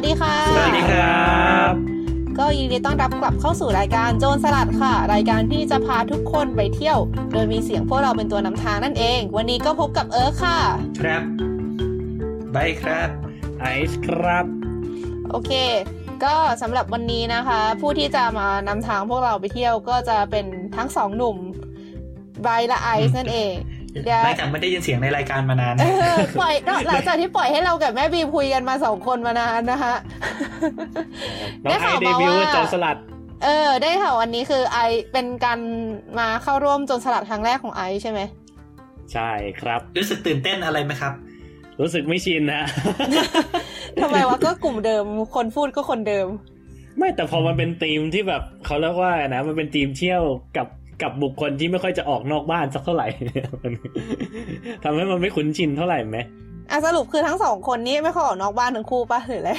วัสดีค่ะ สวัสดีครับ ก็ยินดีต้อนรับกลับเข้าสู่รายการโจรสลัดค่ะ รายการที่จะพาทุกคนไปเที่ยว โดยมีเสียงพวกเราเป็นตัวนำทางนั่นเอง วันนี้ก็พบกับเอิร์ธค่ะ ครับบายครับ ไอซ์ครับ โอเค ก็สำหรับวันนี้นะคะ ผู้ที่จะมานำทางพวกเราไปเที่ยวก็จะเป็นทั้งสองหนุ่มไบรท์และไอซ์นั่นเองเดี๋ยว หลังจากไม่ได้ยินเสียงในรายการมานานเออปล่อยหลังจากที่ปล่อยให้เรากับแม่บีมคุยกันมาสองคนมานานนะคะน้องได้ไอข่าวเดมาบิวต์ว่าโจรสลัด เออ ได้ข่าววันนี้คือไอเป็นการมาเข้าร่วมโจรสลัดครั้งแรกของไอซ์ใช่ไหมใช่ครับ รู้สึกตื่นเต้นอะไรไหมครับ รู้สึกไม่ชินนะทำไมวะก็กลุ่มเดิมคนพูดก็คนเดิม ไม่แต่พอมันเป็นธีมที่แบบเขาเรียกว่านะมันเป็นธีมเที่ยวกับ กับบุคคลที่ไม่ค่อยจะออกนอกบ้านสักเท่าไหร่มันทำให้มันไม่คุ้นชินเท่าไหร่ไหมอะสรุปคือทั้งสองคนนี้ไม่ค่อยออกนอกบ้านทั้งคู่ปะหรืออะไร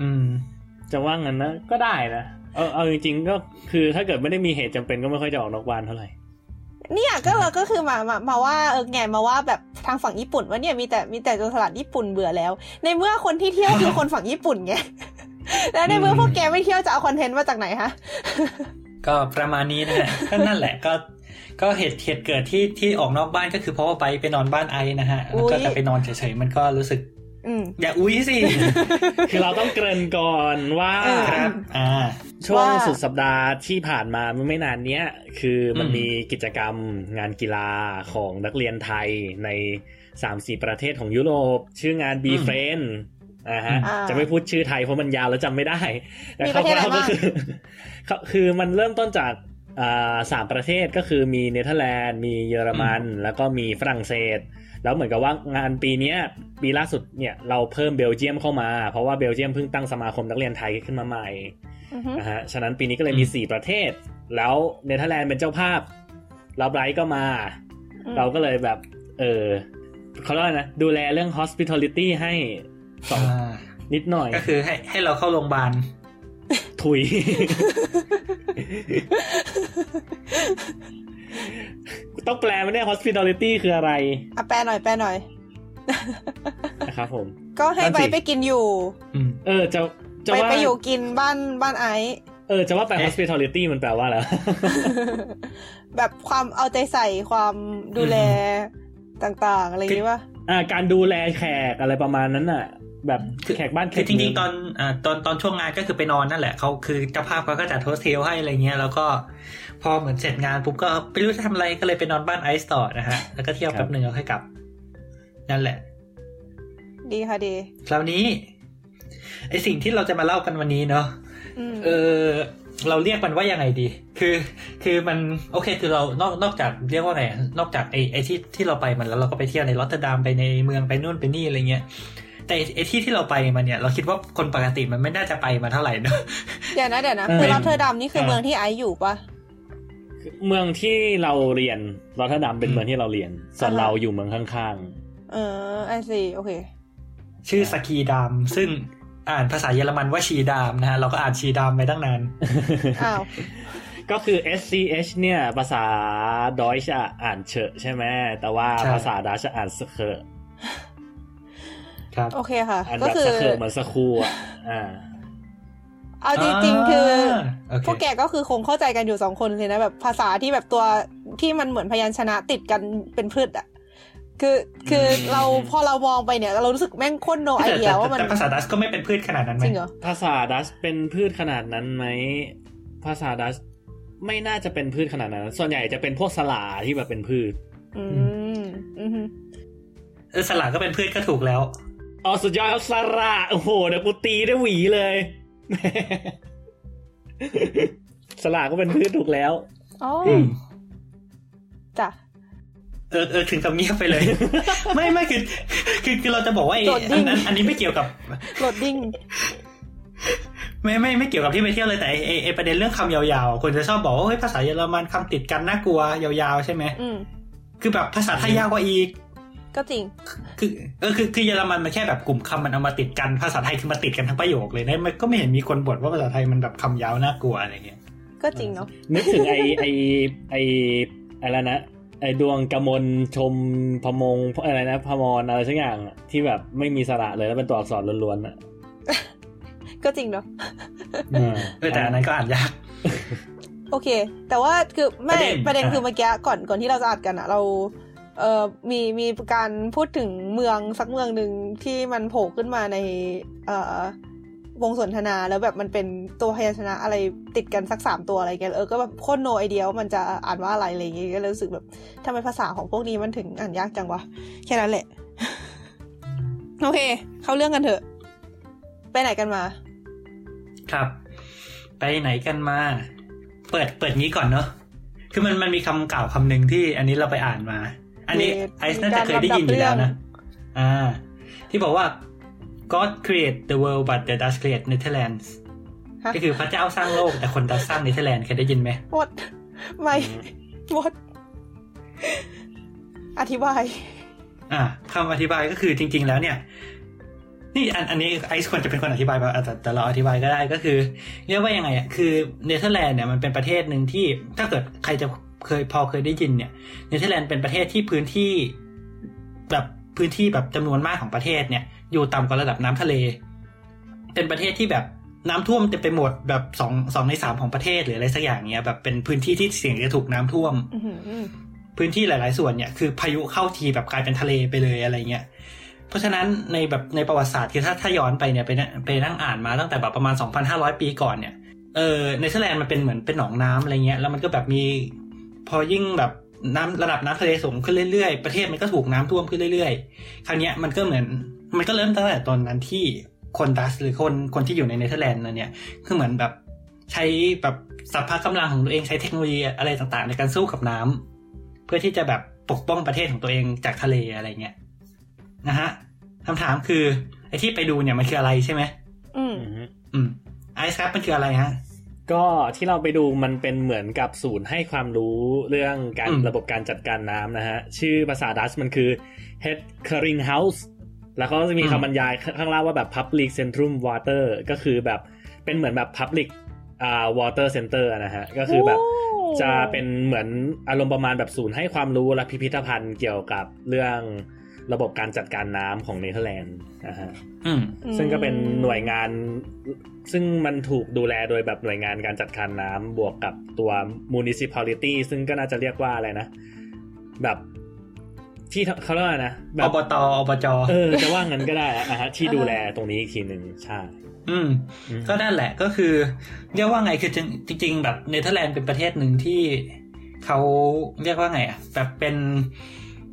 อืม จะว่างั้นนะก็ได้นะเอาเอาจริงๆก็คือถ้าเกิดไม่ได้มีเหตุจำเป็นก็ไม่ค่อยจะออกนอกบ้านเท่าไหร่เนี่ยก็เราก็คือมามามาว่าเออไงมาว่าแบบทางฝั่งญี่ปุ่นว่าเนี่ยมีแต่มีแต่โจรสลัดญี่ปุ่นเบื่อแล้ว ในเมื่อคนที่เที่ยวคือคนฝั่งญี่ปุ่นไงแล้วในเมื่อพวกแกไม่เที่ยวจะเอาคอนเทนต์มาจากไหนฮะ ก็ประมาณนี้นะฮะก็นั่นแหละก็ก็เหตุเหตุเกิดที่ที่ออกนอกบ้านก็คือเพราะว่าไปไปนอนบ้านไอนะฮะแล้วก็อุ๊ยจะไปนอนเฉยๆมันก็รู้สึกอืมอย่าอุ้ยสิ คือเราต้องเกริ่นก่อนว่าเออครับอ่าช่วงว่าสุดสัปดาห์ที่ผ่านมาเมื่อไม่นานเนี้ย คือมันอืมมีกิจกรรมงานกีฬาของนักเรียนไทยใน3-4ประเทศของยุโรป ชื่องาน b f r i e n d นะฮะอ่าจะไม่พูดชื่อไทยเพราะมันยาวแล้วจำไม่ได้ แต่มีประเทศอะไรคร่าวๆก็บ้างคือเขา คือมันเริ่มต้นจากอ่าสามประเทศก็คือมีเนเธอร์แลนด์มีเยอรมัน แล้วก็มีฝรั่งเศส แล้วเหมือนกับว่างานปีเนี้ยปีล่าสุดเนี่ยเราเพิ่มเบลเยียมเข้ามา เพราะว่าเบลเยียมเพิ่งตั้งสมาคมนักเรียนไทยขึ้นมาใหม่อือฮึนะฮะฉะนั้นปีนี้ก็เลยมีอืม4ประเทศ แล้วเนเธอร์แลนด์เป็นเจ้าภาพเราไบรท์ก็มาอืมเราก็เลยแบบ เออเขาเรียกว่านะ ดูแลเรื่อง hospitality ให้สองอ่านิดหน่อย ก็คือให้ให้เราเข้าโรงพยาบาล ถุย ต้องแปลไหมเนี่ย hospitality คืออะไรอะแปลหน่อย แปลหน่อย นะครับผม ก็ให้นั่นไปสิไปกินอยู่อืมเออ จะจะไปว่าไปอยู่กินบ้านบ้านไอซ์เออ จะว่าไปเอ๊ะ hospitality มันแปลว่าอะไรแบบความเอาใจใส่ความดูแลต่าง ๆ อะไรอย่างนี้ป่ะอ่า การดูแลแขกอะไรประมาณนั้นน่ะ แบบแขกบ้านแขคือกจเมืริงๆตอนอ่าตอนตอนช่วงงานก็คือไปนอนนั่นแหละเขาคือเจ้าภาพเขาก็จัดโฮสเทลให้อะไรเงี้ยแล้วก็พอเหมือนเสร็จงานปุ๊บก็ไม่รู้จะทำอะไรก็เลยไปนอนบ้านไอซ์ต่อนะฮะแล้วก็เที่ยวแป๊บหนึ่งแล้วค่อยกลับ นั่นแหละ ดีค่ะดีคราวนี้ไอสิ่งที่เราจะมาเล่ากันวันนี้เนาะอืมเออเราเรียกมันว่ายังไงดี คือ คือมันโอเค คือเรา นอก นอกจากเรียกว่าไง นอกจากไอ้ไอ้ที่ที่เราไปมันแล้วเราก็ไปเที่ยวในรอตเตอร์ดัมไปในเมืองไปนู่นไปนี่อะไรเงี้ย แต่ไอ้ไอที่ที่เราไปมันเนี่ย เราคิดว่าคนปกติมันไม่น่าจะไปมาเท่าไหร่เนอะเดี๋ยวนะเดี๋ยวนะเออคือลอตเทอร์ดัมนี่คือเออเมืองที่ไอซ์อยู่ป่ะเมืองที่เราเรียนรอตเทอร์ดัมเป็นอืมเมืองที่เราเรียนส่วนอ่าฮะเราอยู่เมืองข้างเออ I see โอเค ชื่อสกีดามซึ่งอ่านภาษาเยอรมันว่าชีดามนะฮะเราก็อ่านชีดามไปตั้งนานอ้าวๆก็คือ SCH เนี่ย ภาษาดอยช์อะอ่านเฉอะใช่ไหมแต่ว่าใช่ภาษาดัชอ่านสเคอะ ครับโอเคค่ะอ่านก็แบบคืสอเคอะเหมือนสคูอะอ่าเอาจริงๆคือโอเคพวกแกก็คือคงเข้าใจกันอยู่สองคนเลยนะแบบภาษาที่แบบตัวที่มันเหมือนพยัญชนะติดกันเป็นพืชอะคือคือเราพอเรามองไปเนี่ย เรารู้สึกแม่งโคตรโนไอแต่เดียแต่ว่ามันแต่ภาษาดัชก็ไม่เป็นพืชขนาดนั้นไหจมริงเหรอภาษาดัชเป็นพืชขนาดนั้นไหมภาษาดัชไม่น่าจะเป็นพืชขนาดนั้น ส่วนใหญ่จะเป็นพวกสลาที่แบบเป็นพืช อืมอืมเออสลัดก็เป็นพืชก็ถูกแล้ว อ๋อสุดยอดครับสระโอ้โหเดี๋ยวกูตีได้วยหวีเลยสลาก็เป็นพืชถูกแล้วอ๋ออืมจ้ะเออเออถึงกับเงียบไปเลย ไม่ไม่คือคือคือเราจะบอกว่าไอ้โดดดิ้อันงอันอันนี้ไม่เกี่ยวกับโหลดดิ้งไม่ไม่ไม่เกี่ยวกับที่ไปเที่ยวเลยแต่ไอ้ไอ้ไอ้ประเด็นเรื่องคำยาวๆคนจะชอบบอกว่าเฮ้ยภาษาเยอรมันคำติดกันน่ากลัว ยาวๆใช่ไหมอืมคือแบบภาษาไทยยาวกว่าอีก ก็จริง คือเออคือคือเยอรมันมันแค่แบบกลุ่มคำมันเอามาติดกันภาษาไทยคือมาติดกันทั้งประโยคเลยนะมันก็ไม่เห็นมีคนบ่นว่าภาษาไทยมันแบบคำยาวน่ากลัวอะไรเงี้ย ก็จริงเนาะนึกถึงไอไอไออะไรนะไอดวงกมลชมพมงอะไรนะพมรอะไรสักอย่างอะที่แบบไม่มีสระเลยแล้วเป็นตัวอักษรล้วนๆอะก็จริงเนาะอืมเออแต่อันนั้นก็อ่านยากโอเค แต่ว่าคือไม่ประเด็นประเด็นอะคือเมื่อกี้ก่อนก่อนที่เราจะอัดกันอะเรา เอ่อมีมีการพูดถึงเมืองสักเมืองหนึ่งที่มันโผล่ขึ้นมาใน เอ่อวงสนทนาแล้วแบบมันเป็นตัวพยัญชนะอะไรติดกันสักสามตัวอะไรเงี้ยเออก็แบบโคตรโนไอเดียว่ามันจะอ่านว่าอะไรอะไรอย่างเงี้ยก็เลยรู้สึกแบบทำไมภาษาของพวกนี้มันถึงอ่านยากจังวะแค่นั้นแหละ โอเค เข้าเรื่องกันเถอะ ไปไหนกันมา ครับ ไปไหนกันมา เปิดเปิดงี้ก่อนเนอะคือมันมันมีคำกล่าวคำหนึ่งที่อันนี้เราไปอ่านมา อันนี้มีไอซ์น่าจะเคยได้ยินอยู่แล้วนะ อ่า ที่บอกว่า God create the world but the Dutch create Netherlands ฮะก็คือพระเจ้าสร้างโลกแต่คนดัชสร้างเนเธอร์แลนด์เคยได้ยินไหมหมดไม่หมดอธิบาย อ่าคำอธิบายก็คือจริง ๆ แล้วเนี่ย นี่อันอันนี้ไอซ์ควรจะเป็นคนอธิบายแบบแต่แต่เราอธิบายก็ได้ก็คือ เรียกว่ายังไงอะคือเนเธอร์แลนด์เนี่ยมันเป็นประเทศหนึ่งที่ถ้าเกิดใครจะ เคยพอเคยได้ยินเนี่ยเนเธอร์แลนด์เป็นประเทศที่พื้นที่แบบพื้นที่แบบจำนวนมากของประเทศเนี่ย อยู่ต่ำกว่าระดับน้ำทะเล เป็นประเทศที่แบบน้ำท่วมเต็มไปหมดแบบสองสองในสามของประเทศหรืออะไรสักอย่างเนี้ยแบบเป็นพื้นที่ที่เสี่ยงจะถูกน้ำท่วมอื้อหือพื้นที่หลาย ๆ ส่วนเนี่ยคือพายุเข้าทีแบบกลายเป็นทะเลไปเลยอะไรเงี้ยเพราะฉะนั้นในแบบในประวัติศาสตร์คือถ้าถ้าย้อนไปเนี่ยไปนั่งไปนั่งอ่านมาตั้งแต่แบบประมาณ 2,500 ปีก่อนเนี่ยเออเนเธอร์แลนด์มันเป็นเหมือนเป็นหนองน้ำอะไรเงี้ยแล้วมันก็แบบมี พอยิ่งแบบน้ำระดับน้ำทะเลสูงขึ้นเรื่อยๆ ประเทศมันก็ถูกน้ำท่วมขึ้นเรื่อยๆ คราวเนี้ยมันก็เหมือนมันก็เริ่มตั้งแต่ตอนนั้นที่คนดัชหรือคนคนที่อยู่ในเนเธอร์แลนด์เนี่ยคือเหมือนแบบใช้แบบสัพพะกำลังของตัวเองใช้เทคโนโลยีอะไรต่างๆ ในการสู้กับน้ำเพื่อที่จะแบบปกป้องประเทศของตัวเองจากทะเลอะไรเงี้ยนะฮะคำถามคือไอ้ที่ไปดูเนี่ยมันคืออะไรใช่ไหมอืมอืมอืมไอซ์ครับมันคืออะไรฮะ ก็ที่เราไปดูมันเป็นเหมือนกับศูนย์ให้ความรู้เรื่องการอืมระบบการจัดการน้ำนะฮะ ชื่อภาษาดัชมันคือ Het Kering House แล้วเขาก็จะมีคำบรรยายข้างล่างว่าแบบ Public Centrum Water ก็คือแบบเป็นเหมือนแบบ Public อ่า Water Center นะฮะ ก็คือแบบโอ้จะเป็นเหมือนอารมณ์ประมาณแบบศูนย์ให้ความรู้และพิพิธภัณฑ์เกี่ยวกับเรื่อง ระบบการจัดการน้ำของเนเธอร์แลนด์นะฮะอืมซึ่งก็เป็นหน่วยงาน ซึ่งมันถูกดูแลโดยแบบหน่วยงานการจัดการน้ำบวกกับตัว municipality ซึ่งก็น่าจะเรียกว่าอะไรนะ แบบที่เขาเรียกว่าอะไรนะแบอบตอบจเออจะว่างั้นก็ได้อะนะฮะที่ดูแลตรงนี้อีกทีหนึ่งใช่อืมอืม ก็นั่นแหละก็คือเรียกว่าไงคือจริงจริงๆแบบเนเธอร์แลนด์เป็นประเทศหนึ่งที่เขาเรียกว่าไงอะแบบเป็น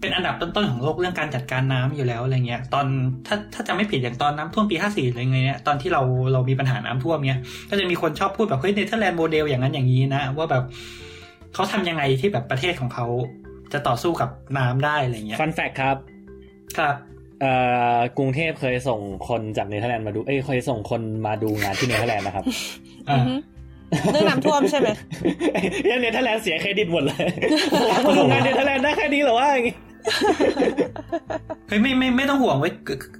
เป็นอันดับต้นๆของโลกเรื่องการจัดการน้ำอยู่แล้วอะไรเงี้ย ตอนถ้าถ้าจะไม่ผิดอย่างตอนน้ำท่วมปีห้าสี่อะไรเงี้ยตอนที่เราเรามีปัญหาน้ำท่วมเนี้ย ก็จะมีคนชอบพูดแบบเฮ้ยเนเธอร์แลนด์โมเดลอย่างนั้นอย่างนี้นะว่าแบบเขาทำยังไงที่แบบประเทศของเขาจะต่อสู้กับน้ำได้อะไรเงี้ย fun fact ครับ ครับเอ่อกรุงเทพเคยส่งคนจากเนเธอร์แลนด์มาดู เอ้ยเคยส่งคนมาดูงานที่เนเธอร์แลนด์นะครับอือหือเรื่องน้ำท่วมใช่ไหมเนี่ยเนเธอร์แลนด์เสียเครดิตหมดเลยมาดูงานเนเธอร์แลนด์ได้แค่นี้เหรอวะอย่างงี้ เฮ้ยไม่ไม่ไม่ต้องห่วงไว้ย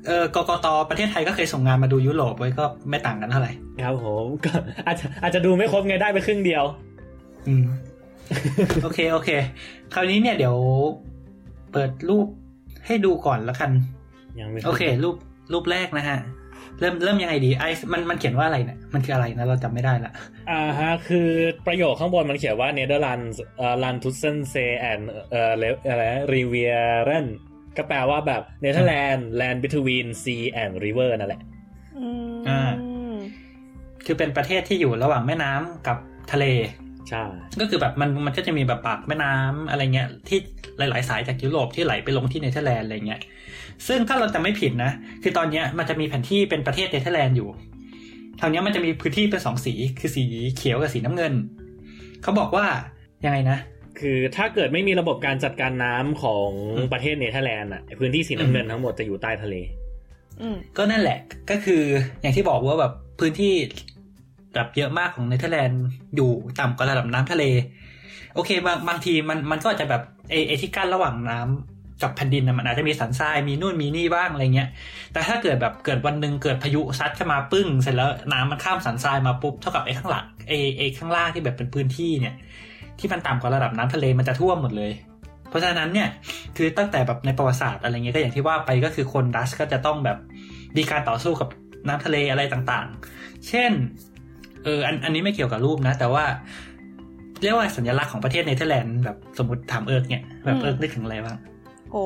เออกกตประเทศไทยก็เคยส่งงานมาดูยุโรปไว้ก็ไม่ต่างกันเท่าไหร่ครับผมก็อาจจะอาจจะดูไม่ครบไงได้ไปครึ่งเดียว อืมโอเคโอเค คราวนี้เนี่ยเดี๋ยว เปิดรูปให้ดูก่อนแล้วกันยังไม่โอเค รูปรูปแรกนะฮะ เริ่มเริ่มยังไงดีไอซ์มันมันเขียนว่าอะไรเนี่ยมันคืออะไรนะเราจำไม่ได้ละอ่าฮะ คือประโยคข้างบนมันเขียนว่าเนเธอร์แลนด์เอ่อ land tussen zee en เอ่ออะไร rivieren ก็แปลว่าแบบเนเธอร์แลนด์ land between sea and river นั่นแหละอืมอ่าคือเป็นประเทศที่อยู่ระหว่างแม่น้ำกับทะเลใช่ก็คือแบบมันมันก็จะมีแบบปากแม่น้ำอะไรเงี้ยที่หลาย ๆ สายจากยุโรปที่ไหลไปลงที่เนเธอร์แลนด์อะไรเงี้ย ซึ่งถ้าเราจะไม่ผิดนะ คือตอนเนี้ยมันจะมีแผนที่เป็นประเทศเนเธอร์แลนด์อยู่คราวเนี้ยมันจะมีพื้นที่เป็นสองสี คือสีเขียวกับสีน้ำเงิน เขาบอกว่ายังไงนะ คือถ้าเกิดไม่มีระบบการจัดการน้ำของอืมประเทศเนเธอร์แลนด์อะพื้นที่สีน้ำเงินทั้งหมดจะอยู่ใต้ทะเลอืมก็นั่นแหละก็คืออย่างที่บอกว่าแบบพื้นที่แบบเยอะมากของเนเธอร์แลนด์อยู่ต่ำกว่าระดับน้ำทะเล โอเคบางบางทีมันมันก็อาจจะแบบไอไอที่กั้นระหว่างน้ำ กับแผ่นดินมันอาจจะมีสันทรายมีนู่นมีนี่บ้างอะไรเงี้ย แต่ถ้าเกิดแบบเกิดวันหนึ่งเกิดพายุซัดเข้ามาปึ้ง เสร็จแล้วน้ำมันข้ามสันทรายมาปุ๊บเท่ากับไอ้ข้างหลังไอ้ไอ้ข้างล่างที่แบบเป็นพื้นที่เนี่ย ที่มันต่ำกว่าระดับน้ำทะเลมันจะท่วมหมดเลย เพราะฉะนั้นเนี่ยคือตั้งแต่แบบในประวัติศาสตร์อะไรเงี้ยก็อย่างที่ว่าไปก็คือคนดัชก็จะต้องแบบมีการต่อสู้กับน้ำทะเลอะไรต่างๆ เช่นเอออันอันนี้ไม่เกี่ยวกับรูปนะ แต่ว่าเรียกว่าสัญลักษณ์ของประเทศเนเธอร์แลนด์แบบสมมติถามเอิร์กเนี่ยแบบเอิร์กนึกถึงอะไรบ้าง โอ้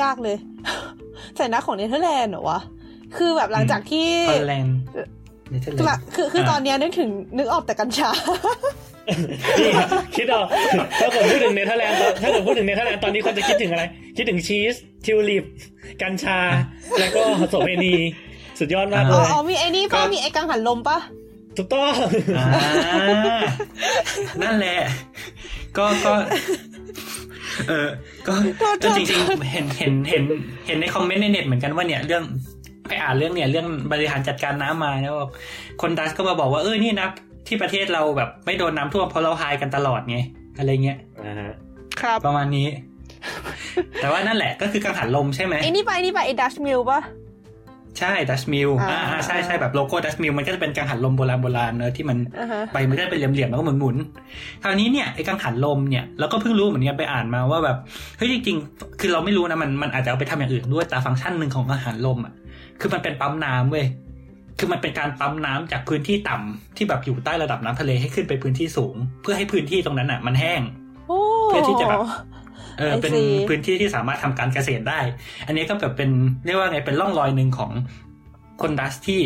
ยากเลย สัญลักษณ์ของเนเธอร์แลนด์เหรอวะ คือแบบหลังจากที่ฮอลแลนด์เนเธอร์แลนด์คือคือคือตอนเนี้ยนึกถึงนึกออกแต่กัญชานี่คิดเอาถ้าผมพูดถึงเนเธอร์แลนด์ตอนถ้าผมพูดถึงเนเธอร์แลนด์ตอนนี้คนจะคิดถึงอะไร คิดถึงชีสทิวลิป กัญชา แล้วก็โสเภณีสุดยอดมากเลยอ๋ออ๋อมีไอ้นี่ป่ะก็มีไอ้กังหันลมป่ะถูกต้องอ่านั่นแหละ ก็ก็ เออ ก็โทษโทษจริงๆเห็นเห็นเห็นเห็นในคอมเมนต์ในเน็ตเหมือนกันว่าเนี่ยเรื่องไปอ่านเรื่องเนี่ยเรื่องบริหารจัดการน้ำมาแล้วบอกคนดัชก็มาบอกว่าเออนี่นะที่ประเทศเราแบบไม่โดนน้ำท่วมเพราะเรา high กันตลอดไงอะไรเงี้ยอ่าฮะครับประมาณนี้ แต่ว่านั่นแหละก็คือกังหันลมใช่ไหมไอ้นี่ป่ะไอ้นี่ป่ะไอ้ดัชมิลป่ะ ใช่ดัชมิลอ่าอ่าใช่ใช่แบบโลโก้ดัชมิลมันก็จะเป็นกังหันลมโบราณโบราณเนอะที่มันอ่าฮะใบมันก็จะเป็นเหลี่ยมๆแล้วก็หมุนๆคราวนี้เนี่ยไอ้กังหันลมเนี่ยเราก็เพิ่งรู้เหมือนกันไปอ่านมาว่าแบบเฮ้ยจริงๆคือเราไม่รู้นะมันมันอาจจะเอาไปทำอย่างอื่นด้วยแต่ฟังก์ชันหนึ่งของกังหันลมอะคือมันเป็นปั๊มน้ำเว้ยคือมันเป็นการปั๊มน้ำจากพื้นที่ต่ำที่แบบอยู่ใต้ระดับน้ำทะเลให้ขึ้นไปพื้นที่สูง เพื่อให้พื้นที่ตรงนั้นอะ มันแห้งโอ้เพื่อที่จะแบบ เออ I เป็น see พื้นที่ที่สามารถทำการเกษตรได้ อันนี้ก็แบบเป็นเรียกว่าไงเป็นร่องรอยหนึ่งของคนดัชที่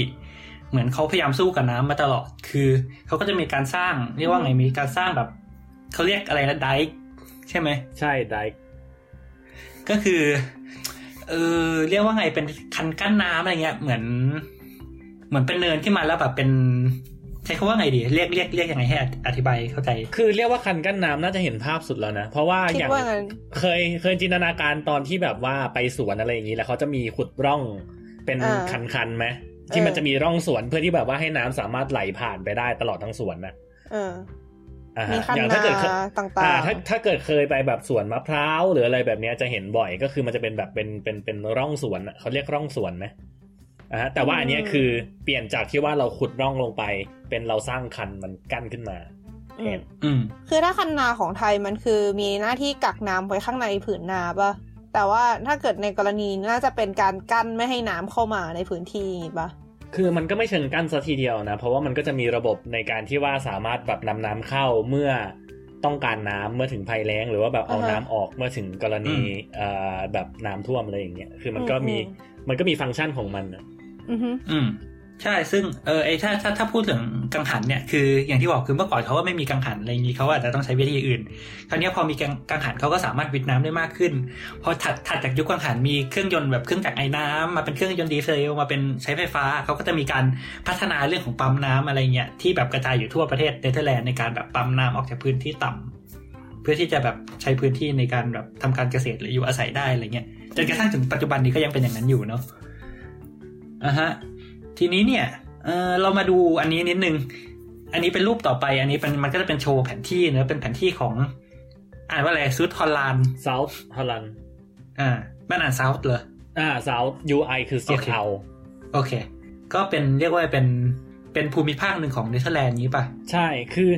เหมือนเขาพยายามสู้กับน้ำมาตลอด คือเขาก็จะมีการสร้างเรียกว่าไงมีการสร้างแบบเขาเรียกอะไรนะไดค์ใช่ไหมใช่ได้ก็คือเออเรียกว่าไงเป็นคันกั้นน้ำอะไรเงี้ยเหมือน เหมือนเป็นเนินขึ้นมาแล้วแบบเป็นใช้คำว่าไงดีเรียกเรียกเรียกยังไงให้อธิบายเข้าใจ คือเรียกว่าคันกั้นน้ำน่าจะเห็นภาพสุดแล้วนะ เพราะว่าคิอดย่างว่างั้นเคยเคยจินตนาการตอนที่แบบว่าไปสวนอะไรอย่างนี้แล้วเขาจะมีขุดร่องเป็นอ่าคันๆไหมที่เออมันจะมีร่องสวนเพื่อที่แบบว่าให้น้ำสามารถไหลผ่านไปได้ตลอดทั้งสวนนะเอออ่ามีฮะคันอย่างนาถ้าเกิดเคยต่างอ่าๆถ้าถ้าเกิดเคยไปแบบสวนมะพร้าวหรืออะไรแบบเนี้ยจะเห็นบ่อยก็คือมันจะเป็นแบบเป็นเป็นเป็นร่องสวนอะเขาเรียกร่องสวนไหม อ่าฮะแต่ว่าอันเนี้ยคือเปลี่ยนจากที่ว่าเราขุดร่องลงไป เป็นเราสร้างคันมันกั้นขึ้นมาอืมอืมคือถ้าคันนาของไทยมันคือมีหน้าที่กักน้ำไว้ข้างในผืนนาป่ะแต่ว่าถ้าเกิดในกรณีน่าจะเป็นการกั้นไม่ให้น้ำเข้ามาในพื้นที่อย่างงี้ป่ะคือมันก็ไม่เชิงกั้นซะทีเดียวนะ เพราะว่ามันก็จะมีระบบในการที่ว่าสามารถแบบนำน้ำเข้าเมื่อต้องการน้ำเมื่อถึงภัยแล้ง หรือว่าแบบเอาอ่าฮะน้ำออกเมื่อถึงกรณีอืมเอ่อแบบน้ำท่วมอะไรอย่างเงี้ยคือมันก็มีอืมมันก็มีฟังก์ชันของมันนะ อืมใช่ซึ่งเออไอถ้าถ้าถ้าพูดถึงกังหันเนี่ยคืออย่างที่บอกคือเมื่อก่อนเขาก็ไม่มีกังหันอะไรอย่างนี้เขาอาจจะต้องใช้วิธีอื่น คราวนี้พอมีกังกังหันเขาก็สามารถวิทน้ำได้มากขึ้น พอถัดถัดจากยุคกังหันมีเครื่องยนต์แบบเครื่องจักรไอ้น้ำมาเป็นเครื่องยนต์ดีเซลมาเป็นใช้ไฟฟ้าเขาก็จะมีการพัฒนาเรื่องของปั๊มน้ำอะไรเงี้ยที่แบบกระจายอยู่ทั่วประเทศเนเธอร์แลนด์ในการแบบปั๊มน้ำออกจากพื้นที่ต่ำเพื่อที่จะแบบใช้พื้นที่ในการแบบทำการเกษตรหรืออยู่อาศัยได้อะไรเงี้ยจนกระทั่งถึงปัจจุบันนี้ก็ยังเป็นอย่างนั้นอยู่เนาะ อะฮะทีนี้เนี่ยเออเรามาดูอันนี้นิดนึง อันนี้เป็นรูปต่อไป อันนี้เป็นมันก็จะเป็นโชว์แผนที่เนอะเป็นแผนที่ของ อ่านว่าอะไรซูดฮอลแลนด์เซาท์ฮอลแลนด์อ่ามันอ่านเซาท์เหรออ่าเซาท์ UI คือเสียงโอเคเอาโอเค ก็เป็นเรียกว่าเป็นเป็นภูมิภาคหนึ่งของเนเธอร์แลนด์นี้ป่ะ ใช่คือ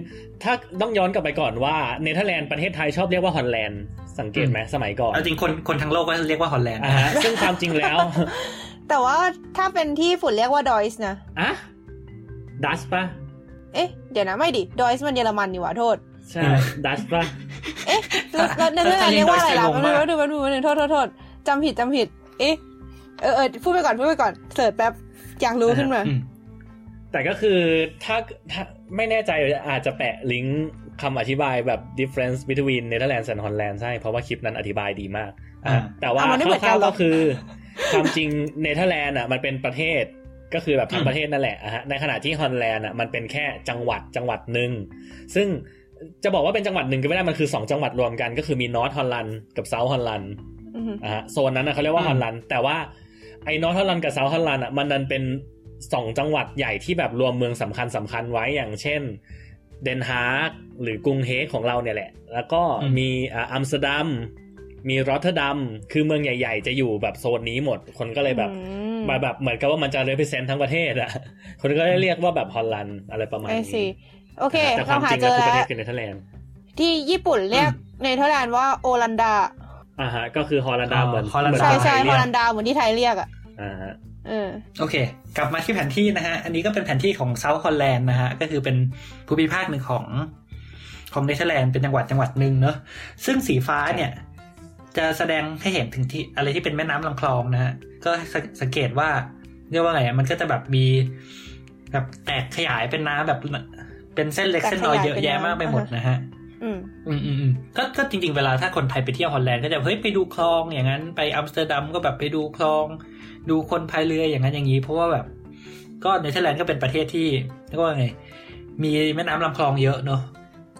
ถ้าต้องย้อนกลับไปก่อนว่าเนเธอร์แลนด์ประเทศไทยชอบเรียกว่าฮอลแลนด์สังเกตไหมสมัยก่อนเอาจริงคนคนทั้งโลกก็เรียกว่าฮอลแลนด์อ่าฮะซึ่งความจริงแล้ว แต่ว่าถ้าเป็นที่ญี่ปุ่นเรียกว่าดอยส์นะอะดัชปะเอ๊ะ เดี๋ยวนะไม่ดิดอยส์มันเยอรมันนี่หว่าโทษ ใช่ดัชปะเอ๊ะแล้วแล้วเนเธอร์แลนด์เรียกว่าอะไรล่ะแป๊บนึงแป๊บนึงแป๊บนึงแป๊บนึงโทษโทษโทษจำผิดจำผิด เอ๊ะเออเออพูดไปก่อนพูดไปก่อน search แป๊บอยากรู้ขึ้นมาอืมแต่ก็คือถ้าถ้าไม่แน่ใจอาจจะแปะลิงก์คำอธิบายแบบ difference between Netherlands and Holland ใช่ เพราะว่าคลิปนั้นอธิบายดีมากอะอ่าแต่ว่าอะมันไม่เหมือนคกันร่าวหรๆอก็คือ ความจริงเนเธอร์แลนด์อะมันเป็นประเทศก็คือแบบทั้งประเทศนั่นแหละอะฮะในขณะที่ฮอลแลนด์อะมันเป็นแค่จังหวัดจังหวัดหนึ่งซึ่งจะบอกว่าเป็นจังหวัดหนึ่งก็ไม่ได้มันคือสองจังหวัดรวมกันก็คือมีนอร์ทฮอลแลนด์กับเซาท์ฮอลแลนด์อือฮึอะฮะโซนนั้นนะเขาเรียกว่าอืมฮอลแลนด์แต่ว่าไอ้นอร์ทฮอลแลนด์กับเซาท์ฮอลแลนด์อะมันนันเป็นสองจังหวัดใหญ่ที่แบบรวมเมืองสำคัญสำคัญไว้อย่างเช่นเดนฮาร์กหรือกรุงเฮกของเราเนี่ยแหละ แล้วก็อืมมีอ่าอัมสเตอร์ดัม มีรอตเทอร์ดัมคือเมืองใหญ่ ๆ จะอยู่แบบโซนนี้หมด คนก็เลยแบบอืมมาแบบเหมือนกับว่ามันจะ represent ทั้งประเทศอะ คนก็เลยเรียกว่าแบบฮอลแลนด์อะไรประมาณไอนี้ซีโอเคแต่ความจริงเราหาเจแล้วคือประเทแล้วคือเนเธอร์แลนด์ที่ญี่ปุ่นเรียกเนเธอร์แลนด์ว่าโอลันดาอ่าฮะ ก็คือฮอลแลนด์เหมือนฮอลแลนด์เหมือนใช่ใช่ไทยเรียกฮอลันดาเหมือนที่ไทยเรียกอะอ่าฮะเออโอเค กลับมาที่แผนที่นะฮะ อันนี้ก็เป็นแผนที่ของเซาท์ฮอลแลนด์นะฮะ ก็คือเป็นภูมิภาคหนึ่งของของเนเธอร์แลนด์เป็นจังหวัดจังหวัดหนึ่งเนอะซึ่งสีฟ้าเนี่ย จะแสดงให้เห็นถึงที่อะไรที่เป็นแม่น้ำลำคลองนะฮะก็สังเกตว่าเรียกว่าไงอะมันก็จะแบบมีแบบแตกขยายเป็นน้ำแบบเป็นเส้นเล็กแตกเส้นน้อยขยายเยอะแยะเป็นน้ำมากไปหมดนะฮะอืมอืมอืมอืมก็ก็จริง ๆ เวลาถ้าคนไทยไปเที่ยวฮอลแลนด์ก็จะเฮ้ยไปดูคลองอย่างนั้นไปอัมสเตอร์ดัมก็แบบไปดูคลอง ดูคนพายเรืออย่างนั้นอย่างนี้ เพราะว่าแบบ ก็เนเธอร์แลนด์ก็เป็นประเทศที่เรียกว่าไง มีแม่น้ำลำคลองเยอะเนอะ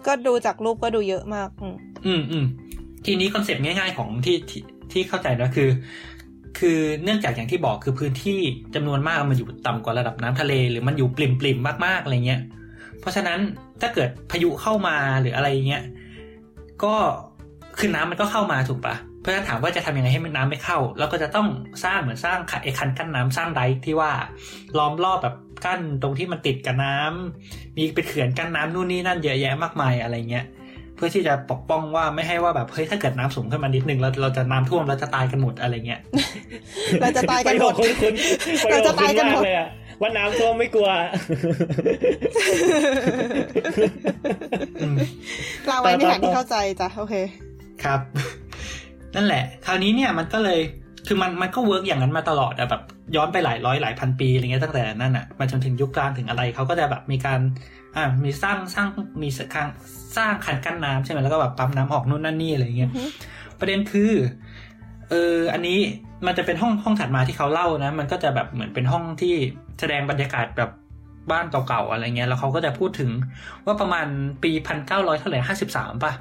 ก็ดูจากรูปก็ดูเยอะมาก อืมอืมอืม ทีนี้คอนเซปต์ง่าย ๆ ของที่ที่ที่เข้าใจนะคือ คือเนื่องจากอย่างที่บอกคือพื้นที่จำนวนมากมันอยู่ต่ำกว่าระดับน้ำทะเล หรือมันอยู่ปริ่มๆมากๆอะไรเงี้ย เพราะฉะนั้นถ้าเกิดพายุเข้ามาหรืออะไรเงี้ยก็คือน้ำมันก็เข้ามาถูกปะเพราะฉะนั้นถามว่าจะทำยังไงให้มันน้ำไม่เข้าแล้วก็จะต้องสร้างเหมือนสร้างไอ้คันกั้นน้ำสร้างไดที่ว่าล้อมรอบแบบกั้นตรงที่มันติดกับน้ำมีเป็นเขื่อนกั้นน้ำนู่นนี่นั่นเยอะแยะมากมายอะไรเงี้ย พื่อที่จะปกป้องว่าไม่ให้ว่าแบบเฮ้ยถ้าเกิดน้ำสูงขึ้นมานิดนึงเราเราจะน้ำท่วมเราจะตายกันหมดอะไรเงี้ยเราจะตายกันหมดประโยคคุณคุณประโยเราคจะคุตายณกันหมมาดกเลยอะว่าน้ำท่วมไม่กลัวอืมลาไว้ในแผนที่เข้าใจจ้ะโอเคครับ นั่นแหละ คราวนี้เนี่ยมันก็เลยคือมันมันก็เวิร์กอย่างนั้นมาตลอดอะแบบย้อนไปหลายร้อยหลายพันปีอะไรเงี้ยตั้งแต่นั่นอะมาจนถึงยุคกลางถึงอะไรเขาก็จะแบบมีการ อ่ามีสร้างสร้างมีสร้างสร้างคันกั้นน้ำใช่ไหมแล้วก็แบบปั๊มน้ำออกนู่นนั่นนี่อะไรเงี้ยอือฮึประเด็นคือเอออันนี้มันจะเป็นห้องห้องถัดมาที่เขาเล่านะ มันก็จะแบบเหมือนเป็นห้องที่แสดงบรรยากาศแบบบ้านเก่าๆอะไรเงี้ย แล้วเขาก็จะพูดถึงว่าประมาณปีพันเก้าร้อยเท่าไหร่ห้าสิบสามป่ะ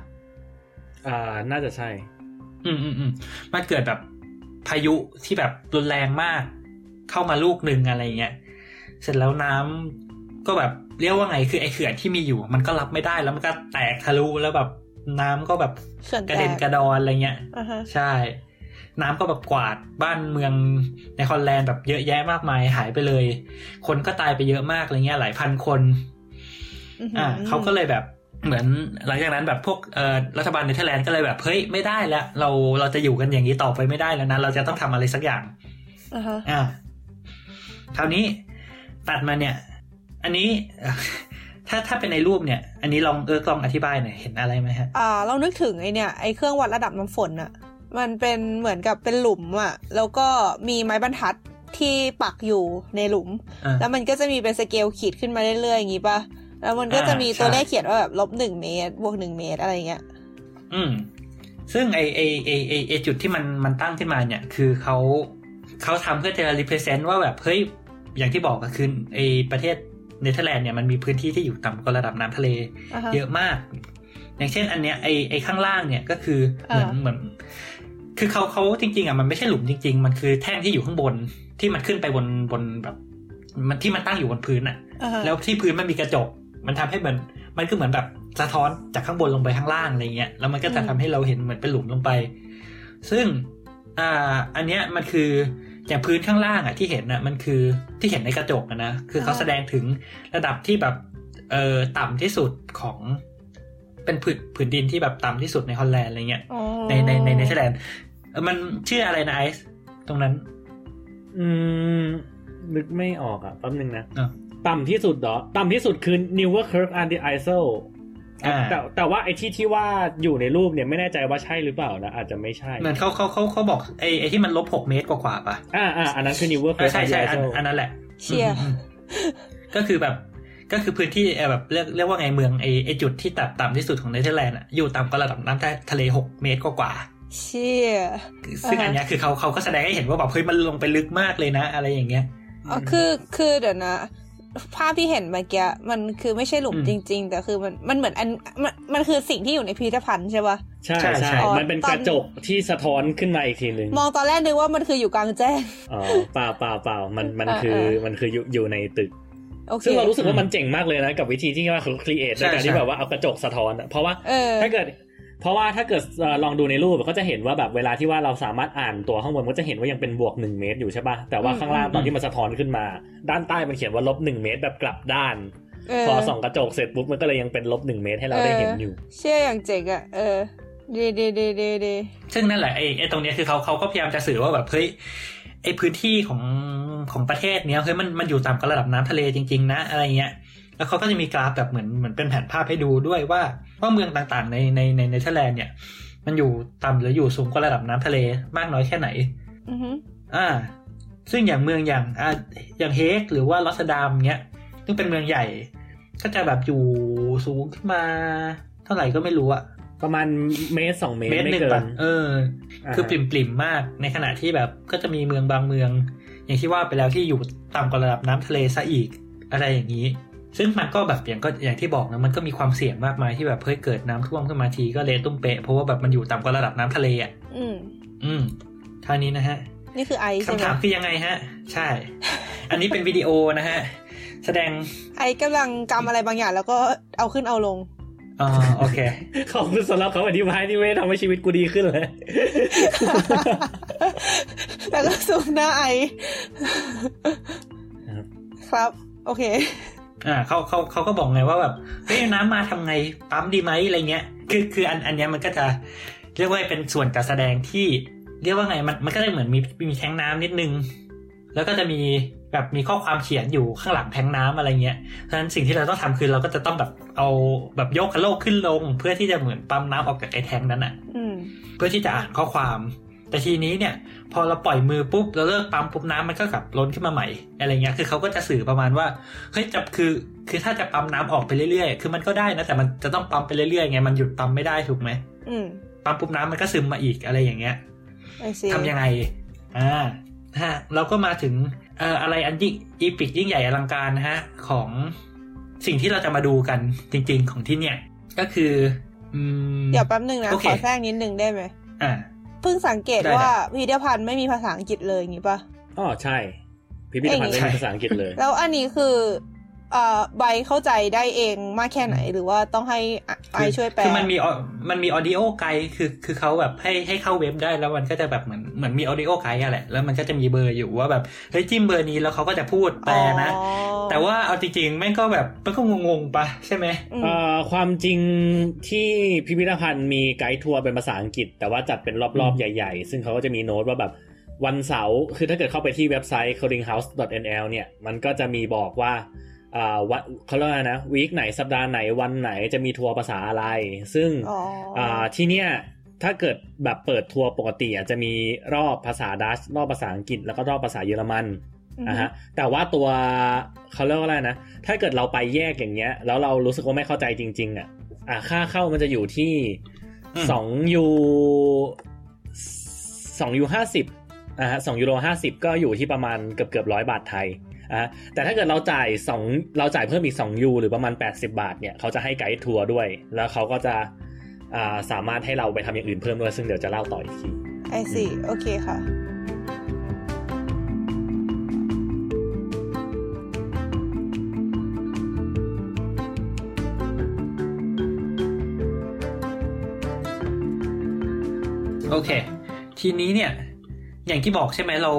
อ่า น่าจะใช่ อืมอืมอืมมันเกิดแบบพายุที่แบบรุนแรงมาก เข้ามาลูกหนึ่งอะไรเงี้ย เสร็จแล้วน้ำ ก็แบบเรียกว่าไงคือไอเขื่อนที่มีอยู่ มันก็รับไม่ได้แล้วมันก็แตกทะลุแล้วแบบน้ำก็แบบเขื่อนกแตระเด็นกกระดอนอะไรเงี้ยอ่าฮะใช่ น้ำก็แบบกวาดบ้านเมืองในฮอลแลนด์แบบเยอะแยะมากมายหายไปเลย คนก็ตายไปเยอะมากอะไรเงี้ยหลายพันคนอือหือ่าเขาก็เลยแบบเหมือนหลังจากนั้นแบบพวกเอ่อรัฐบาลเนเธอร์แลนด์ก็เลยแบบเฮ้ยไม่ได้แล้ว เราเราจะอยู่กันอย่างนี้ต่อไปไม่ได้แล้วนะเราจะต้องทำอะไรสักอย่างอ่าฮะอ่าคราวนี้ตัดมาเนี่ย อันนี้ถ้าถ้าเป็นในรูปเนี่ย อันนี้ลองเออลองอธิบายหน่อยเห็นอะไรไหมฮะอ่าเรานึกถึงไอเนี่ยไอเครื่องวัดระดับน้ำฝนอะมันเป็นเหมือนกับเป็นหลุมอะแล้วก็มีไม้บรรทัดที่ปักอยู่ในหลุมอ่าแล้วมันก็จะมีเป็นสเกลขีดขึ้นมาเรื่อยๆอย่างงี้ป่ะแล้วมันก็จะมีอ่าตัวใช่เลขเขียนว่าแบบลบหนึ่งเมตรบวกหนึ่งเมตรอะไรอย่างเงี้ย อืม ซึ่งไอไอไอไอไอจุดที่มันมันตั้งขึ้นมาเนี่ย คือเขาเขาทำเพื่อจะ represent ว่าแบบเฮ้ยอย่างที่บอกก็คือไอประเทศ เนเธอร์แลนด์เนี่ยมันมีพื้นที่ที่อยู่ต่ำกว่าระดับน้ำทะเลอ่าฮะเยอะมาก อย่างเช่น อันเนี้ยไอไอข้างล่างเนี่ยก็คือเหมือนอ่าเหมือน คือเขาเขาจริง ๆอะมันไม่ใช่หลุมจริง ๆ มันคือแท่งที่อยู่ข้างบนที่มันขึ้นไปบนบนแบบ มันที่มันตั้งอยู่บนพื้นอะอ่าฮะแล้วที่พื้นมันมีกระจก มันทำให้เหมือนมันก็เหมือนแบบสะท้อนจากข้างบนลงไปข้างล่างอะไรเงี้ยแล้วมันก็จะทำให้เราเห็นเหมือนเป็นหลุมลงไป ซึ่งอ่าอันเนี้ยมันคือ อย่างพื้นข้างล่างอะที่เห็นอะมันคือที่เห็นในกระจกอะนะคือเขาแสดงถึงระดับที่แบบเอ่อต่ำที่สุดของเป็นผืนผืนดินที่แบบต่ำที่สุดในฮอลแลนด์อะไรเงี้ยอ๋อในในในเนเธอร์แลนด์เอ่อมันชื่ออะไรนะไอซ์ตรงนั้น อืม นึกไม่ออกอะแป๊บนึงนะอะต่ำที่สุดเหรอ ต่ำที่สุดคือ Newer Curve and the Isle อ่า แต่แต่ว่าไอ้ที่ที่ว่าอยู่ในรูปเนี่ยไม่แน่ใจว่าใช่หรือเปล่านะอาจจะไม่ใช่เหมือนเขาเขาเขาเขาบอกไอ้ไอ้ที่มันลบหกเมตรกว่าๆป่ะอ่าอ่าอันนั้นคือ Newer เออ Curve ใช่ and the ใช่อัน Isle อันนั้นแหละเชียร์อืมอืมก็คือแบบก็คือพื้นที่เอ่อแบบเรียกเรียกว่าไงเมืองไอไอจุดที่ต่ำต่ำที่สุดของเนเธอร์แลนด์อะอยู่ต่ำกว่าระดับน้ำทะเลหกเมตรกว่าเชียร์ๆซึ่งอ่าฮะอันเนี้ยคือเขาเขาก็แสดงให้เห็นว่าแบบเฮ้ยมันลงไปลึกมากเลยนะ อะไรอย่างเงี้ยอ๋อคือคือเดี๋ยวนะ ภาพที่เห็นเมื่อกี้มันคือไม่ใช่หลุมอืมจริง ๆ แต่คือมันมันเหมือนอันมันมันคือสิ่งที่อยู่ในพิพิธภัณฑ์ใช่ปะใช่ใช่ใช่ใช่อ๋อมันเป็นตอนกระจกที่สะท้อนขึ้นมาอีกทีหนึ่งมองตอนแรกนึกว่ามันคืออยู่กลางแจ้งอ๋อเปล่าเปล่าเปล่ามันมันอ่าคืออ่ามัมันคืออยู่อยู่ในตึกโอเคซึ่งเรารู้สึกว่ามันเจ๋งมากเลยนะกับวิธีที่ว่าเขาครีเอทใช่ในการใช่ที่แบบว่าเอากระจกสะท้อนอะเพราะว่าเออถ้าเกิด เพราะว่าถ้าเกิดเอ่อลองดูในรูปก็จะเห็นว่าแบบเวลาที่ว่าเราสามารถอ่านตัวข้างบนก็จะเห็นว่ายังเป็นบวกหนึ่งเมตรอยู่ใช่ป่ะแต่ว่าอืมข้างล่างอืมตอนที่มันสะท้อนขึ้นมา ด้านใต้มันเขียนว่าลบหนึ่งเมตรแบบกลับด้านเออพอส่องกระจกเสร็จปุ๊บมันก็เลยยังเป็นลบหนึ่งเมตรให้เราได้เห็นอยู่ เชื่ออย่างเจ๋งอะเออดีดีดีดีดีซึ่งนั่นแหละไอ้ไอ้ตรงเนี้ยคือเขาเขาก็พยายามจะสื่อว่าแบบเฮ้ยไอ้พื้นที่ของของประเทศเนี้ยเฮ้ยมันมันอยู่ต่ำกว่าระดับน้ำทะเลจริง ๆ นะอะไรเงี้ย แล้วเขาก็จะมีกราฟแบบเหมือนเหมือนเป็นแผนภาพให้ดูด้วยว่าว่าเมืองต่างๆ ในในในเนเธอร์แลนด์เนี่ย มันอยู่ต่ำหรืออยู่สูงกว่าระดับน้ำทะเลมากน้อยแค่ไหนอือฮึอ่า ซึ่งอย่างเมืองอย่างอ่าอย่างเฮกหรือว่าลอสซาดามเนี้ยซึ่งเป็นเมืองใหญ่ ก็จะแบบอยู่สูงขึ้นมา เท่าไหร่ก็ไม่รู้อะประมาณเมตรสองเมตรเมตรไม่หนึ่งเกิปะนเออาคือปริ่มปริมๆมากในขณะที่แบบก็จะมีเมืองบางเมือง อย่างที่ว่าไปแล้วที่อยู่ต่ำกว่าระดับน้ำทะเลซะอีกอะไรอย่างนี้ ซึ่งมันก็แบบอย่างก็อย่างที่บอกนะมันก็มีความเสี่ยงมากมายที่แบบเฮ้ยเกิดน้ำท่วมขึ้นมาทีก็เละตุ้มเปะเพราะว่าแบบมันอยู่ต่ำกว่าระดับน้ำทะเลอะอืม อืมท่านี้นะฮะ นี่คือไอซ์ใช่ไหมคำถามคือยังไงฮะ ใช่ อันนี้เป็นวิดีโอนะฮะ แสดงไอซ์กำลังกำอะไรบางอย่าง แล้วก็เอาขึ้นเอาลงอ๋อโอเคขอบคุณสำหรับคำอธิบายที่ไม่ได้ทำให้ชีวิตกูดีขึ้นเลยแล้วก็ซูมหน้าไอซ์ครับครับ โอเค อ่าเขาเขาเขาก็บอกไงว่าแบบเฮ้ยน้ำมาทำไงปั๊มดีไหมอะไรเงี้ย คือคืออันอันเนี้ยมันก็จะเรียกว่าเป็นส่วนการแสดงที่ เรียกว่าไงมันมันก็จะเหมือนมีมีแทงน้ำนิดนึง แล้วก็จะมีแบบมีข้อความเขียนอยู่ข้างหลังแทงน้ำอะไรเงี้ยเพราะฉะนั้นสิ่งที่เราต้องทำคือเราก็จะต้องแบบเอาแบบยกคันโลกขึ้นลง เพื่อที่จะเหมือนปั๊มน้ำออกจากไอ้แทงนั้นอะอืมเพื่อที่จะอ่านข้อความ แต่ทีนี้เนี่ย พอเราปล่อยมือปุ๊บเราเลิกปั๊มปุ๊บน้ำมันก็กลับล้นขึ้นมาใหม่อะไรเงี้ยคือเขาก็จะสื่อประมาณว่าเฮ้ยจะคือ คือถ้าจะปั๊มน้ำออกไปเรื่อยๆ คือมันก็ได้นะแต่มันจะต้องปั๊มไปเรื่อยๆไงมันหยุดปั๊มไม่ได้ถูกไหมอืมปั๊มปุ๊บน้ำมันก็ซึมมาอีกอะไรอย่างเงี้ยไอซีทำยังไงอ่าฮะเราก็มาถึงเอ่ออะไรอันยิ่งอีพิกยิ่งใหญ่อลังการนะฮะของสิ่งที่เราจะมาดูกันจริง ๆ ของที่เนี่ย ก็คืออืมเดี๋ยวแป๊บหนึ่งนะโอเคขอแทรกนิดนึงได้ไหมอ่า เพิ่งสังเกตได้ว่าพิพิธภัณฑ์ไม่มีภาษาอังกฤษเลยอย่างงี้ปะอ๋อใช่ พิพิธภัณฑ์เอ้ยไม่มีภาษาอังกฤษเลย แล้วอันนี้คือ เอ่อใบเข้าใจได้เองมากแค่ไหนหรือว่าต้องให้ไอซ์ช่วยแปลคือมันมีอมันมี audio guide คือคือเขาแบบให้ให้เข้าเว็บได้แล้วมันก็จะแบบเหมือนเหมือนมี audio guide อะแหละแล้วมันก็จะมีเบอร์อยู่ว่าแบบเฮ้ยจิ้มเบอร์นี้แล้วเขาก็จะพูดแปลนะอ๋อแต่ว่าเอาจริงๆแม่งก็แบบมันก็งงๆปะใช่ไหมอืมเอ่อความจริงที่พิพิธภัณฑ์มี guide tour เป็นภาษาอังกฤษ แต่ว่าจัดเป็นรอบๆใหญ่ ๆ ซึ่งเขาก็จะมีโน้ตว่าแบบวันเสาร์คือถ้าเกิดเข้าไปที่เว็บไซต์ keringhuis.nl เนี่ยมันก็จะมีบอกว่า อ่าวันเขาเรียกว่าไงนะวีคไหนสัปดาห์ไหนวันไหนจะมีทัวร์ภาษาอะไร ซึ่งอ๋อออ่าที่เนี่ยถ้าเกิดแบบเปิดทัวร์ปกติอะจะมีรอบภาษาดัชรอบภาษาอังกฤษแล้วก็รอบภาษาเยอรมันอืมนะฮะแต่ว่าตัวเขาเรียกว่าอะไรนะ ถ้าเกิดเราไปแยกอย่างเงี้ย แล้วเรารู้สึกว่าไม่เข้าใจจริง ๆ อะ อ่าค่าเข้ามันจะอยู่ที่อืมสองยูสองยูห้าสิบอ่าฮะสองยูโรห้าสิบก็อยู่ที่ประมาณเกือบเกือบร้อยบาทไทย อะแต่ถ้าเกิดเราจ่ายสองเราจ่ายเพิ่มอีกสองยูหรือประมาณแปดสิบาทเนี่ยเขาจะให้ไกด์ทัวร์ด้วย แล้วเขาก็จะอ่าสามารถให้เราไปทำอย่างอื่นเพิ่มด้วยซึ่งเดี๋ยวจะเล่าต่ออีกทีไอซีโอเคค่ะโอเค ทีนี้เนี่ย อย่างที่บอกใช่ไหมเรา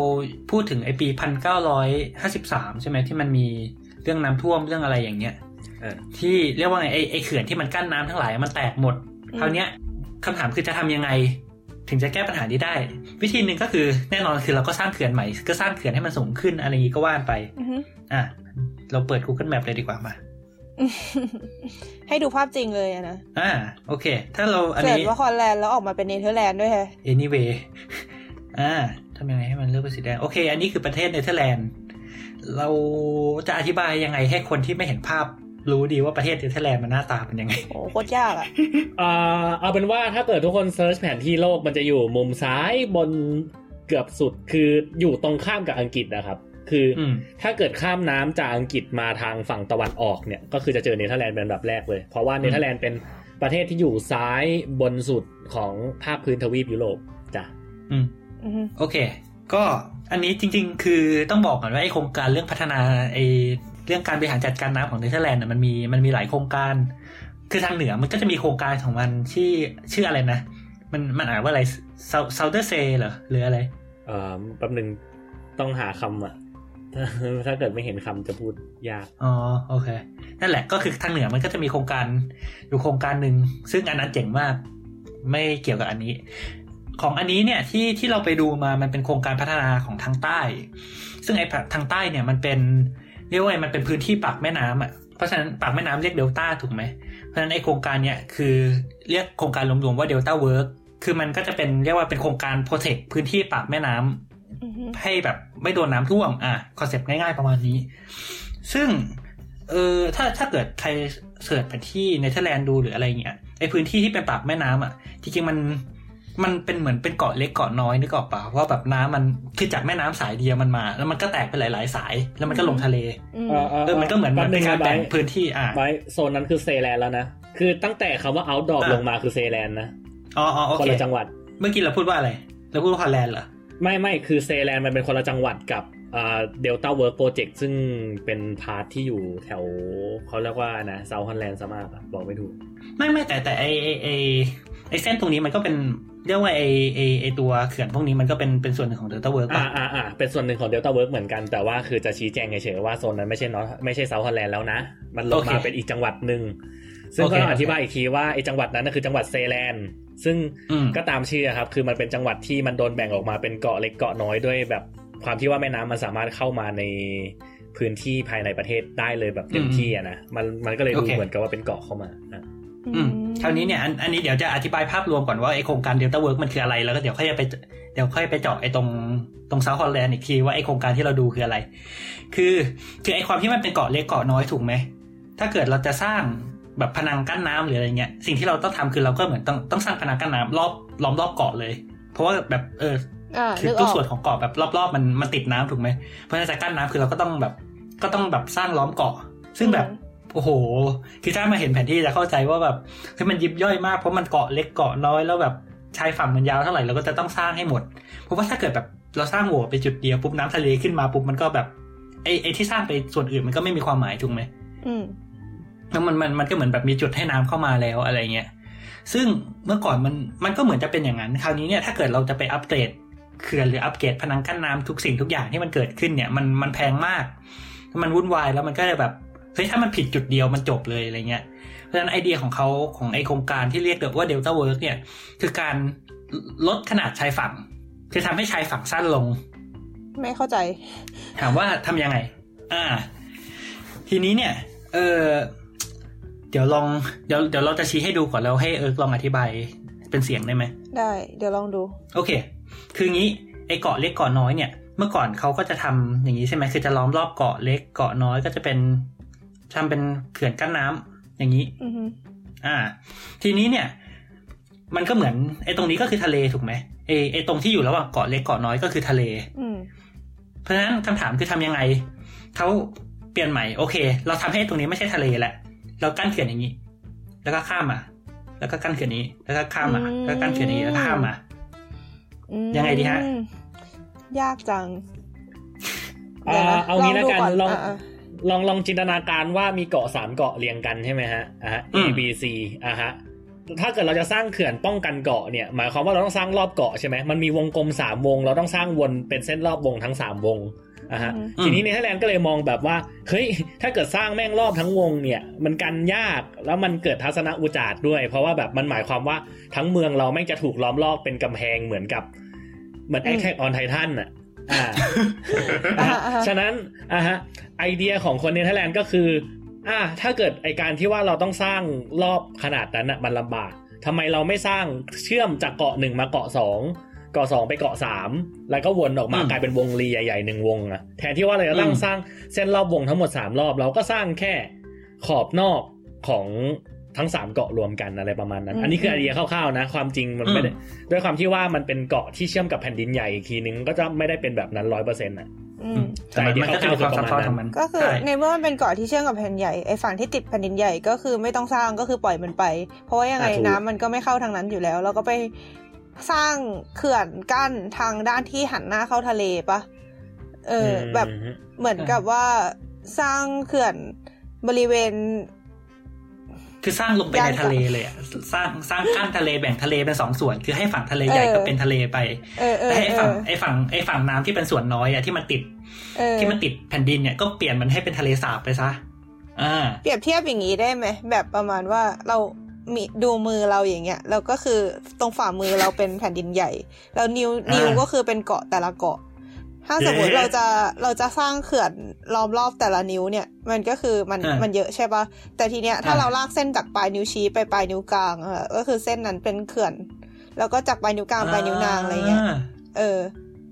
พูดถึงไอปีพันเก้าร้อยห้าสิบสามใช่ไหมที่มันมีเรื่องน้ำท่วมเรื่องอะไรอย่างเงี้ยเออที่เรียกว่าไงไอไอเขื่อนที่มันกั้นน้ำทั้งหลายมันแตกหมดอืมคราวเนี้ยคำถามคือจะทำยังไง ถึงจะแก้ปัญหานี้ได้ วิธีหนึ่งก็คือแน่นอนคือเราก็สร้างเขื่อนใหม่ ก็สร้างเขื่อนให้มันสูงขึ้นอะไรอย่างงี้ก็ว่านไปอือฮึอะเราเปิด Google Map เลยดีกว่ามา ให้ดูภาพจริงเลยอะนะอ่าโอเค ถ้าเราอันเกิดนี้ว่าคอนแลนด์แล้วออกมาเป็นเนเธอร์แลนด์ด้วยแฮะ anyway อ่าทำยังไงให้มันเลือกเป็นสีแดง โอเค อันนี้คือประเทศเนเธอร์แลนด์ เราจะอธิบายยังไงให้คนที่ไม่เห็นภาพรู้ดีว่าประเทศเนเธอร์แลนด์มันหน้าตาเป็นยังไง โอ้โคตรยากอะอ่าเอาเป็นว่าถ้าเกิดทุกคน search แผนที่โลกมันจะอยู่มุมซ้ายบนเกือบสุดคืออยู่ตรงข้ามกับอังกฤษนะครับ คืออืมถ้าเกิดข้ามน้ำจากอังกฤษมาทางฝั่งตะวันออกเนี่ย ก็คือจะเจอเนเธอร์แลนด์เป็นอันดับแรกเลย เพราะว่าเนเธอร์แลนด์เป็นประเทศที่อยู่ซ้ายบนสุดของภาคพื้นทวีปยุโรปจ้ะอืมอือฮึ โอเค ก็อันนี้จริง ๆ คือต้องบอกก่อนว่าไอโครงการเรื่องพัฒนาไอเรื่องการบริหารจัดการน้ำของเนเธอร์แลนด์น่ะมันมีมันมีหลายโครงการ คือทางเหนือมันก็จะมีโครงการของมันที่ชื่ออะไรนะ มันมันอ่านว่าอะไรเซาเดอร์เซเหรอหรืออะไรเอ่อแป๊บหนึ่งต้องหาคำอะถ้าถ้าเกิดไม่เห็นคำจะพูดยาก อ๋อ โอเค นั่นแหละก็คือทางเหนือมันก็จะมีโครงการอยู่โครงการหนึ่ง ซึ่งอันนั้นเจ๋งมาก ไม่เกี่ยวกับอันนี้ ของอันนี้เนี่ยที่ที่เราไปดูมามันเป็นโครงการพัฒนาของทางใต้ ซึ่งไอ้ทางใต้เนี่ยมันเป็นเรียกว่าไงมันเป็นพื้นที่ปากแม่น้ำอะเพราะฉะนั้นปากแม่น้ำเรียกเดลต้าถูกไหมเพราะฉะนั้นไอ้โครงการเนี่ยคือเรียกโครงการรวมๆว่า Delta Works คือมันก็จะเป็นเรียกว่าเป็นโครงการ protect พื้นที่ปากแม่น้ำอือฮึให้แบบไม่โดนน้ำท่วม อะคอนเซปต์ง่ายๆประมาณนี้ ซึ่งเออถ้าถ้าเกิดใคร search แผนที่เนเธอร์แลนด์ดูหรืออะไรเงี้ยไอพื้นที่ที่เป็นปากแม่น้ำอะจริงๆมัน มันเป็นเหมือนเป็นเกาะเล็กเกาะน้อยนึกออกปะว่าแบบน้ำมันคือจากแม่น้ำสายเดียวมันมา แล้วมันก็แตกเป็นหลาย ๆ สาย แล้วมันก็ลงทะเลอืมเออมันก็เหมือนมันเป็นการแบ่งพื้นที่อะไว้โซนนั้นคือเซแลนด์แล้วนะคือตั้งแต่คำว่า Ouddorp อะลงมาคือเซแลนด์นะอ๋ออ๋อโอเคคนละจังหวัด เมื่อกี้เราพูดว่าอะไรเราพูดว่าฮอลแลนด์เหรอไม่ไม่คือเซแลนด์มันเป็นคนละจังหวัดกับ Delta Works project ซึ่งเป็น part ที่อยู่แถวเขาเรียกว่านะเซาท์ฮอลแลนด์ซะมากอะบอกไม่ถูก ไม่ไม่แต่แต่ไอไอไอไอเส้นตรงนี้มันก็เป็น เรียกว่าไอไอไอตัวเขื่อนพวกนี้มันก็เป็นเป็นส่วนหนึ่งของ Delta Works อ่าป่ะอ่าอ่าเป็นส่วนหนึ่งของ Delta Works เหมือนกันแต่ว่าคือจะชี้แจงเฉยๆว่าโซนนั้นไม่ใช่นอไม่ใช่เซาท์ฮอลแลนด์แล้วนะ มันลงมาเป็นอีกจังหวัดหนึ่งซึ่งก็ต้องอธิบายอีกทีว่าไอ้จังหวัดนั้นนะคือจังหวัดเซแลนด์ซึ่งอืมก็ตามชื่อครับคือมันเป็นจังหวัดที่มันโดนแบ่งออกมาเป็นเกาะเล็กเกาะน้อยด้วยแบบความที่ว่าแม่น้ำมันสามารถเข้ามาในพื้นที่ภายในประเทศได้เลยแบบเต็มที่อะนะมันมันก็เลยดูเหมือนกับว่าเป็นเกาะเข้ามาอะอืมคราวนี้เนี่ยอันอันนี้เดี๋ยวจะอธิบายภาพรวมก่อนว่าไอโครงการ Delta Works มันคืออะไรแล้วก็เดี๋ยวค่อยไปเดี๋ยวค่อยไปเจาะไอตรงตรงเซาท์ฮอลแลนด์อีกทีว่าไอโครงการที่เราดูคืออะไร คือคือไอความที่มันเป็นเกาะเล็กเกาะน้อยถูกไหมถ้าเกิดเราจะสร้างแบบพนังกั้นน้ำหรืออะไรเงี้ยสิ่งที่เราต้องทำคือเราก็เหมือนต้องต้องสร้างพนังกั้นน้ำรอบล้อมรอบเกาะเลย เพราะว่าแบบเอออ่าคือนึกอทุกอกส่วนของเกาะแบบรอบๆมันมันติดน้ำถูกไหมเพราะฉะนั้นจะกั้นน้ำคือเราก็ต้องแบบก็ต้องแบบสร้างล้อมเกาะ ซึ่งแบบ โอ้โห คือถ้ามาเห็นแผนที่จะเข้าใจว่าแบบคือมันยิบย่อยมากเพราะมันเกาะเล็กเกาะน้อยแล้วแบบชายฝั่งมันยาวเท่าไหร่เราก็จะต้องสร้างให้หมด เพราะว่าถ้าเกิดแบบเราสร้างโหว่ไปจุดเดียวปุ๊บน้ำทะเลขึ้นมาปุ๊บมันก็แบบไอ้ไอ้ที่สร้างไปส่วนอื่นมันก็ไม่มีความหมายถูกไหมอืมแล้วมันมันมันก็เหมือนแบบมีจุดให้น้ำเข้ามาแล้วอะไรเงี้ย ซึ่งเมื่อก่อนมันมันก็เหมือนจะเป็นอย่างนั้น คราวนี้เนี่ยถ้าเกิดเราจะไปอัปเกรดเขื่อนหรืออัปเกรดพนังกั้นน้ำทุกสิ่งทุกอย่างที่มันเกิดขึ้นเนี่ยมันมันแพงมาก มันวุ่นวายแล้วมันก็เลยแบบ เฮ้ยถ้ามันผิดจุดเดียวมันจบเลยอะไรเงี้ย เพราะฉะนั้นไอเดียของเขาของไอโครงการที่เรียกว่า Delta Works เนี่ย คือการลดขนาดชายฝั่ง คือทำให้ชายฝั่งสั้นลง ไม่เข้าใจ ถามว่าทำยังไง อ่า ทีนี้เนี่ย เออเดี๋ยวลองเดี๋ยวเดี๋ยวเราจะชี้ให้ดูก่อนแล้วให้เอิร์กลองอธิบายเป็นเสียงได้ไหมได้ เดี๋ยวลองดู โอเค คืองี้ไอ้เกาะเล็กเกาะน้อยเนี่ย เมื่อก่อนเขาก็จะทำอย่างนี้ใช่ไหมคือจะล้อมรอบเกาะเล็กเกาะน้อยก็จะเป็น ทำเป็นเขื่อนกั้นน้ำอย่างนี้อือฮึอ่า ทีนี้เนี่ย มันก็เหมือนไอ้ตรงนี้ก็คือทะเลถูกไหมไอ้ไอ้ตรงที่อยู่ระหว่างเกาะเล็กเกาะน้อยก็คือทะเลอืมเพราะฉะนั้นคำถามคือทำยังไงเขาเปลี่ยนใหม่โอเค เราทำให้ตรงนี้ไม่ใช่ทะเลแหละ เรากั้นเขื่อนอย่างนี้ แล้วก็ข้ามมา แล้วก็กั้นเขื่อนนี้ แล้วก็ข้ามมาอืมแล้วก็กั้นเขื่อนนี้แล้วก็ข้ามมาอืมยังไงดีฮะยากจังอ่าดี๋ยวนะเอางี้แล้วกันดูลองะะ ลองลองจินตนาการว่ามีเกาะสามเกาะเรียงกันใช่ไหมฮะอะฮะอื A ม B C อะฮะถ้าเกิดเราจะสร้างเขื่อนป้องกันเกาะเนี่ย หมายความว่าเราต้องสร้างรอบเกาะใช่ไหมมันมีวงกลมสามวง เราต้องสร้างวนเป็นเส้นรอบวงทั้งสามวงอะฮะอืมทีนี้เนเธอร์แลนด์ก็เลยมองแบบว่าเฮ้ยถ้าเกิดสร้างแม่งรอบทั้งวงเนี่ย มันกันยากแล้วมันเกิดทัศนอุจาดด้วย เพราะว่าแบบมันหมายความว่าทั้งเมืองเราแม่งจะถูกล้อมรอบเป็นกำแพงเหมือนกับเหมือน Attack on Titan อะ อ่าอ่าอ่าฉะนั้นอะฮะไอเดียของคนเนเธอร์แลนด์ก็คืออ่าถ้าเกิดไอการที่ว่าเราต้องสร้างรอบขนาดนั้นอะมันลำบากทำไมเราไม่สร้างเชื่อมจากเกาะหนึ่งมาเกาะสองเกาะสองไปเกาะสามแล้วก็วนออกมาอืมกลายเป็นวงรีใหญ่ๆหนึ่งวงอะแทนที่ว่าเราจะต้องอืมสร้างเส้นรอบวงทั้งหมดสามรอบ เราก็สร้างแค่ขอบนอกของ ทั้งสามเกาะรวมกันอะไรประมาณนั้นอืมอันนี้คือไอเดียคร่าวๆนะ ความจริงมันไม่ได้ด้วยความที่ว่ามันเป็นเกาะที่เชื่อมกับแผ่นดินใหญ่อีกทีนึงก็จะไม่ได้เป็นแบบนั้นร้อยเปอร์เซ็นต์อะอืมแต่มันมันก็จะมีความซับซ้อนของมัน ก็คือใช่ในเมื่อมันเป็นเกาะที่เชื่อมกับแผ่นใหญ่ไอ้ฝั่งที่ติดแผ่นดินใหญ่ก็คือไม่ต้องสร้างก็คือปล่อยมันไป เพราะว่ายังไงอ่าถูกน้ำมันก็ไม่เข้าทางนั้นอยู่แล้วแล้วก็ไปสร้างเขื่อนกั้นทางด้านที่หันหน้าเข้าทะเลปะเอออแบบมเหมือนกับว่าสร้างเขื่อนบริเวณ คือสร้างลงไปในทะเลเลยอะสร้างสร้างกั้นทะเลแบ่งทะเลเป็นสองส่วน คือให้ฝั่งทะเลใหญ่เออก็เป็นทะเลไปเออเออแต่ให้เอฝั่งอไอ้ฝั่งไอ้ฝั่งน้ำที่เป็นส่วนน้อยอะที่มันติดเออที่มันติดแผ่นดินเนี่ยก็เปลี่ยนมันให้เป็นทะเลสาบไปซะอ่าเปรียบเทียบอย่างนี้ได้ไหมแบบประมาณว่าเรามีดูมือเราอย่างเงี้ยแล้วก็คือตรงฝ่ามือเราเป็นแผ่นดินใหญ่ แล้วนิ้วนิ้วก็คือเป็นเกาะแต่ละเกาะ ถ้าสมมติเราจะเราจะสร้างเขื่อนล้อมรอบแต่ละนิ้วเนี่ย มันก็คือมันมันเยอะใช่ปะแต่ทีเนี้ยถ้าเราลากเส้นจากปลายนิ้วชี้ไปปลายนิ้วกลางอะก็คือเส้นนั้นเป็นเขื่อน แล้วก็จากปลายนิ้วกลางปลายนิ้วนางอะไรเงี้ยเออ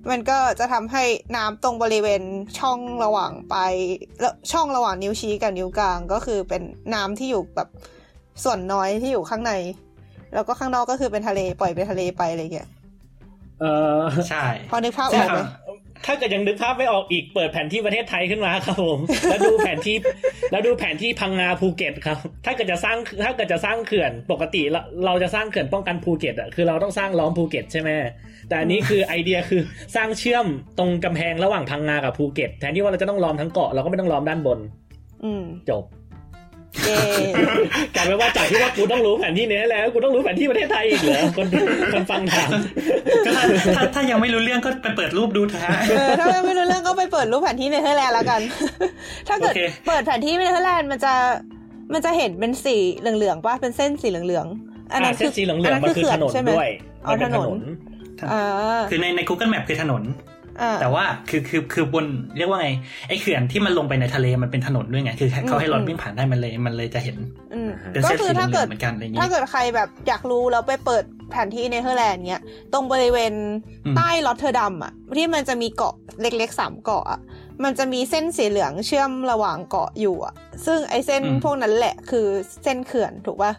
มันก็จะทำให้น้ำตรงบริเวณช่องระหว่างปลายแล้วช่องระหว่างนิ้วชี้กับนิ้วกลางก็คือเป็นน้ำที่อยู่แบบส่วนน้อยที่อยู่ข้างใน แล้วก็ข้างนอกก็คือเป็นทะเลปล่อยไปทะเลไปอะไรเงี้ยเออใช่ พอนึกภาพออกไหม ถ้าเกิดยังนึกภาพไม่ออกอีกเปิดแผนที่ประเทศไทยขึ้นมาครับผม แล้วดูแผนที่ แล้วดูแผนที่พังงาภูเก็ตครับ ถ้าเกิดจะสร้างถ้าเกิดจะสร้างเขื่อนปกติเราเราจะสร้างเขื่อนป้องกันภูเก็ตอะคือเราต้องสร้างล้อมภูเก็ตใช่ไหมแต่อันนี้คือไอเดียคือสร้างเชื่อมตรงกำแพงระหว่างพังงากับภูเก็ตแทนที่ว่าเราจะต้องล้อมทั้งเกาะเราก็ไม่ต้องล้อมด้านบนอืมจบเย่ กลายเป็นว่าจากที่ว่ากูต้องรู้แผนที่นี้แล้วกูต้องรู้แผนที่ประเทศไทยอีกเหรอคนคนฟังถามก็ถ้าถ้าถ้ายังไม่รู้เรื่องก็ไปเปิดรูปดูเถอะฮะเออถ้าไม่รู้เรื่องก็ไปเปิดรูปแผนที่เนเธอร์แลนด์แล้วกัน ถ้าเกิดโอเคเปิดแผนที่เนเธอร์แลนด์มันจะมันจะเห็นเป็นสีเหลืองๆป่ะเป็นเส้นสีเหลืองๆอันนั้นอ่าเส้นสีเหลืองๆมันคือถนนใช่ไหมด้วยอ๋อมันเป็นถถนนนนอ่าคือในใน Google Map คือถนนอ่า แต่ว่าคือคือคือบนเรียกว่าไงไอ้เขื่อนที่มันลงไปในทะเลมันเป็นถนนด้วยไงคือเขาให้รถวิ่งผ่านได้มันเลยมันเลยจะเห็นอืมเป็นก็เส้นคืสีอเหถ้าลืเกิอดงๆเหมือนกันอะไรอย่างถ้างี้เกิดใครแบบอยากรู้แล้วไปเปิดแผนที่เนเธอร์แลนด์เนี้ยตรงบริเวณอืมใต้รอตเทอร์ดัมอะที่มันจะมีเกาะเล็กๆสามเกาะอะมันจะมีเส้นสีเหลืองเชื่อมระหว่างเกาะอยู่อะ ซึ่งไอ้เส้นพวกนั้นแหละคือเส้นเขื่อนถูกป่ะ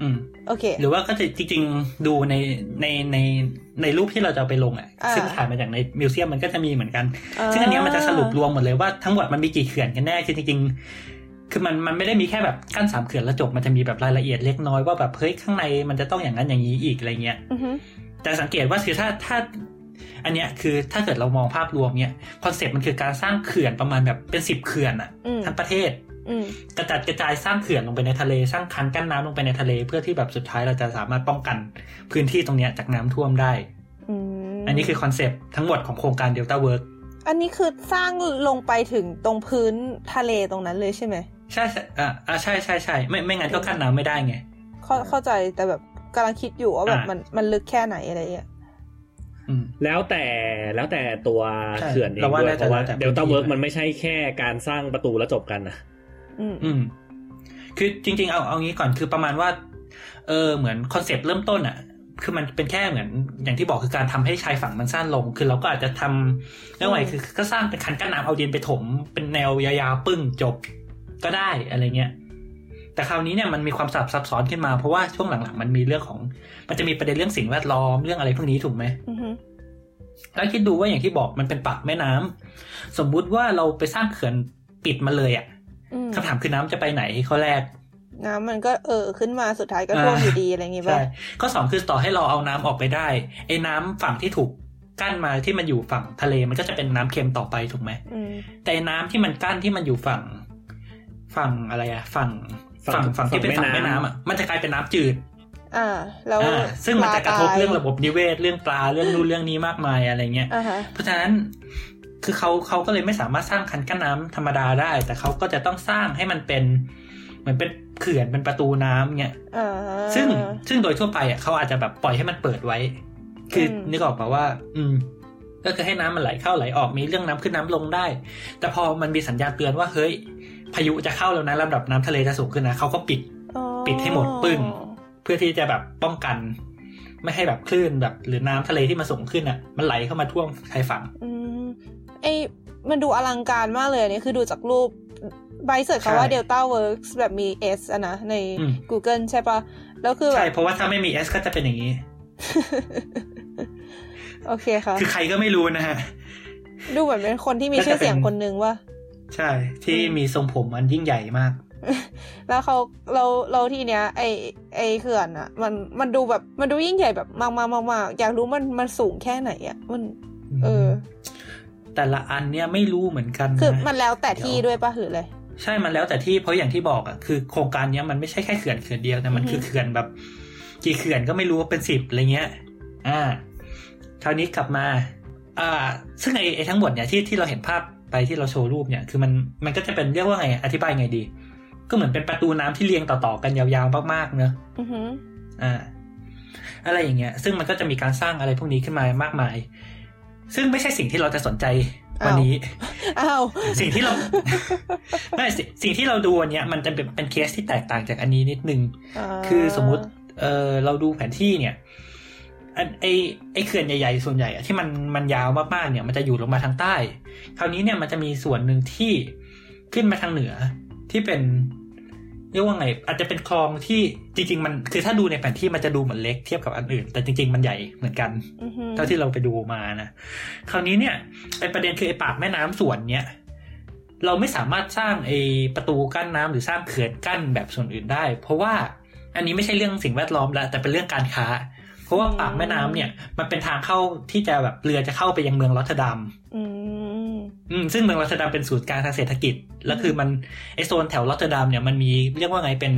อืมโอเค หรือว่าก็จะจริงๆดูในในใน ในรูปที่เราจะเอาไปลงอะอ่าซึ่งถ่ายมาจากใน museum มันก็จะมีเหมือนกันอ่าซึ่งอันเนี้ยมันจะสรุปรวมหมดเลยว่าทั้งหมดมันมีกี่เขื่อนกันแน่คือจริงๆคือมันมันไม่ได้มีแค่แบบกั้นสามเขื่อนแล้วจบมันจะมีแบบรายละเอียดเล็กน้อยว่าแบบเฮ้ยข้างในมันจะต้องอย่างนั้นอย่างนี้อีกอะไรเงี้ยอือฮึแต่สังเกตว่าคือถ้าถ้าอันเนี้ยคือถ้าเกิดเรามองภาพรวมเนี่ยคอนเซ็ปต์มันคือการสร้างเขื่อนประมาณแบบเป็นสิบเขื่อนอะอืมทั้งประเทศอืม กระจัดกระจายสร้างเขื่อนลงไปในทะเลสร้างคันกั้นน้ำลงไปในทะเล เพื่อที่แบบสุดท้ายเราจะสามารถป้องกันพื้นที่ตรงเนี้ยจากน้ำท่วมได้อืมอันนี้คือคอนเซปต์ทั้งหมดของโครงการ Delta Work อันนี้คือสร้างลงไปถึงตรงพื้นทะเลตรงนั้นเลยใช่ไหมใช่ใช่อ่าอ่าใช่ใช่ใช่ไม่ไม่งั้นก็กั้นน้ำไม่ได้ไงเข้าเข้าใจแต่แบบกำลังคิดอยู่ว่าแบบอ่ามัมันมันลึกแค่ไหนอะไรเงี้ยอืมแล้วแต่แล้วแต่ตัวใช่เขื่อนเองเราว่าด้วยน่าจะเพราะว่าแล้วแต่เดลต้าพื้นที่เวิร์กด้วยมันไม่ใช่แค่การสร้างประตูแล้วจบกันนะ อืมอืม คือจริง ๆ เอาเอางี้ก่อนคือประมาณว่า เออ เหมือนคอนเซปต์เริ่มต้นอะ คือมันเป็นแค่เหมือนอย่างที่บอกคือการทำให้ชายฝั่งมันสั้นลง คือเราก็อาจจะทำเรื่องไงคือก็สร้างเป็นคันกั้นน้ำเอาดินไปถม เป็นแนวยาวๆปึ้งจบก็ได้อะไรเงี้ยแต่คราวนี้เนี่ยมันมีความซับซับซ้อนขึ้นมาเพราะว่าช่วงหลังๆ มันมีเรื่องของ มันจะมีประเด็นเรื่องสิ่งแวดล้อมเรื่องอะไรพวกนี้ถูกไหมอือฮึแล้วคิดดูว่าอย่างที่บอกมันเป็นปากแม่น้ำสมมุติว่าเราไปสร้างเขื่อนปิดมาเลยอะอืม คำถามคือน้ำจะไปไหนข้อแรก น้ำมันก็เออขึ้นมาสุดท้ายก็ท่วมอ่าอยู่ดีอะไรอย่างงี้ป่ะใช่ข้อสองคือต่อให้เราเอาน้ำออกไปได้ไอ้น้ำฝั่งที่ถูกกั้นมาที่มันอยู่ฝั่งทะเลมันก็จะเป็นน้ำเค็มต่อไปถูกไหมอืมแต่ไอ้น้ำที่มันกั้นที่มันอยู่ฝั่ง ฝั่งอะไรอะฝั่งฝั่งฝั่งที่เป็นฝั่งแม่น้ำอะมันจะกลายเป็นน้ำจืดอ่าแล้วอ่าซึ่งมันจะกระทบปลาตายเรื่องระบบนิเวศเรื่องปลาเรื่องนู่นเรื่องนี้มากมายอะไรเงี้ยอ่าฮะเพราะฉะนั้น คือเขาเขาก็เลยไม่สามารถสร้างคันกั้นน้ำธรรมดาได้ แต่เขาก็จะต้องสร้างให้มันเป็น เหมือนเป็นเขื่อนเป็นประตูน้ำเนี่ยอ่าซึ่งซึ่งโดยทั่วไปอะเขาอาจจะแบบปล่อยให้มันเปิดไว้ คืออมนึกออกป่าว่า อืม ก็คือให้น้ำมันไหลเข้าไหลออกมีเรื่องน้ำขึ้นน้ำลงได้ แต่พอมันมีสัญญาณเตือนว่าเฮ้ย พายุจะเข้าแล้วนะลำดับน้ำทะเลจะสูงขึ้นนะเขาก็ปิดอ๋อปิดให้หมดปึ้งเพื่อที่จะแบบป้องกัน ไม่ให้แบบคลื่นแบบ หรือน้ำทะเลที่มันสูงขึ้นอะ มันไหลเข้ามาท่วมชายฝั่งอืม ไอมันดูอลังการมากเลยอันนี่คือดูจากรูปใบเสิร์ชคำว่าใช่ Delta Works แบบมี S อะนะ ในอืม Google ใช่ปะแล้วคือแบใช่บเพราะว่าถ้าไม่มี S ก็จะเป็นอย่างนี้ โอเคค่ะ คือใครก็ไม่รู้นะฮะ ดูเหมือนเป็นคนที่มีก็จะชื่อเสียงเป็นคนนึงว่า ใช่ ที่มีทรงผมอันยิ่งใหญ่มาก แล้วเขาเราเราทีเนี้ย ไอไอเขื่อนอะมันมันดูแบบมันดูยิ่งใหญ่แบบมากมากมากมากอยากรู้มันมันสูงแค่ไหนอะมัน เออ แต่ละอันเนี่ยไม่รู้เหมือนกันคือนะมันแล้วแต่ที่เดี๋ยวด้วยปะหรืออะไรใช่มันแล้วแต่ที่เพราะอย่างที่บอกอะคือโครงการเนี้ยมันไม่ใช่แค่เขื่อนเขื่อนเดียวแต่มันอือฮึคือเขื่อนแบบ กี่เขื่อนก็ไม่รู้ว่าเป็นสิบอะไรเงี้ย อ่าคราวนี้กลับมา อ่า ซึ่งไอ้ไอ้ทั้งหมดเนี่ยที่ที่เราเห็นภาพไปที่เราโชว์รูปเนี่ยคือมันมันก็จะเป็นเรียกว่าไงอธิบายไงดี ก็ก็เหมือนเป็นประตูน้ำที่เรียงต่อๆกันยาวๆมากๆเนอะอือหืออ่า อะไรอย่างเงี้ย ซึ่งมันก็จะมีการสร้างอะไรพวกนี้ขึ้นมามากมาย ซึ่งไม่ใช่สิ่งที่เราจะสนใจวันนี้อ้าวสิ่งที่เราไม่สิสิ่งที่เราดูวันเนี้ยมันจะเป็นเป็นเคสที่แตกต่างจากอันนี้นิดนึงาคือสมมุติเออเราดูแผนที่เนี่ยอันไอไอเขื่อนใหญ่ๆส่วนใหญ่อะที่มันมันยาวมากๆเนี่ยมันจะอยู่ลงมาทางใต้ คราวนี้เนี่ยมันจะมีส่วนหนึ่งที่ขึ้นมาทางเหนือที่เป็น เรียกว่าไง อาจจะเป็นคลองที่จริง ๆ มันคือถ้าดูในแผนที่มันจะดูเหมือนเล็กเทียบกับอันอื่น แต่จริง ๆ มันใหญ่เหมือนกันอือหือเท่าที่เราไปดูมานะคราวนี้เนี่ยไอประเด็นคือไอปากแม่น้ำส่วนเนี้ยเราไม่สามารถสร้างไอประตูกั้นน้ำหรือสร้างเขื่อนกั้นแบบส่วนอื่นได้ เพราะว่าอันนี้ไม่ใช่เรื่องสิ่งแวดล้อมแล้วแต่เป็นเรื่องการค้า เพราะว่าปากแม่น้ำเนี่ย มันเป็นทางเข้าที่จะแบบเรือจะเข้าไปยังเมืองรอตเตอร์ดัม อืมอืมซึ่งเมืองรอตเตอร์ดัมเป็นศูนย์กลางทางเศรษฐกิจ แล้วคือมันไอโซนแถวรอตเตอร์ดัมเนี่ยมันมีเรียกว่าไงเป็น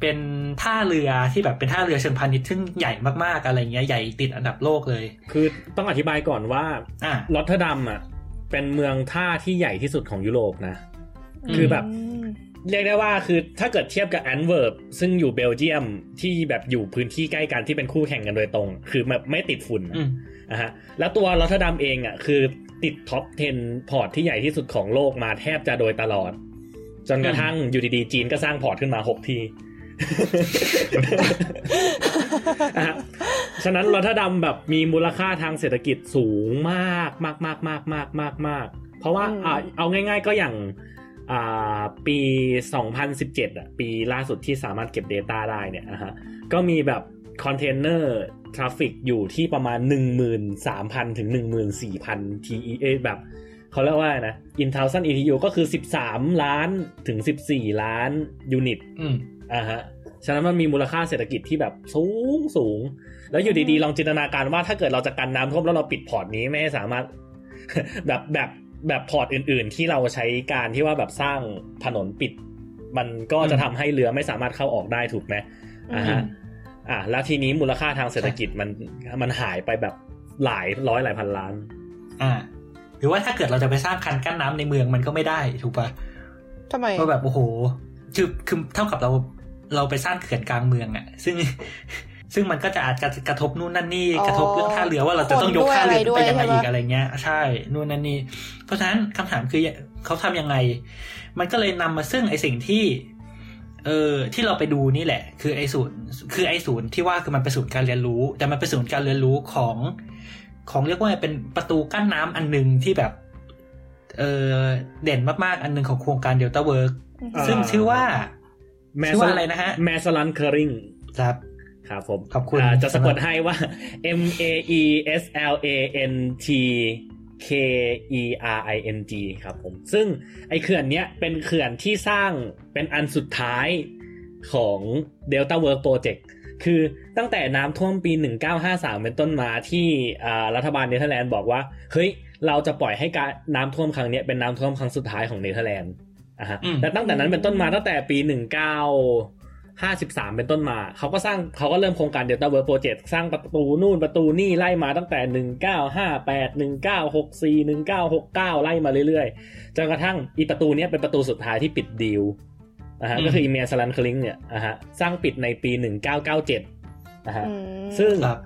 เป็นท่าเรือที่แบบเป็นท่าเรือเชิงพาณิชย์ซึ่งใหญ่มากๆอะไรเงี้ยใหญ่ติดอันดับโลกเลย คือต้องอธิบายก่อนว่าอะรอตเทอร์ดัมอะเป็นเมืองท่าที่ใหญ่ที่สุดของยุโรปนะ คือแบบมเรียกได้ว่าคือถ้าเกิดเทียบกับแอนต์เวิร์ปซึ่งอยู่เบลเยียมที่แบบอยู่พื้นที่ใกล้กันที่เป็นคู่แข่งกันโดยตรง คือแบบไม่ติดฝุ่นอืมนะฮะแล้วตัวรอตเทอร์ดัมเองอะคือ ติด top 10 port ที่ใหญ่ที่สุดของโลกมาแทบจะโดยตลอด จนกระทั่งอยู่ดีๆ จีนก็สร้าง port ขึ้นมา 6 ที่อะฮะฉะนั้นรอตเทอร์ดัมแบบมีมูลค่าทางเศรษฐกิจสูงมากมากมากมากมากมากมากเพราะว่าอืมอ่าเอาง่าย ๆ ก็อย่างอ่าปี 2017 อะ ปีล่าสุดที่สามารถเก็บ Data ได้เนี่ยนะฮะก็มีแบบ container traffic อยู่ที่ประมาณ 13,000 ถึง 14,000 TE เอยแบบเขาเรียกว่าอะไรนะ in thousand TEU ก็คือ 13 ล้านถึง 14 ล้าน unit อืมอ่าฮะ ฉะนั้นมันมีมูลค่าเศรษฐกิจที่แบบสูงสูง แล้วอยู่ดีๆ ลองจินตนาการว่าถ้าเกิดเราจะกันน้ำท่วมแล้วเราปิด port นี้ไม่ให้สามารถ แบบแบบแบบ port อื่น ๆ ที่เราใช้การที่ว่าแบบสร้างถนนปิด มันก็จะทำให้เรือไม่สามารถเข้าออกได้ถูกไหมอ่าฮะ อ่าแล้วทีนี้มูลค่าทางเศรษฐกิจมันมันหายไปแบบหลายร้อยหลายพันล้าน อ่า หรือว่าถ้าเกิดเราจะไปสร้างคันกั้นน้ำในเมืองมันก็ไม่ได้ถูกปะทำไมก็แบบโอ้โหคือคือเท่ากับเราเราไปสร้างเขื่อนกลางเมืองอะซึ่งซึ่งมันก็จะอาจจะกระทบนู่นนั่นนี่อ๋อกระทบเรื่องท่าเรือว่าเราจะต้องยกท่าเรือคนด้วยไปยังไงอะไรด้วยอีกอะไรเงี้ย ใช่นู่นนั่นนี่เพราะฉะนั้นคำถามคือเขาทำยังไง มันก็เลยนำมาซึ่งไอสิ่งที่ เออที่เราไปดูนี่แหละ คือไอศูนย์คือไอศูนย์ที่ว่าคือมันเป็นศูนย์การเรียนรู้ แต่มันเป็นศูนย์การเรียนรู้ของ ของเรียกว่าเป็นประตูกั้นน้ำอันหนึ่งที่แบบเออเด่นมากๆ อันหนึ่งของโครงการเดลต้าเวิร์กอ่าซึ่งชื่อว่าชื่อว่าอะไรนะฮะแมสลันเคอริงครับครับผมขอบคุณาจะสะกดให้ว่า M A E S L A N T K E R I N G ครับผม ซึ่งไอเขื่อนเนี้ยเป็นเขื่อนที่สร้างเป็นอันสุดท้ายของ Delta Work Project คือตั้งแต่น้ำท่วมปี 1953 เป็นต้นมาที่อ่ารัฐบาลเนเธอร์แลนด์บอกว่า เฮ้ย เราจะปล่อยให้การน้ำท่วมครั้งเนี้ยเป็นน้ำท่วมครั้งสุดท้ายของเนเธอร์แลนด์อะฮะอืมแต่ตั้งแต่นั้นเป็นต้นมาตั้งแต่ปี 1953 เป็นต้นมาเขาก็สร้างเขาก็เริ่มโครงการ Delta Work Project สร้างประตูนู่นประตูนี่ไล่มาตั้งแต่ 1958 1964 1969 ไล่มาเรื่อยๆ จนกระทั่งอีประตูเนี้ยเป็นประตูสุดท้ายที่ปิดดีลนะฮะอืมก็คืออีเมียสลันคลิงเนี่ยนะฮะสร้างปิดในปี 1997นะฮะอืมซึ่งครับ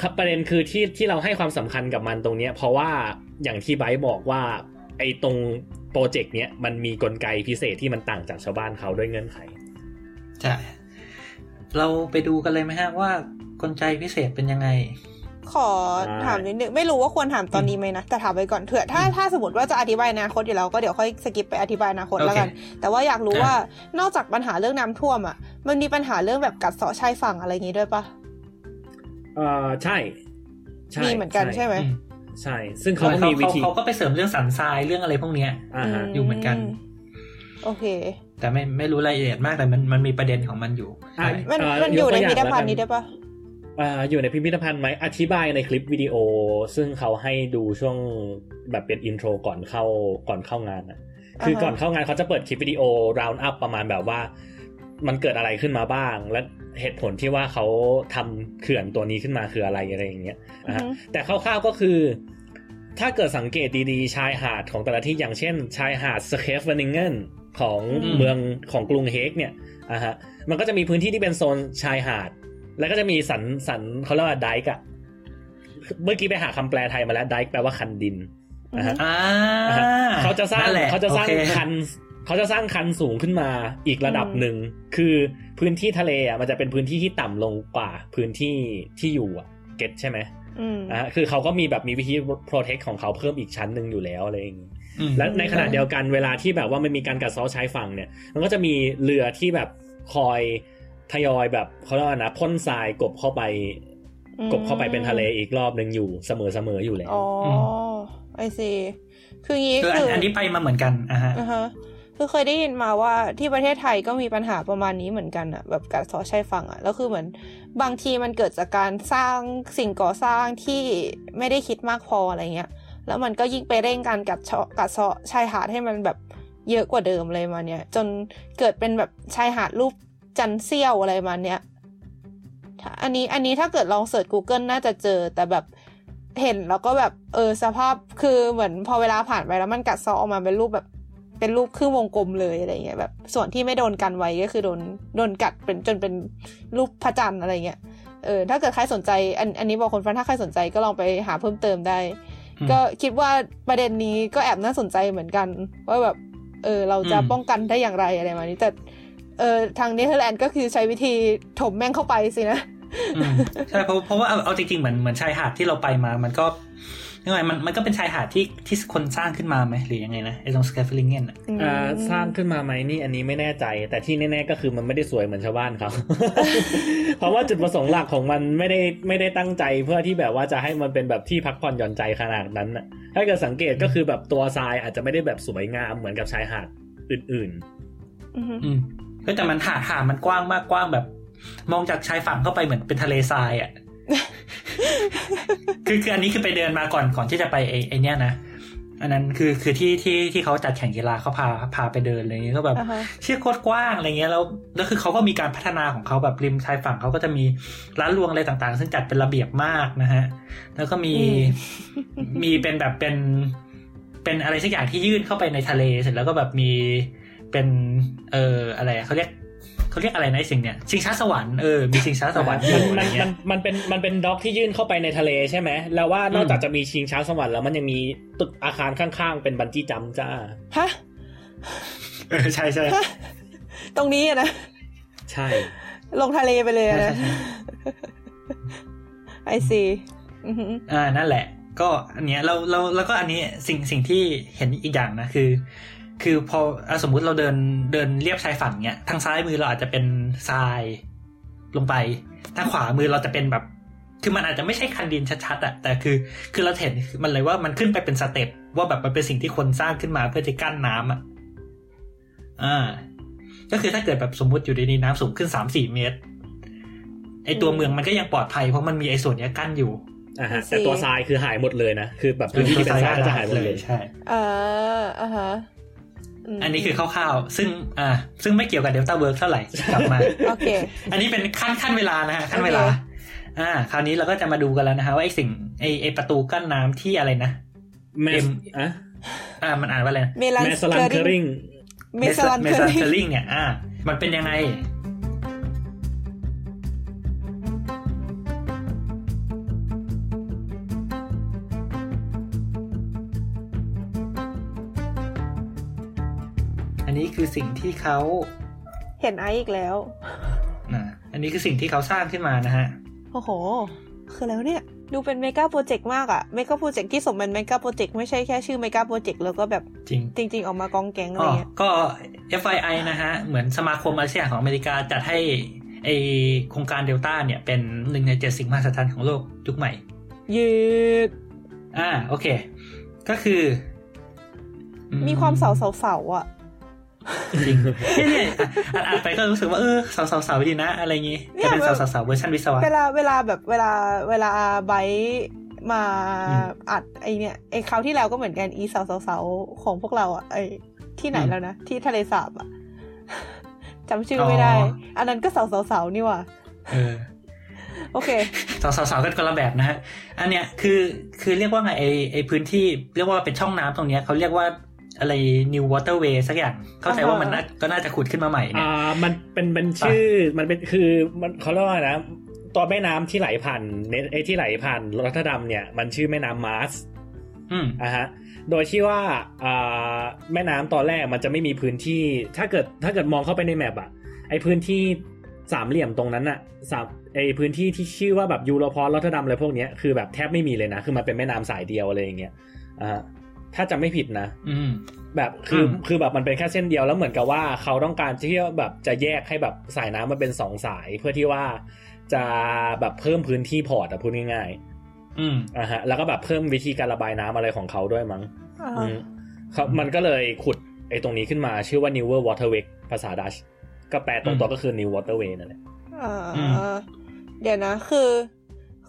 ครับประเด็นคือที่ที่เราให้ความสำคัญกับมันตรงเนี้ยเพราะว่าอย่างที่ไบร์ทบอกว่าไอ้ตรงโปรเจกต์เนี้ยมันมีกลไกพิเศษที่มันต่างจากชาวบ้านเขาด้วยเงื่อนไข ใช่เราไปดูกันเลยไหมฮะว่ากลไกพิเศษเป็นยังไง ขอถามนิดนึงไม่รู้ว่าควรถามตอนนี้ไหมนะ แต่ถามไปก่อนเถอะถ้าถ้าสมมติว่าจะอธิบายอนาคตอยู่แล้วก็เดี๋ยวค่อยสกิปไปอธิบายอนาคตโอเคแล้วกัน แต่ว่าอยากรู้อะว่านอกจากปัญหาเรื่องน้ำท่วมอะ มันมีปัญหาเรื่องแบบกัดเซาะชายฝั่งอะไรอย่างงี้ด้วยปะเออใช่ใช่มีเหมือนกันใช่ไหมอืมใช่ ซึ่งเขาก็เขามีวิเขาธีเขาก็ไปเสริมเรื่องสันทรายเรื่องอะไรพวกเนี้ยอ่าฮะอยู่เหมือนกัน โอเค แต่ไม่ไม่รู้รายละเอียดมากแต่มันมันมีประเด็นของมันอยู่อะใช่มันเอ่อมันอยู่ในยกตัวพิอย่างพิธภัณฑ์แล้วกันนี้ได้ปะอ่าอยู่ในพิพิธภัณฑ์ไหมอธิบายในคลิปวิดีโอ ซึ่งเขาให้ดูช่วงแบบเป็นอินโทรก่อนเข้าก่อนเข้างานอะคือก่อนเข้างานเขาจะเปิดคลิปวิดีโอ round up ประมาณแบบว่า มันเกิดอะไรขึ้นมาบ้าง และเหตุผลที่ว่าเขาทำเขื่อนตัวนี้ขึ้นมาคืออะไรอะไรอย่างเงี้ยนะฮะอือฮึแต่คร่าวๆก็คือ ถ้าเกิดสังเกตดีๆ ชายหาดของแต่ละที่อย่างเช่น ชายหาดสเคฟเวนิงเกน ของอืมเมืองของกรุงเฮกเนี่ยอะฮะมันก็จะมีพื้นที่ที่เป็นโซนชายหาด แล้วก็จะมีสันสันเขาเรียกว่าไดก์อะเมื่อกี้ไปหาคำแปลไทยมาแล้วไดก์แปลว่าคันดินนะฮะอ่าอะฮะเขาจะสร้างนั่นแหลเขาจะสร้างโอเคคันเขาจะสร้างคันสูงขึ้นมาอีกระดับหนึ่ง คือพื้นที่ทะเลอะมันจะเป็นพื้นที่ที่ต่ำลงกว่าพื้นที่ที่อยู่อะเก็ตใช่ไหมอืมอะคือเขาก็มีแบบมีวิธี protect ของเขาเพิ่มอีกชั้นหนึ่งอยู่แล้วอะไรอย่างงี้อืม และในขณะเดียวกันเวลาที่แบบว่ามันมีการกัดเซาะชายฝั่งเนี่ย มันก็จะมีเรือที่แบบคอยทยอยแบบเขาเรียกว่านะพ่นทรายกบเข้าไป กบเข้าไปเป็นทะเลอีกรอบหนึ่งอยู่เสมอเสมออยู่แล้วอ๋อไอซีคืองี้คืออันคืออันนี้ไปมาเหมือนกันอะฮะอ่าฮะคือเคยได้ยินมาว่าที่ประเทศไทยก็มีปัญหาประมาณนี้เหมือนกันอะแบบกัดเซาะชายฝั่งอะแล้วคือเหมือนบางทีมันเกิดจากการสร้างสิ่งก่อสร้างที่ไม่ได้คิดมากพออะไรเงี้ย แล้วมันก็ยิ่งไปเร่งการกัดเซาะกัดเซาะชายหาดให้มันแบบเยอะกว่าเดิมเลยมาเนี่ย จนเกิดเป็นแบบชายหาดรูปจันเซี่ยวอะไรมาเนี่ยอันนี้อันนี้ถ้าเกิดลองเสิร์ช Google น่าจะเจอแต่แบบเห็นแล้วก็แบบเออสภาพคือเหมือนพอเวลาผ่านไปแล้วมันกัดเซาะออกมาเป็นรูปแบบเป็นรูปครึ่งวงกลมเลยอะไรเงี้ยแบบ ส่วนที่ไม่โดนกันไว้ก็คือโดนโดนกัดเป็นจนเป็นรูปพระจันทร์อะไรเงี้ยเออถ้าเกิดใครสนใจอันอันนี้บอกคนฟังถ้าใครสนใจก็ลองไปหาเพิ่มเติมได้ ก็คิดว่าประเด็นนี้ก็แอบน่าสนใจเหมือนกัน ว่าแบบเออเราจะอืมป้องกันได้อย่างไรอะไรมานี้แต่เออทางเนเธอร์แลนด์ก็คือใช้วิธีถมแม่งเข้าไปสินะอืมใช่เพราะเพราะว่าเอาเอาจริงๆเหมือนเหมือนชายหาดที่เราไปมา มันก็ ยังไงมันมันก็เป็นชายหาดที่ที่คนสร้างขึ้นมาไหมหรือยังไงนะไอ้ตรงสแกฟลิงเกนอะอ่าสร้างขึ้นมาไหมนี่อันนี้ไม่แน่ใจ แต่ที่แน่ๆก็คือมันไม่ได้สวยเหมือนชาวบ้านเขาเพราะว่าจุดประสงค์หลักของมันไม่ได้ไม่ได้ตั้งใจเพื่อที่แบบว่าจะให้มันเป็นแบบที่พักผ่อนหย่อนใจขนาดนั้นน่ะถ้าเกิดสังเกตก็คือแบบตัวทรายอาจจะไม่ได้แบบสวยงามเหมือนกับชายหาดอื่นอือฮึอืมก็แต่มันหาดหาดมันกว้างมากกว้างแบบ มองจากชายฝั่งเข้าไปเหมือนเป็นทะเลทรายอะ คือคืออันนี้คือไปเดินมาก่อนก่อนที่จะไปไอ้ไอ้เนี้ยนะอันนั้นคือคือที่ที่ที่เขาจัดแข่งกีฬาเขาพาพาไปเดินอะไรเงี้ยก็แบบอ่าฮะเชี่ยโคตรกว้างอะไรเงี้ยแล้วแล้วคือเขาก็มีการพัฒนาของเขาแบบริมชายฝั่งเขาก็จะมีร้านรวงอะไรต่างๆ ซึ่งจัดเป็นระเบียบมากนะฮะ แล้วก็มีมีเป็นแบบเป็นเป็นอะไรสักอย่างที่ยื่นเข้าไปในทะเลเสร็จแล้วก็แบบมีเป็นเอออะไรอะเขาเรียก เขาเรียกอะไรนะไอ้สิ่งเนี้ยชิงช้าสวรรค์เออมีชิงช้าๆสวรรค์อมันยู่อะไรมันเงี้มันยมันเป็นมันเป็นด็อกที่ยื่นเข้าไปในทะเลใช่ไหมแล้วว่านอกจากจะมีชิงช้าสวรรค์แล้วมันยังมีตึกอาคารข้างๆ เป็นบันจี้จัมป์จ้าฮะเออใช่ใช่ฮะตรงนี้อะนะใช่ ลงทะเลไปเลยอะใช่นะใช่ไอซีอือฮึอ่านั่นแหละ ก็อันเนี้ยเราเราแล้วก็อันนี้สิ่งสิ่งที่เห็นอีกอย่างนะคือ คือพออะสมมุติเราเดินเดินเรียบชายฝั่งเนี้ยทางซ้ายมือเราอาจจะเป็นทรายลงไปทางขวามือเราจะเป็นแบบ คือมันอาจจะไม่ใช่คันดินชัดๆอะแต่คือ คือเราเห็นมันเลยว่ามันขึ้นไปเป็นสเต็ปว่าแบบมันเป็นสิ่งที่คนสร้างขึ้นมาเพื่อจะกั้นน้ำอะอ่า ก็คือถ้าเกิดแบบสมมุติอยู่ดีๆน้ำสูงขึ้นสามสี่เมตรไอตัวเมืองมันก็ยังปลอดภัยเพราะมันมีไอส่วนเนี้ยกั้นอยู่อ่าฮะแต่ตัวทรายคือหายหมดเลยนะ คือแบบพื้นที่ที่เป็นทรายก็จะหายหมดเลยใช่อ่าอ่าฮะม อันนี้คือคร่าวๆ ซึ่งอ่าซึ่งไม่เกี่ยวกับเดลต้าเวิร์กเท่าไหร่กลับมาโอเคอันนี้เป็นขั้นขั้นเวลานะฮะขั้นเวลาโอเคอ่า คราวนี้เราก็จะมาดูกันแล้วนะฮะว่าไอสิ่งไอไอประตูกั้นน้ำที่อะไรนะแมส M อะอ่ามันอ่านว่าอะไรนะเมลันแมสลันเคอริงเมสลันเมเคอซันริงเคอริงเนี่ยอ่ามันเป็นยังไง คือสิ่งที่เขาเห็นไอซ์อีกแล้วอ่าอันนี้คือสิ่งที่เขาสร้างขึ้นมานะฮะ โอ้โห คือแล้วเนี่ย ดูเป็นเมกาโปรเจกต์มากอะเมกาโปรเจกต์ที่สมเป็นเมกาโปรเจกต์ไม่ใช่แค่ชื่อเมกาโปรเจกต์แล้วก็แบบจริงจริง ๆ ออกมากองแกงอะไรอ๋อเงี้ยก็ FII นะฮะ เหมือนสมาคมอาเซียนของอเมริกาจัดให้ไอโครงการเดลต้าเนี่ยเป็นหนึ่งในเจ็ดสิ่งมหัศจรรย์ของโลกยุคใหม่ยืดอ่าโอเค ก็คืออืมีความเสาเสาเสาๆอะ จริงเนี่ยเนี่ยอ่านอ่านไปก็รู้สึกว่าเออสาวสาวๆดีนะ อะไรอย่างงี้จะเป็นสาวสาวๆเวอร์ชันวิศวะเวลาเวลาแบบเวลาเวลาไบร์ทมาอืมอัดไอเนี่ยไอคราวที่แล้วก็เหมือนกันอีเสาเสาเสาๆของพวกเราอะไอที่ไหนอืมแล้วนะที่ทะเลสาบอะจำชื่อไม่ได้อ๋ออันนั้นก็เสาเสาเสาๆนี่ว่ะเออโอเคสาวสาวๆกันคนละแบบนะฮะ อันเนี้ยคือคือเรียกว่าไงไอไอพื้นที่เรียกว่าเป็นช่องน้ำตรงเนี้ยเขาเรียกว่า อะไร New Waterway สักอย่าง เข้าใจว่ามันน่าก็น่าจะขุดขึ้นมาใหม่เนี่ยอ่ามันเป็นเป็นชื่อมันเป็นคือมันเขาเรียกว่านะตัวแม่น้ำที่ไหลผ่านเนไอที่ไหลผ่านรัตดัมเนี่ย มันชื่อแม่น้ำมาร์สอืมอะฮะ โดยที่ว่าอ่าแม่น้ำตอนแรกมันจะไม่มีพื้นที่ ถ้าเกิดถ้าเกิดมองเข้าไปในแมปอะไอพื้นที่สามเหลี่ยมตรงนั้นอะสามไอพื้นที่ที่ชื่อว่าแบบยูโรพอลรัตดัมอะไรพวกเนี้ยคือแบบแทบไม่มีเลยนะ คือมันเป็นแม่น้ำสายเดียวอะไรอย่างเงี้ยอ่าฮะ ถ้าจะไม่ผิดนะ อืมแบบคืออมคือแบบมันเป็นแค่เส้นเดียวแล้วเหมือนกับว่าเขาต้องการที่จะแบบจะแยกให้แบบสายน้ำมันเป็นสองสายเพื่อที่ว่าจะแบบเพิ่มพื้นที่พอร์ตอะพูดง่ายอืมๆอะฮะ แล้วก็แบบเพิ่มวิธีการระบายน้ำอะไรของเขาด้วยมั้งอ่าอืมเขามันก็เลยขุดไอ้ตรงนี้ขึ้นมาชื่อว่า Newer Waterway ภาษาดัชก็แปลตรงตัวก็คือ New Waterway นั่นแหละอ่าอืมเดี๋ยวนะคือ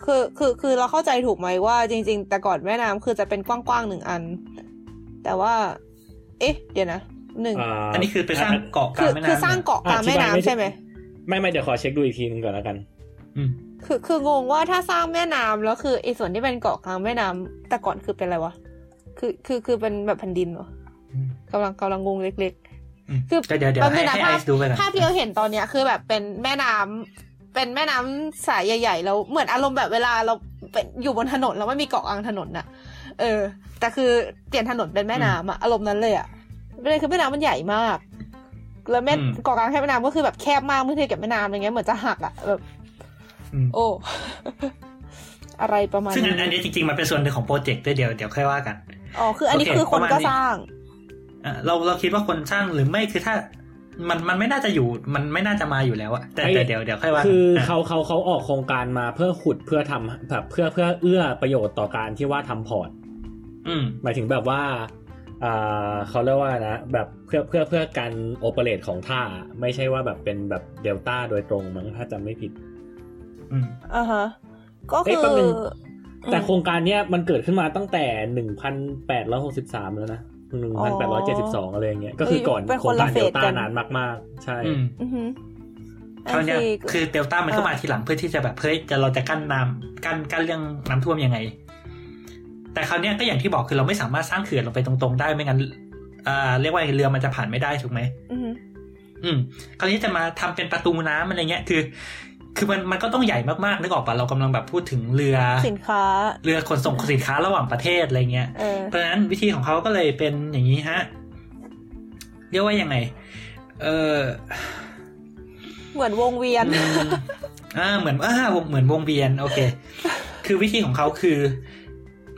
คือคือคือเราเข้าใจถูกไหมว่าจริง ๆ แต่ก่อนแม่น้ำคือจะเป็นกว้างๆหนึ่งอัน แต่ว่า เอ๊ะ เดี๋ยวนะหนึ่งาอันนี้คือไปสร้างเกาะกคืลางอแม่น้ำคือสร้างเกาะกลางแม่น้ำใช่ไหมไม่ไม่เดี๋ยวขอเช็คดูอีกทีนึงก่อนแล้วกัน อืมคือคืองงว่าถ้าสร้างแม่น้ำแล้วคือไอ้ส่วนที่เป็นเกาะกลางแม่น้ำแต่ก่อนคือเป็นอะไรวะคือคือคือเป็นแบบแผ่นดินเหรออืมกำลังกำลังงงเล็กอืมคือก็เดี๋ยวเดี๋ยวให้แป๊บนึงนะให้ไอภาพซ์ดูไปก่อนๆภาพที่เราเห็นตอนเนี้ยคือแบบเป็นแม่น้ำ เป็นแม่น้ำสายใหญ่ๆแล้วเหมือนอารมณ์แบบเวลาเราเป็นอยู่บนถนนแล้วไม่มีเกาะกลางถนนน่ะ เออ แต่คือเปลี่ยนถนนเป็นแม่น้ำอะอารมณ์นั้นเลยอะประเด็นคือแม่น้ำมันใหญ่มากแล้วแม่เกาะกลางแค่แม่น้ำก็คือแบบแคบมากเมื่อเทียบกับแม่น้ำอะไรเงี้ยเหมือนจะหักอะแบบอืมโอ้อะไรประมาณซึ่งอันนี้อันนี้จริงๆ มันเป็นส่วนหนึ่งของโปรเจกต์ด้วยเดี๋ยวเดี๋ยวค่อยว่ากัน อ๋อ คืออันนี้โอเคคือคนประมาณก็นี้สร้างอะเราเราคิดว่าคนสร้างหรือไม่คือถ้า มันมันไม่น่าจะอยู่มันไม่น่าจะมาอยู่แล้วอะแต่ไอ้แต่เดี๋ยวเดี๋ยวค่อยว่าคือกันเขาเขาเขาออกโครงการมาเพื่อขุดเพื่อทำแบบเพื่อเพื่อเอื้อประโยชน์ต่อการที่ว่าทำ portอืมหมายถึงแบบว่าอ่าเขาเรียกว่านะแบบเพื่อเพื่อเพื่อการโอเปเรตของท่า ไม่ใช่ว่าแบบเป็นแบบเดลต้าโดยตรงมั้งถ้าจำไม่ผิดอืมอ่าฮะ ก็เอ้คืยอแป๊บนึงอืมแต่โครงการเนี้ยมันเกิดขึ้นมาตั้งแต่หนึ่งพันแปดร้อยหกสิบสามแล้วนะ หนึ่งพันแปดร้อยเจ็ดสิบสองอะไรอย่างเงี้ยก็คือก่อนเป็นโคครนงละการเฟเดสลต้ากันนานมาก ๆ ใช่อืมอือหือคราวเนี้ยโอเคคือเดลต้ามันเข้ามาทีหลังเพื่อที่จะแบบเฮ้ยจะเราจะกั้นน้ำกั้นกั้นเรื่องน้ำท่วมยังไง แต่คราวเนี้ยก็อย่างที่บอกคือเราไม่สามารถสร้างเขื่อนลงไปตรงๆ ได้ไม่งั้นอ่าเรียกว่าเรือมันจะผ่านไม่ได้ถูกไหมอือหืออืมคราวนี้จะมาทำเป็นประตูน้ำอะไรเงี้ย คือ คือมันมันก็ต้องใหญ่มากๆนึกออกปะเรากำลังแบบพูดถึงเรือสินค้า เรือขนส่งสินค้าระหว่างประเทศอะไรเงี้ยเออเพราะฉะนั้นวิธีของเขาก็เลยเป็นอย่างนี้ฮะเรียกว่ายังไง เออเหมือนวงเวียนอืมอ่าเหมือนอ่าวงเหมือนวงเวียน โอเค คือวิธีของเขาคือ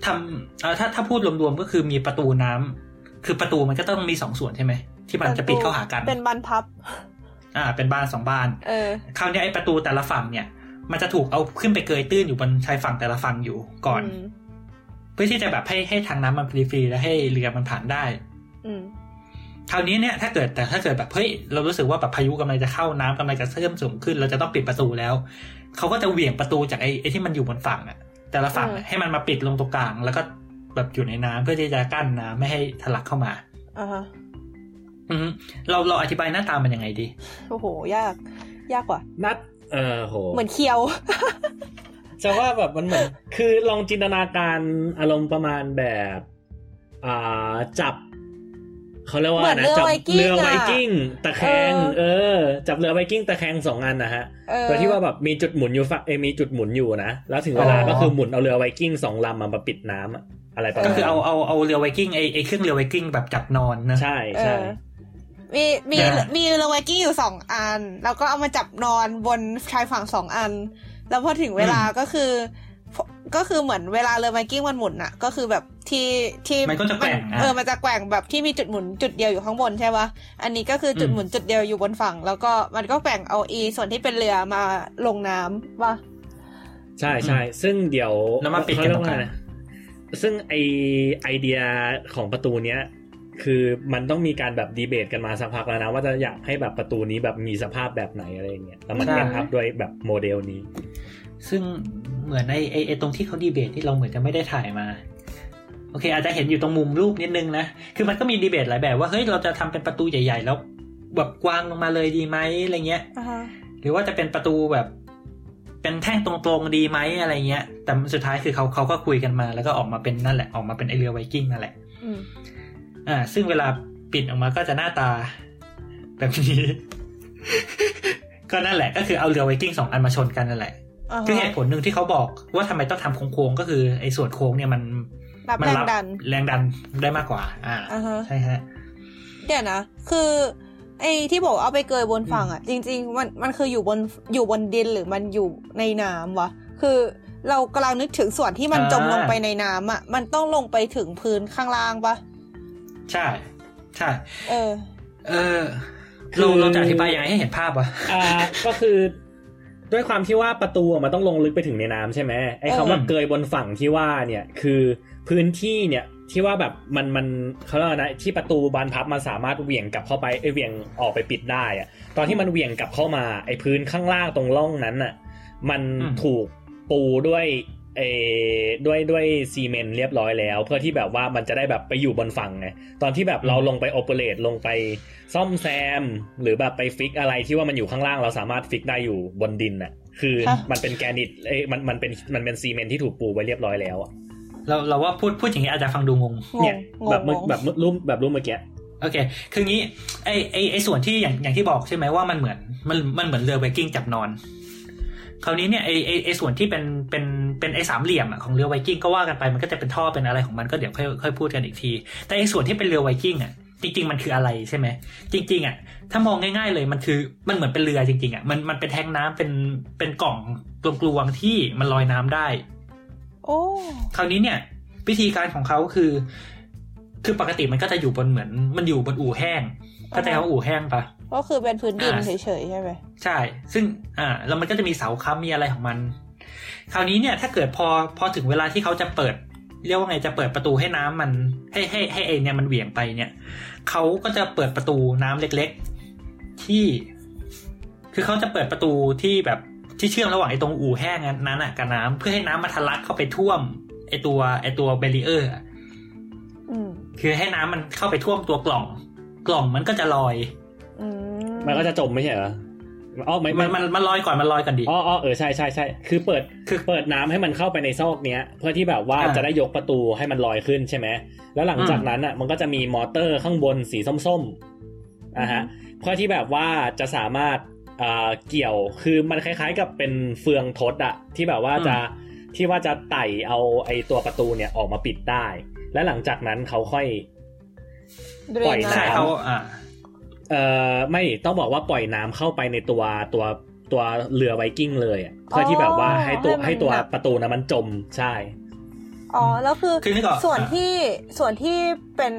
ทำอ่าถ้าถ้าพูดรวมๆก็คือมีประตูน้ำคือประตูมันก็ต้องมีสองส่วนใช่ไหมที่มันจะปิดเข้าหากัน เป็นบานพับ อ่า เป็นบานสองบาน เออ คราวนี้ไอ้ประตูแต่ละฝั่งเนี่ย มันจะถูกเอาขึ้นไปเกยตื้นอยู่บนชายฝั่งแต่ละฝั่งอยู่ก่อนมเพื่อที่จะแบบให้ให้ทางน้ำมันฟรีๆและให้เรือมันผ่านได้ อืมคราวนี้เนี่ยถ้าเกิดแต่ถ้าเกิดแบบเฮ้ยเรารู้สึกว่าแบบพายุกำลังจะเข้าน้ำกำลังจะเพิ่มสูงขึ้น เราจะต้องปิดประตูแล้วเขาก็จะเหวี่ยงประตูจากไอ้ไอ้ที่มันอยู่บนฝั่งอะแต่ละฝั่งอะเออให้มันมาปิดลงตรงกลาง แล้วก็แบบอยู่ในน้ำเพื่อที่จะกั้นน้ำไม่ให้ทะลักเข้ามาอ่าฮะอือฮึ เราเราอธิบายหน้าตามันยังไงดี โอ้โห ยาก ยากกว่า นัด เออโห เหมือนเคียว จะว่าแบบมันเหมือน คือลองจินตนาการอารมณ์ประมาณแบบอ่าจับเขาเรียกว่าเหมือนนะเรือจัไวกิ้งเรืออะไวกิ้งตะแคงเออเออ จับเรือไวกิ้งตะแคงสองอันนะฮะเออโดยที่ว่าแบบมีจุดหมุนอยู่ฝั่งเอยมีจุดหมุนอยู่นะแล้วถึงเวลาอ๋อก็คือหมุนเอาเรือไวกิ้งสองลำมามาปิดน้ำอะอะไรประก็มาณคือเอานั้นเอาเอาเรือไวกิ้งไอ้ไอ้เครื่องเรือไวกิ้งแบบจับนอนนะใช่เอใช่อ มีมีอ่ามีเรือไวกิ้งอยู่สองอัน แล้วก็เอามาจับนอนบนชายฝั่งสองอัน แล้วพอถึงเวลาก็คือ ก็คือเหมือนเวลาเรือไวกิ้งมันหมุนอะก็คือแบบที่ที่มันก็จะแกว่งอะเออมันจะแกว่งแบบที่มีจุดหมุนจุดเดียวอยู่ข้างบนใช่ปะอันนี้ก็คือจุดอืมหมุนจุดเดียวอยู่บนฝั่ง แล้วก็มันก็แกว่งเอาอีส่วนที่เป็นเรือมาลงน้ำป่ะใช่ใช่ซึ่งเดี๋ยวแล้วมาปิดกันตรงกลางเขเยว่ไซึ่งไอไอเดียของประตูเนี้ย คือมันต้องมีการแบบดีเบตกันมาสักพักแล้วนะว่าจะอยากให้แบบประตูนี้แบบมีสภาพแบบไหนอะไรอย่างเงี้ยแล้วมันใช่แอนอัพด้วยแบบโมเดลนี้ ซึ่งเหมือนไอ้ไอ้ไอ้ตรงที่เขาดีเบตที่เราเหมือนจะไม่ได้ถ่ายมาโอเค อาจจะเห็นอยู่ตรงมุมรูปนิดนึงนะ คือมันก็มีดีเบตหลายแบบว่าเฮ้ยเราจะทำเป็นประตูใหญ่ ๆ แล้วแบบกว้างลงมาเลยดีไหมอะไรเงี้ยอ่าฮะหรือว่าจะเป็นประตูแบบ เป็นแท่งตรงๆดีไหมอะไรเงี้ย แต่สุดท้ายคือเขาเขาก็คุยกันมา แล้วก็ออกมาเป็นนั่นแหละออกมาเป็นไอเรือไวกิ้งนั่นแหละ อืมอ่า ซึ่งเวลาปิดออกมาก็จะหน้าตา แบบนี้ ก็นั่นแหละก็คือเอาเรือไวกิ้งสองอันมาชนกันนั่นแหละอ่าคือฮะเหตุผลหนึ่งที่เขาบอกว่าทำไมต้องทำโค้งๆก็คือไอ้ส่วนโค้งเนี่ยมันรับมัแรงดันแรงดันได้มากกว่า อ่าอ่าฮะใช่ฮะเดี๋ยวนะ คือไอ้ที่บอกเอาไปเกยบนฝั่งอะ จริง ๆ มันมันคืออยู่บนอยู่บนดินหรือมันอยู่ในน้ำวะ คือเรากำลังนึกถึงส่วนที่มันอ่าจมลงไปในน้ำอะ มันต้องลงไปถึงพื้นข้างล่างปะ ใช่ ใช่ เออ เออเราเราจะอธิบายยังไงให้เห็นภาพวะอ่า ก็คือด้วยความที่ว่าประตูอะมันต้องลงลึกไปถึงในน้ำใช่ไหมไอ้คำว่าเออเกยบนฝั่งที่ว่าเนี่ยคือพื้นที่เนี่ยที่ว่าแบบมันมันเขาเรียกว่านะที่ประตูบานพับมันสามารถเหวี่ยงกลับเข้าไปเอยเหวี่ยงออกไปปิดได้อะตอนที่มันเหวี่ยงกลับเข้ามาไอ้พื้นข้างล่างตรงร่องนั้นน่ะ มันถูกปูด้วย เออด้วยด้วยซีเมนต์เรียบร้อยแล้ว เพื่อที่แบบว่ามันจะได้แบบไปอยู่บนฝั่งไงตอนที่แบบเราลงไป operate ลงไปซ่อมแซม หรือแบบไป fix อะไรที่ว่ามันอยู่ข้างล่างเราสามารถ fix ได้อยู่บนดินน่ะ คือฮะมันเป็นแกรนิตเอ้ยมันมันเป็นมันเป็นซีเมนต์ที่ถูกปูไว้เรียบร้อยแล้วอะเราเราว่าพูดพูดอย่างนี้อาจจะฟังดูงงงเนี่ยงงแบบเมื่องงแบบรูปแบบรูปเมื่อกี้โอเค คืองี้ไอไอไอส่วนที่อย่างอย่างที่บอกใช่ไหมว่ามันเหมือนมันมันเหมือนเรือไวกิ้งจับนอน คราวนี้เนี่ยไอไอไอส่วนที่เป็นเป็นเป็นไอสามเหลี่ยมอะของเรือไวกิ้งก็ว่ากันไปมันก็จะเป็นท่อเป็นอะไรของมันก็เดี๋ยวค่อยค่อยพูดกันอีกที แต่ไอส่วนที่เป็นเรือไวกิ้งอะจริงๆ มันคืออะไรใช่ไหมจริง ๆอะถ้ามองง่าย ๆ เลยมันคือมันเหมือนเป็นเรือจริงๆอะมันมันเป็นแทงน้ำเป็นเป็นกล่องกลวงๆที่มันลอยน้ำได้ โอ้คราวนี้เนี่ย วิธีการของเขาคือ คือปกติมันก็จะอยู่บนเหมือน มันอยู่บนอู่แห้งเข้าใจคำว่าอู่แห้งปะ ก็คือเป็นพื้นดินอ่าเฉยๆใช่ไหมใช่ ซึ่งอ่าแล้วมันก็จะมีเสาค้ำมีอะไรของมัน คราวนี้เนี่ย ถ้าเกิดพอพอถึงเวลาที่เขาจะเปิด เรียกว่าไงจะเปิดประตูให้น้ำมัน ให้ให้ให้ไอเนี่ยมันเหวี่ยงไปเนี่ยเขาก็จะเปิดประตูน้ำเล็ก ๆ ที่ คือเขาจะเปิดประตูที่แบบที่เชื่อมระหว่างไอ้ตรงอู่แห้งนั้นน่ะกับน้ำเพื่อให้น้ำมันทะลักเข้าไปท่วมไอ้ตัวไอ้ตัวเบรีเออร์อืมคือให้น้ำมันเข้าไปท่วมตัวกล่อง กล่องมันก็จะลอยอื มมันก็จะจมไม่ใช่เหรออ๋อไม่มัไม่นมันมันลอยก่อนมันลอยก่อนดิอ๋ออ๋อเออใช่ใช่ใช่คือเปิดคือเปิดน้ำให้มันเข้าไปในซอกเนี้ย เพื่อที่แบบว่าอ่าจะได้ยกประตูให้มันลอยขึ้นใช่ไหมแล้วหลังจากอืมนั้นอะ มันก็จะมีมอเตอร์ข้างบนสีส้มๆอะฮะเพื่อที่แบบว่าจะสามารถอ่าเกี่ยวคือมันคล้าย ๆ กับเป็นเฟืองทดอะที่แบบว่าจะที่ว่าจะไต่เอาไอตัวประตูเนี่ยออกมาปิดได้ และหลังจากนั้นเขาค่อยเดรปล่อยนน้ำใช่น้ำ เขาอ่าเอ่อไม่ต้องบอกว่าปล่อยน้ำเข้าไปในตัวตัวตัวเรือไวกิ้งเลยอะเพื่อที่แบบว่าให้ตัวให้ตัวประตูนะมันจมใช่ อ๋อแล้วคือคือนึกออกส่วนอะที่ส่วนที่เป็น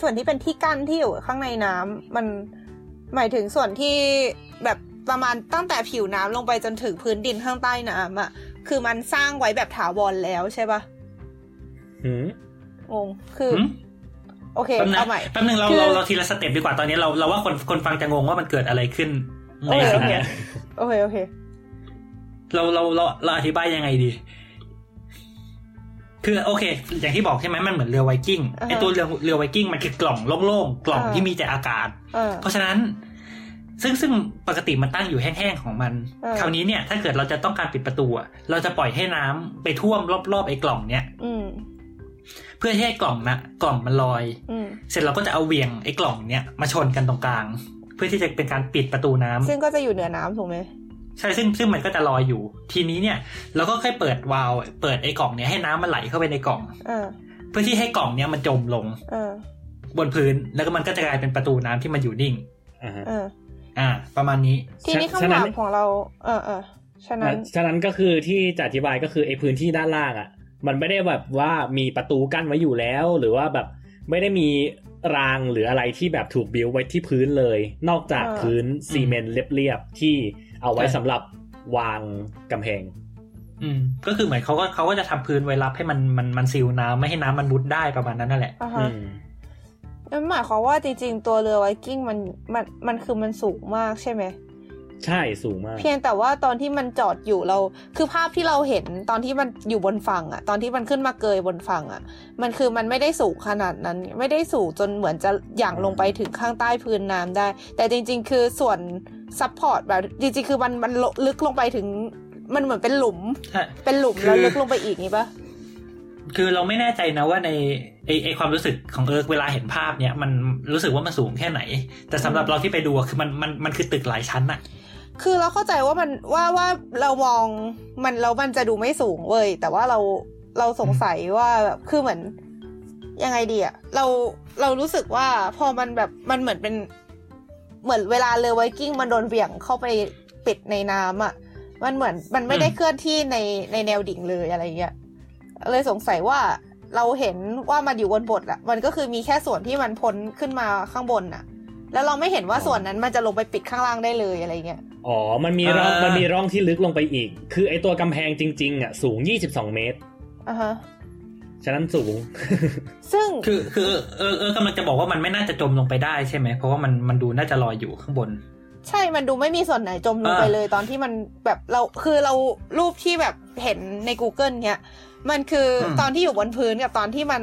ส่วนที่เป็นที่กั้นที่อยู่ข้างในน้ำมันหมายถึงส่วนที่แบบประมาณตั้งแต่ผิวน้ำลงไปจนถึงพื้นดินข้างใต้น้ำอะ คือมันสร้างไว้แบบถาวรแล้วใช่ปะหืมงงคือหืม โอเคแป๊บนึงเอาใหม่แป๊บนึงเราคือเราเราทีละสเต็ปดีกว่าตอนนี้เราเราว่าคนคนฟังจะงงว่ามันเกิดอะไรขึ้นโอเคโอเคในโอเคโอเค เราเราเราเราอธิบายยังไงดี คือโอเค อย่างที่บอกใช่ไหมมันเหมือนเรือไวกิ้งอ่าฮะไอตัวเรือเรือไวกิ้งมันคือกล่องโล่งๆกล่องอ่าที่มีแต่อากาศเออเพราะฉะนั้น ซึ่งซึ่งปกติมันตั้งอยู่แห้งๆของมันเออคราวนี้เนี่ย ถ้าเกิดเราจะต้องการปิดประตูอะเราจะปล่อยให้น้ำไปท่วมรอบๆไอ้กล่อง เนี้ยอืม เพื่อให้กล่องนะกล่องมันลอยอืมเสร็จเราก็จะเอาเหวี่ยงไอ้กล่องเนี้ยมาชนกันตรงกลาง เพื่อที่จะเป็นการปิดประตูน้ำซึ่งก็จะอยู่เหนือน้ำถูกไหมใช่ซึ่งซึ่งมันก็จะลอยอยู่ ทีนี้เนี่ย เราก็ค่อยเปิดวาล์วเปิดไอ้กล่องเนี้ยให้น้ำมันไหลเข้าไปในกล่องเออเพื่อที่ให้กล่องเนี้ยมันจมลงเออบนพื้นแล้วก็มันก็จะกลายเป็นประตูน้ำที่มันอยู่นิ่งอ่าฮะเอออ่าประมาณนี้ ทีนี้ฉะคำถามนั้นของเรา เออเออฉะนั้นฉะนั้นก็คือที่จะอธิบายก็คือไอ้พื้นที่ด้านล่างอะ มันไม่ได้แบบว่ามีประตูกั้นไว้อยู่แล้ว หรือว่าแบบไม่ได้มีรางหรืออะไรที่แบบถูกบิวไว้ที่พื้นเลย นอกจากอ่าพื้นซีเมนต์เรียบๆที่เอาไว้ใช่สำหรับวางกำแพง อืม ก็คือเหมือนเขาก็เขาก็จะทำพื้นไว้รับให้มันมันมันซีลน้ำไม่ให้น้ำมันมุดได้ประมาณนั้นนั่นแหละอ่าอืฮะมนั่นหมายความว่าจริงๆตัวเรือไวกิ้งมันมันมันคือมันสูงมากใช่ไหม ใช่สูงมาก เพียงแต่ว่าตอนที่มันจอดอยู่เรา คือภาพที่เราเห็นตอนที่มันอยู่บนฝั่งอะตอนที่มันขึ้นมาเกยบนฝั่งอะมันคือมันไม่ได้สูงขนาดนั้น ไม่ได้สูงจนเหมือนจะหย่างลงไปถึงข้างใต้พื้นน้ำได้ แต่จริง ๆ คือส่วน support แบบจริงๆคือมันมันลึกลงไปถึง มันเหมือนเป็นหลุมใช่เป็นหลุมคือแล้วลึกลงไปอีกนี่ปะคือเราไม่แน่ใจนะว่าในไอไอความรู้สึกของเอิร์กเวลาเห็นภาพเนี่ยมันรู้สึกว่ามันสูงแค่ไหน แต่สำหรับเราที่ไปดูอะคือมันมันมันคือตึกหลายชั้นอะ คือเราเข้าใจว่ามันว่าว่าเรามองมันแล้วมันจะดูไม่สูงเว้ยแต่ว่าเราเราสงสัยว่าแบบคือเหมือนยังไงดีอะเราเรารู้สึกว่าพอมันแบบมันเหมือนเป็น เหมือนเวลาเรือไวกิ้งมันโดนเบี่ยงเข้าไปปิดในน้ำอะมันเหมือนมันไม่ได้เคลื่อนที่ในในแนวดิ่งเลยอะไรเงี้ยเลยสงสัยว่าเราเห็นว่ามันอยู่บนบทอะมันก็คือมีแค่ส่วนที่มันพ้นขึ้นมาข้างบนอะ แล้วเราไม่เห็นว่าส่วนนั้นมันจะลงไปปิดข้างล่างได้เลยอะไรเงี้ยอ๋อ มันมีร่องมันมีร่องที่ลึกลงไปอีก คือไอตัวกำแพงจริงๆอะสูง 22 เมตรอะฮะฉะนั้นสูง ซึ่งคือคือเออเออกำลังจะบอกว่ามันไม่น่าจะจมลงไปได้ใช่ไหม เพราะว่ามันมันดูน่าจะลอยอยู่ข้างบน ใช่มันดูไม่มีส่วนไหนจมลงไปอ่าเลยตอนที่มันแบบเราคือเรารูปที่แบบเห็นใน Google เนี้ยมันคืออมตอนที่อยู่บนพื้นกับตอนที่มัน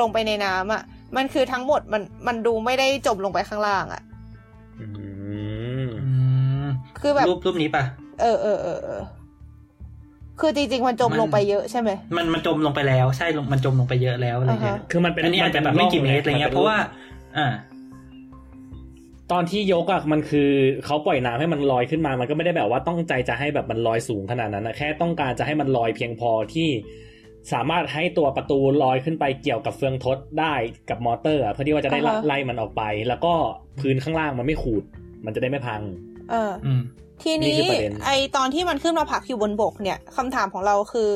ลงไปในน้ำอะ มันคือทั้งหมดมันมันดูไม่ได้จมลงไปข้างล่างอะอืมอืมคือแบบรูปรูปนี้ปะเออเออเออเออคือจริงๆมันจมมันลงไปเยอะใช่ไหมมันมันจมลงไปแล้ว ใช่ลงมันจมลงไปเยอะแล้วอะไรเงี้ยอ่าฮะคือมันเป็นอันนี้อาจจะนแบป็บนไม่กี่งเมตรอะไรเงี้ยมันเพป็นราะว่า อ่า ตอนที่ยกอะมันคือเขาปล่อยน้ำให้มันลอยขึ้นมา มันก็ไม่ได้แบบว่าต้องใจจะให้แบบมันลอยสูงขนาดนั้นนะแค่ต้องการจะให้มันลอยเพียงพอที่ สามารถให้ตัวประตูลอยขึ้นไปเกี่ยวกับเฟืองทดได้กับมอเตอร์อะเพื่อที่ว่าจะได้อ่าฮะไล่มันออกไป แล้วก็พื้นข้างล่างมันไม่ขูด มันจะได้ไม่พัง เอออืมทีนี่นี้คือประเด็นไอตอนที่มันขึ้นมาพักอยู่บนบกเนี่ยคำถามของเราคือ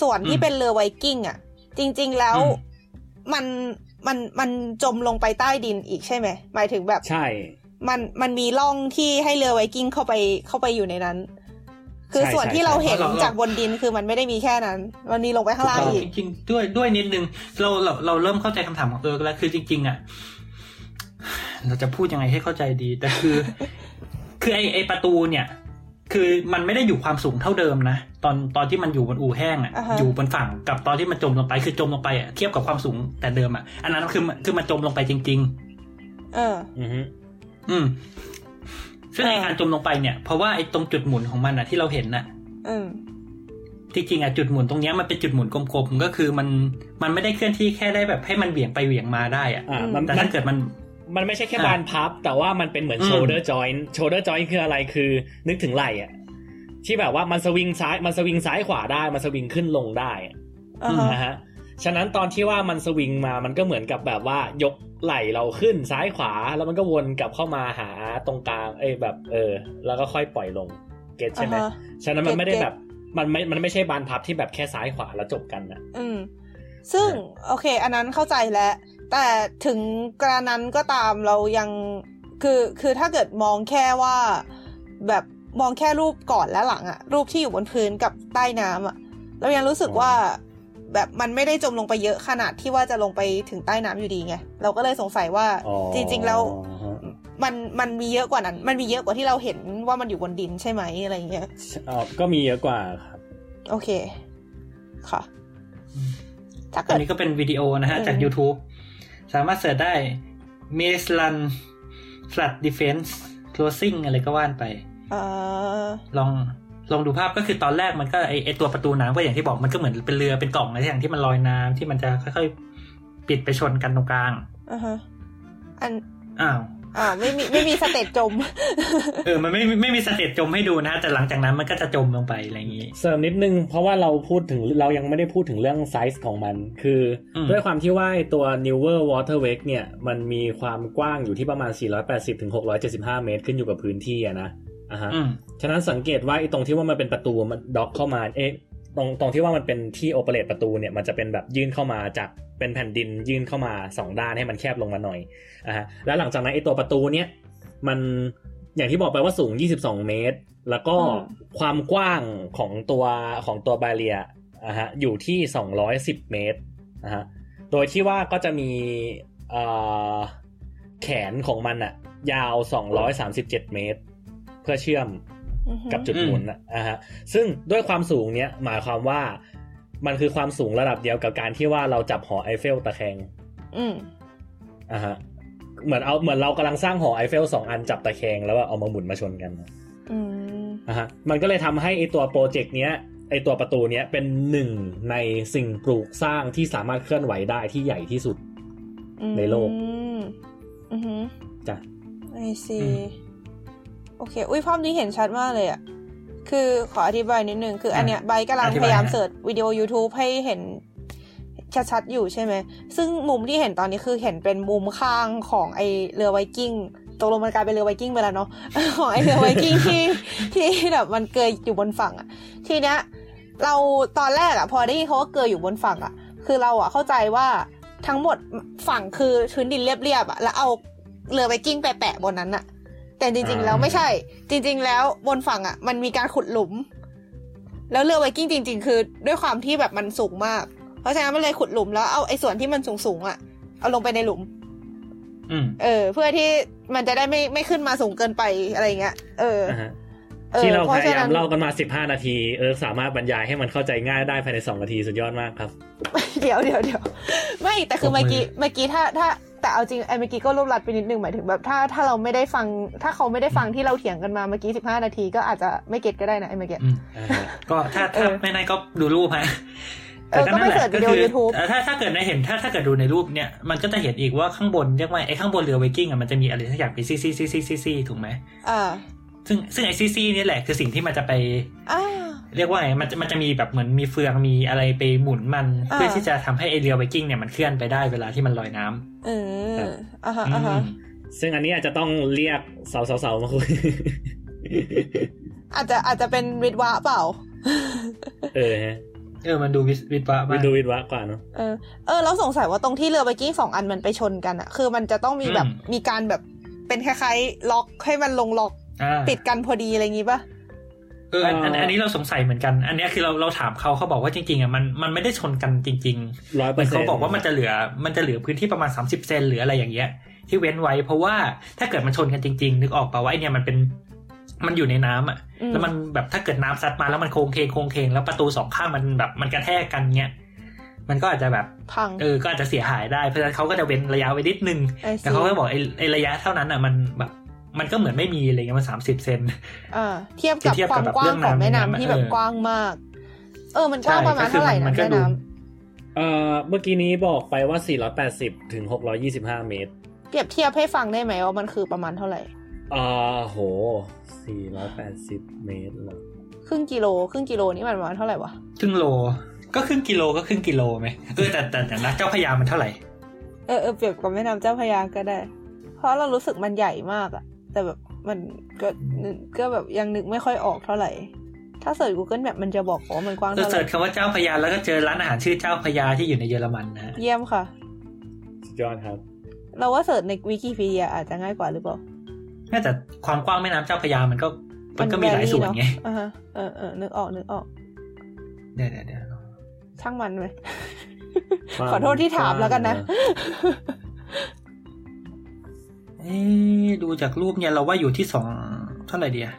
ส่วนที่อืมเป็นเรือไวกิ้งอะ จริง ๆแล้วอืมมันมันมันจมลงไปใต้ดินอีกใช่ไหมหมายถึงแบบใช่ มันมันมีร่องที่ให้เรือไวกิ้งเข้าไปเข้าไปอยู่ในนั้น คือใช่ส่วนใช่ที่เราเห็นใช่จากบนดินคือมันไม่ได้มีแค่นั้น มันมีลงไปข้างล่างอีกจริงๆด้วยด้วยนิดนึงเราเราเราเริ่มเข้าใจคำถามของเอิร์กแล้วคือจริง ๆ อะ เราจะพูดยังไงให้เข้าใจดี แต่คือ คือไอไอประตูเนี่ย คือมันไม่ได้อยู่ความสูงเท่าเดิมนะตอนตอนที่มันอยู่บนอู่แห้งอะอ่าฮะอยู่บนฝั่งกับตอนที่มันจมลงไป คือจมลงไปอะเทียบกับความสูงแต่เดิมอะอันนั้นคือมันคือมันจมลงไปจริงเออ อือฮึๆอืม ซึ่งไออ่าการจมลงไปเนี่ยเพราะว่าไอตรงจุดหมุนของมันอะที่เราเห็นน่ะอืมที่จริงอะจุดหมุนตรงเนี้ยมันเป็นจุดหมุนกลมๆก็คือมันมันไม่ได้เคลื่อนที่แค่ได้แบบให้มันเหวี่ยงไปเหวี่ยงมาได้อะอ่าอืมมันแต่มัถ้านเกิดมันมันไม่ใช่แค่อะบานพับ แต่ว่ามันเป็นเหมือนอืม shoulder joint shoulder joint คืออะไรคือ นึกถึงไหล่อะที่แบบว่ามันสวิงซ้ายมันสวิงซ้ายขวาได้มันสวิงขึ้นลงได้อะอ่าฮะนะฮะ ฉะนั้นตอนที่ว่ามันสวิงมามันก็เหมือนกับแบบว่ายกไหล่เราขึ้นซ้ายขวาแล้วมันก็วนกลับเข้ามาหาตรงกลาง เอ้ยแบบ เออ แล้วก็ค่อยปล่อยลงเก็ตใช่ไหมอ่าฮะฉะนั้นมันไม่ได้เก็ตแบบมันไม่ มันไม่ใช่บานพับที่แบบแค่ซ้ายขวาแล้วจบกันนะอืม ซึ่งโอเค อันนั้นเข้าใจแล้ว แต่ถึงกระนั้นก็ตามเรายังคือคือถ้าเกิดมองแค่ว่า แบบมองแค่รูปก่อนและหลังอะรูปที่อยู่บนพื้นกับใต้น้ำอะเรายังรู้สึกว่า แบบมันไม่ได้จมลงไปเยอะขนาดที่ว่าจะลงไปถึงใต้น้ำอยู่ดีไงเราก็เลยสงสัยว่าอ๋อจริง ๆ แล้วมันมันมีเยอะกว่านั้น มันมีเยอะกว่าที่เราเห็นว่ามันอยู่บนดินใช่ไหมอะไรอย่างเงี้ยอ๋อก็มีเยอะกว่าครับ โอเค ค่ะถ้าอัเกินดนี้ก็เป็นวิดีโอนะฮะเออจาก YouTube สามารถเสิร์ชได้ m i s l a n Flood Defense Closing อะไรก็ว่านไปเอ่อลอง ลองดูภาพก็คือตอนแรกมันก็ไอไอตัวประตูน้ำก็อย่างที่บอกมันก็เหมือนเป็นเรือเป็นกล่องอะไรอย่างที่มันลอยน้ำที่มันจะค่อยๆปิดไปชนกันตรงกลางอ่าฮะอันอ้าวอ่าไม่มีไม่มี stage จม เออ มันไม่ไม่มี stage จมให้ดูนะ แต่หลังจากนั้นมันก็จะจมลงไปอะไรอย่างนี้ เสริมนิดนึง เพราะว่าเราพูดถึงเรายังไม่ได้พูดถึงเรื่องไซส์ของมัน คืออมด้วยความที่ว่าไอ้ตัว Newer Water w a k เนี่ย มันมีความกว้างอยู่ที่ประมาณ 480ถึง675 เมตรขึ้นอยู่กับพื้นที่อะนะ อะฮะอืมฉะนั้นสังเกตว่าไอ้ตรงที่ว่ามันเป็นประตูมัน dock เข้ามาเอ๊ะตรงตรงที่ว่ามันเป็นที่โอเปเรตประตูเนี่ยมันจะเป็นแบบยื่นเข้ามาจากเป็นแผ่นดินยื่นเข้ามาสองด้านให้มันแคบลงมาหน่อยอะฮะแล้วหลังจากนั้นไอ้ตัวประตูเนี่ยมันอย่างที่บอกไปว่าสูง 22 เมตร แล้วก็อืมความกว้างของตัวของตัวบาเรียอะฮะอยู่ที่ 210 เมตรนะฮะโดยที่ว่าก็จะมีเอ่อแขนของมันอะยาว 237 เมตร เพื่อเชื่อมอือฮึกับจุดหมุนนะอะฮะซึ่งด้วยความสูงเนี้ยหมายความว่ามันคือความสูงระดับเดียวกับการที่ว่าเราจับหอไอเฟลตะแคง อืมอะฮะ เหมือนเอาเหมือนเรากำลังสร้างหอไอเฟลสองอันจับตะแคงแล้วเอามาหมุนมาชนกันอืมนะฮะ มันก็เลยทำให้ไอตัวโปรเจกต์เนี้ยไอตัวประตูเนี้ยเป็นหนึ่งในสิ่งปลูกสร้างที่สามารถเคลื่อนไหวได้ที่ใหญ่ที่สุดในโลก อืมอือหือจ้ะไอซีอืม โอเค อุ้ยภาพนี้เห็นชัดมากเลยอะคือขออธิบายนิดนึง คืออันเนี้ยใบกำลังอธิพบายยายามฮะเสิร์ชวิดีโอ YouTube ให้เห็นชัดๆอยู่ใช่ไหม ซึ่งมุมที่เห็นตอนนี้คือเห็นเป็นมุมข้างของไอเรือไวกิ้งตกลงมันกลายเป็นเรือไวกิ้งไปแล้วเนาะของไอเรือไวกิ้งที่ที่แบบมันเกยอยู่บนฝั่งอะทีเนี้ยเราตอนแรกอะพอได้ยินเขาว่าเกยอยู่บนฝั่งอะคือเราอะเข้าใจว่าทั้งหมดฝั่งคือพื้นดินเรียบๆอะแล้วเอาเรือไวกิ้งไปแปะบนนั้นอะ แต่จริง ๆ แล้วไม่ใช่ จริง ๆ แล้วบนฝั่งอะมันมีการขุดหลุม แล้วเรือไวกิ้งจริง ๆ คือ ด้วยความที่แบบมันสูงมาก เพราะฉะนั้นมันเลยขุดหลุมแล้วเอาไอ้ส่วนที่มันสูงๆอะเอาลงไปในหลุมอืมเออ เพื่อที่มันจะได้ไม่ไม่ขึ้นมาสูงเกินไปอะไรเงี้ย เอออ่าฮะออที่เราพพะยาฉะยานั้มนเล่ากันมา15นาที เออสามารถบรรยายให้มันเข้าใจง่ายได้ภายใน2นาทีสุดยอดมากครับ เดี๋ยวเดี๋ยวเดี๋ยวไม่แต่คือปรบมือเมื่อกี้เมื่อกี้ถ้าถ้า แต่เอาจริงไอ้เมื่อกี้ก็รวบรัดไปนิดนึงหมายถึงแบบถ้าถ้าเราไม่ได้ฟัง ถ้าเขาไม่ได้ฟังที่เราเถียงกันมาเมื่อกี้สิบห้านาทีก็อาจจะไม่ get ก็ได้นะไอ้เมื่อกี้อืมอ่าฮะก็ถ้าเอถ้าอไม่ในก็ดูรูปฮะเออก็ไป search วิดีโอ YouTube เอ่อถ้าถ้าเกิดในเห็นถ้าถ้าเกิดดูในรูปเนี่ยมันก็จะเห็นอีกว่าข้างบนเรียกว่าไอ้ข้างบนเรือไวกิ้งอะมันจะมีอะไรสักอย่างเป็นซี่ซี่ซี่ซี่ซี่ซี่ถูกไหมอ่า ซึ่งซึ่งไอ้ซี่ซี่นี่แหละคือสิ่งที่มันจะไปอ่าเรียกว่าไงมันจะมันจะมีแบบเหมือนมีเฟืองมีอะไรไปหมุนมันอ่าเพื่อที่จะทำให้ไอเรือไวกิ้งเนี่ยมันเคลื่อนไปได้เวลาที่มันลอยน้ำเอออ่าฮะอือ่าฮะมซึ่งอันนี้อาจจะต้องเรียกสาวๆๆมาคุยอาจจะอาจจะเป็นวิดวะเปล่า เออฮะเออ มันดูวิสวิทวะไปมากดูวิดวะกว่าเนอะเออเออเราสงสัยว่าตรงที่เรือไวกิ้งสองอันมันไปชนกันอะคือมันจะต้องมีแบบอืมมีการแบบเป็นคล้ายๆล็อกให้มันลงล็อก อ่าติดกันพอดีอะไรอย่างงี้ป่ะเอออันอันอันนี้เราสงสัยเหมือนกัน อันเนี้ยคือเราเราถามเขาเขาบอกว่าจริงๆอะมันมันไม่ได้ชนกันจริงๆร้อยเหเปอมือร์นเซ็นเขาต์บอกว่ามันจะเหลือมันจะเหลือพื้นที่ประมาณ30เซนหรืออะไรอย่างเงี้ย ที่เว้นไว้ เพราะว่าถ้าเกิดมันชนกันจริง ๆ นึกออกป่าว่าไอเนี่ยมันเป็นมันอยู่ในน้ำอะอืมแล้วมันแบบถ้าเกิดน้ำซัดมาแล้วมันโค้งเคงโค้งเคงแล้วประตูสองข้างมันแบบมันกระแทกกันเงี้ยมันก็อาจจะแบบพังเออก็อาจจะเสียหายได้เพราะฉะนั้นเขาก็จะเว้นระยะไว้นิดนึงไอ้แต่สิเขาก็บอกไอ้ไอ้ระยะเท่านั้นอะมันแบบ มันก็เหมือนไม่มีอะไรเงี้ยมันสามสิบเซนอ่าเทียบกับเทียบคกัวาบมแบบกว้างของแม่น้ำเรื่องน้ำที่แบบเออกว้างมาก เออ มันกว้างใช่ประมาณก็คือเท่าไหร่มันะนก็แม่ดูน้เอ่อเมื่อกี้นี้บอกไปว่า 480 ถึง 625 เมตรำเปรียบเทียบให้ฟังได้ไหมว่ามันคือประมาณเท่าไหร่อ่าโห 480 เมตรเหรอครึ่งกิโลครึ่งกิโลนี่มันประมาณเท่าไหร่วะครึ่งโล ก็ครึ่งกิโลก็ครึ่งกิโลไหมเออแต่แต่แต่นะเจ้าพระยามันเท่าไหร่เออเออเปรียบกับแม่น้ำเจ้าพระยาก็ได้ เพราะเรารู้สึกมันใหญ่มากอะ แต่แบบมันก็นึกก็แบบยังนึกไม่ค่อยออกเท่าไหร่ ถ้าเสิร์ช Google Map มันจะบอกว่ามันกว้างเราเท่าไหเสิร่ร์ชคำว่าเจ้าพระยาแล้วก็เจอร้านอาหารชื่อเจ้าพระยาที่อยู่ในเยอรมันนะฮะเยี่ยมค่ะสุดยอดครับ เราว่าเสิร์ชในวิกิพีเดียอาจจะง่ายกว่าหรือเปล่าน่าจะความกว้างแม่น้ำเจ้าพระยามันก็มันก็มีหลายส่วนไงอ่าฮะเออเออนึกออกนึกออกเดี๋ยวเดี๋ยวเดี๋ยวช่างมันไหมความขอโทษที่ถามแล้วกันนะกว้าง เอ๊ะดูจากรูปเนี่ยเราว่าอยู่ที่สองเท่าไหร่เดีย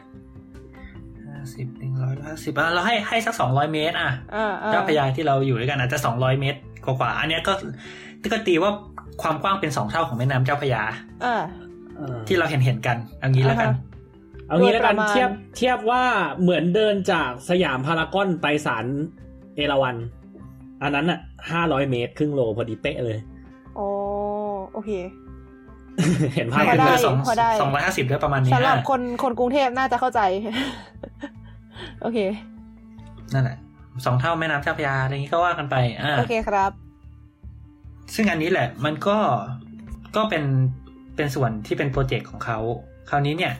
ห้าสิบหนึ่งร้อยห้าสิบอะเราให้ให้สักสองร้อยเมตร อะอ่าอ่าเจ้าพระยาที่เราอยู่ด้วยกันอาจจะสองร้อยเมตรกว่าๆอันเนี้ยก็ก็ตีว่าความกว้างเป็นสองเท่าของแม่น้ำเจ้าพระยาอ่าอ่าที่เราเห็นเห็นๆกันเอันนี้แล้วกันอ่าฮะเอางี้แล้วกันโดยประมาณเทียบเทียบว่าเหมือนเดินจากสยามพารากอนไปศาลเอราวันอันนั้นอะ500เมตร ครึ่งโลพอดีเป๊ะเลย โอ้โอเค เห็นภาพพอไม่ได้เกินสองพอได้สองร้อยห้าสิบด้วยประมาณนี้สำหรับอะคนคนกรุงเทพน่าจะเข้าใจ โอเค นั่นแหละสองเท่าแม่น้ำเจ้าพระยาอะไรอย่างนี้ก็ว่ากันไปอ่าโอเคครับ ซึ่งอันนี้แหละ มันก็ก็เป็นเป็นส่วนที่เป็นโปรเจกต์ของเขาคราวนี้เนี่ย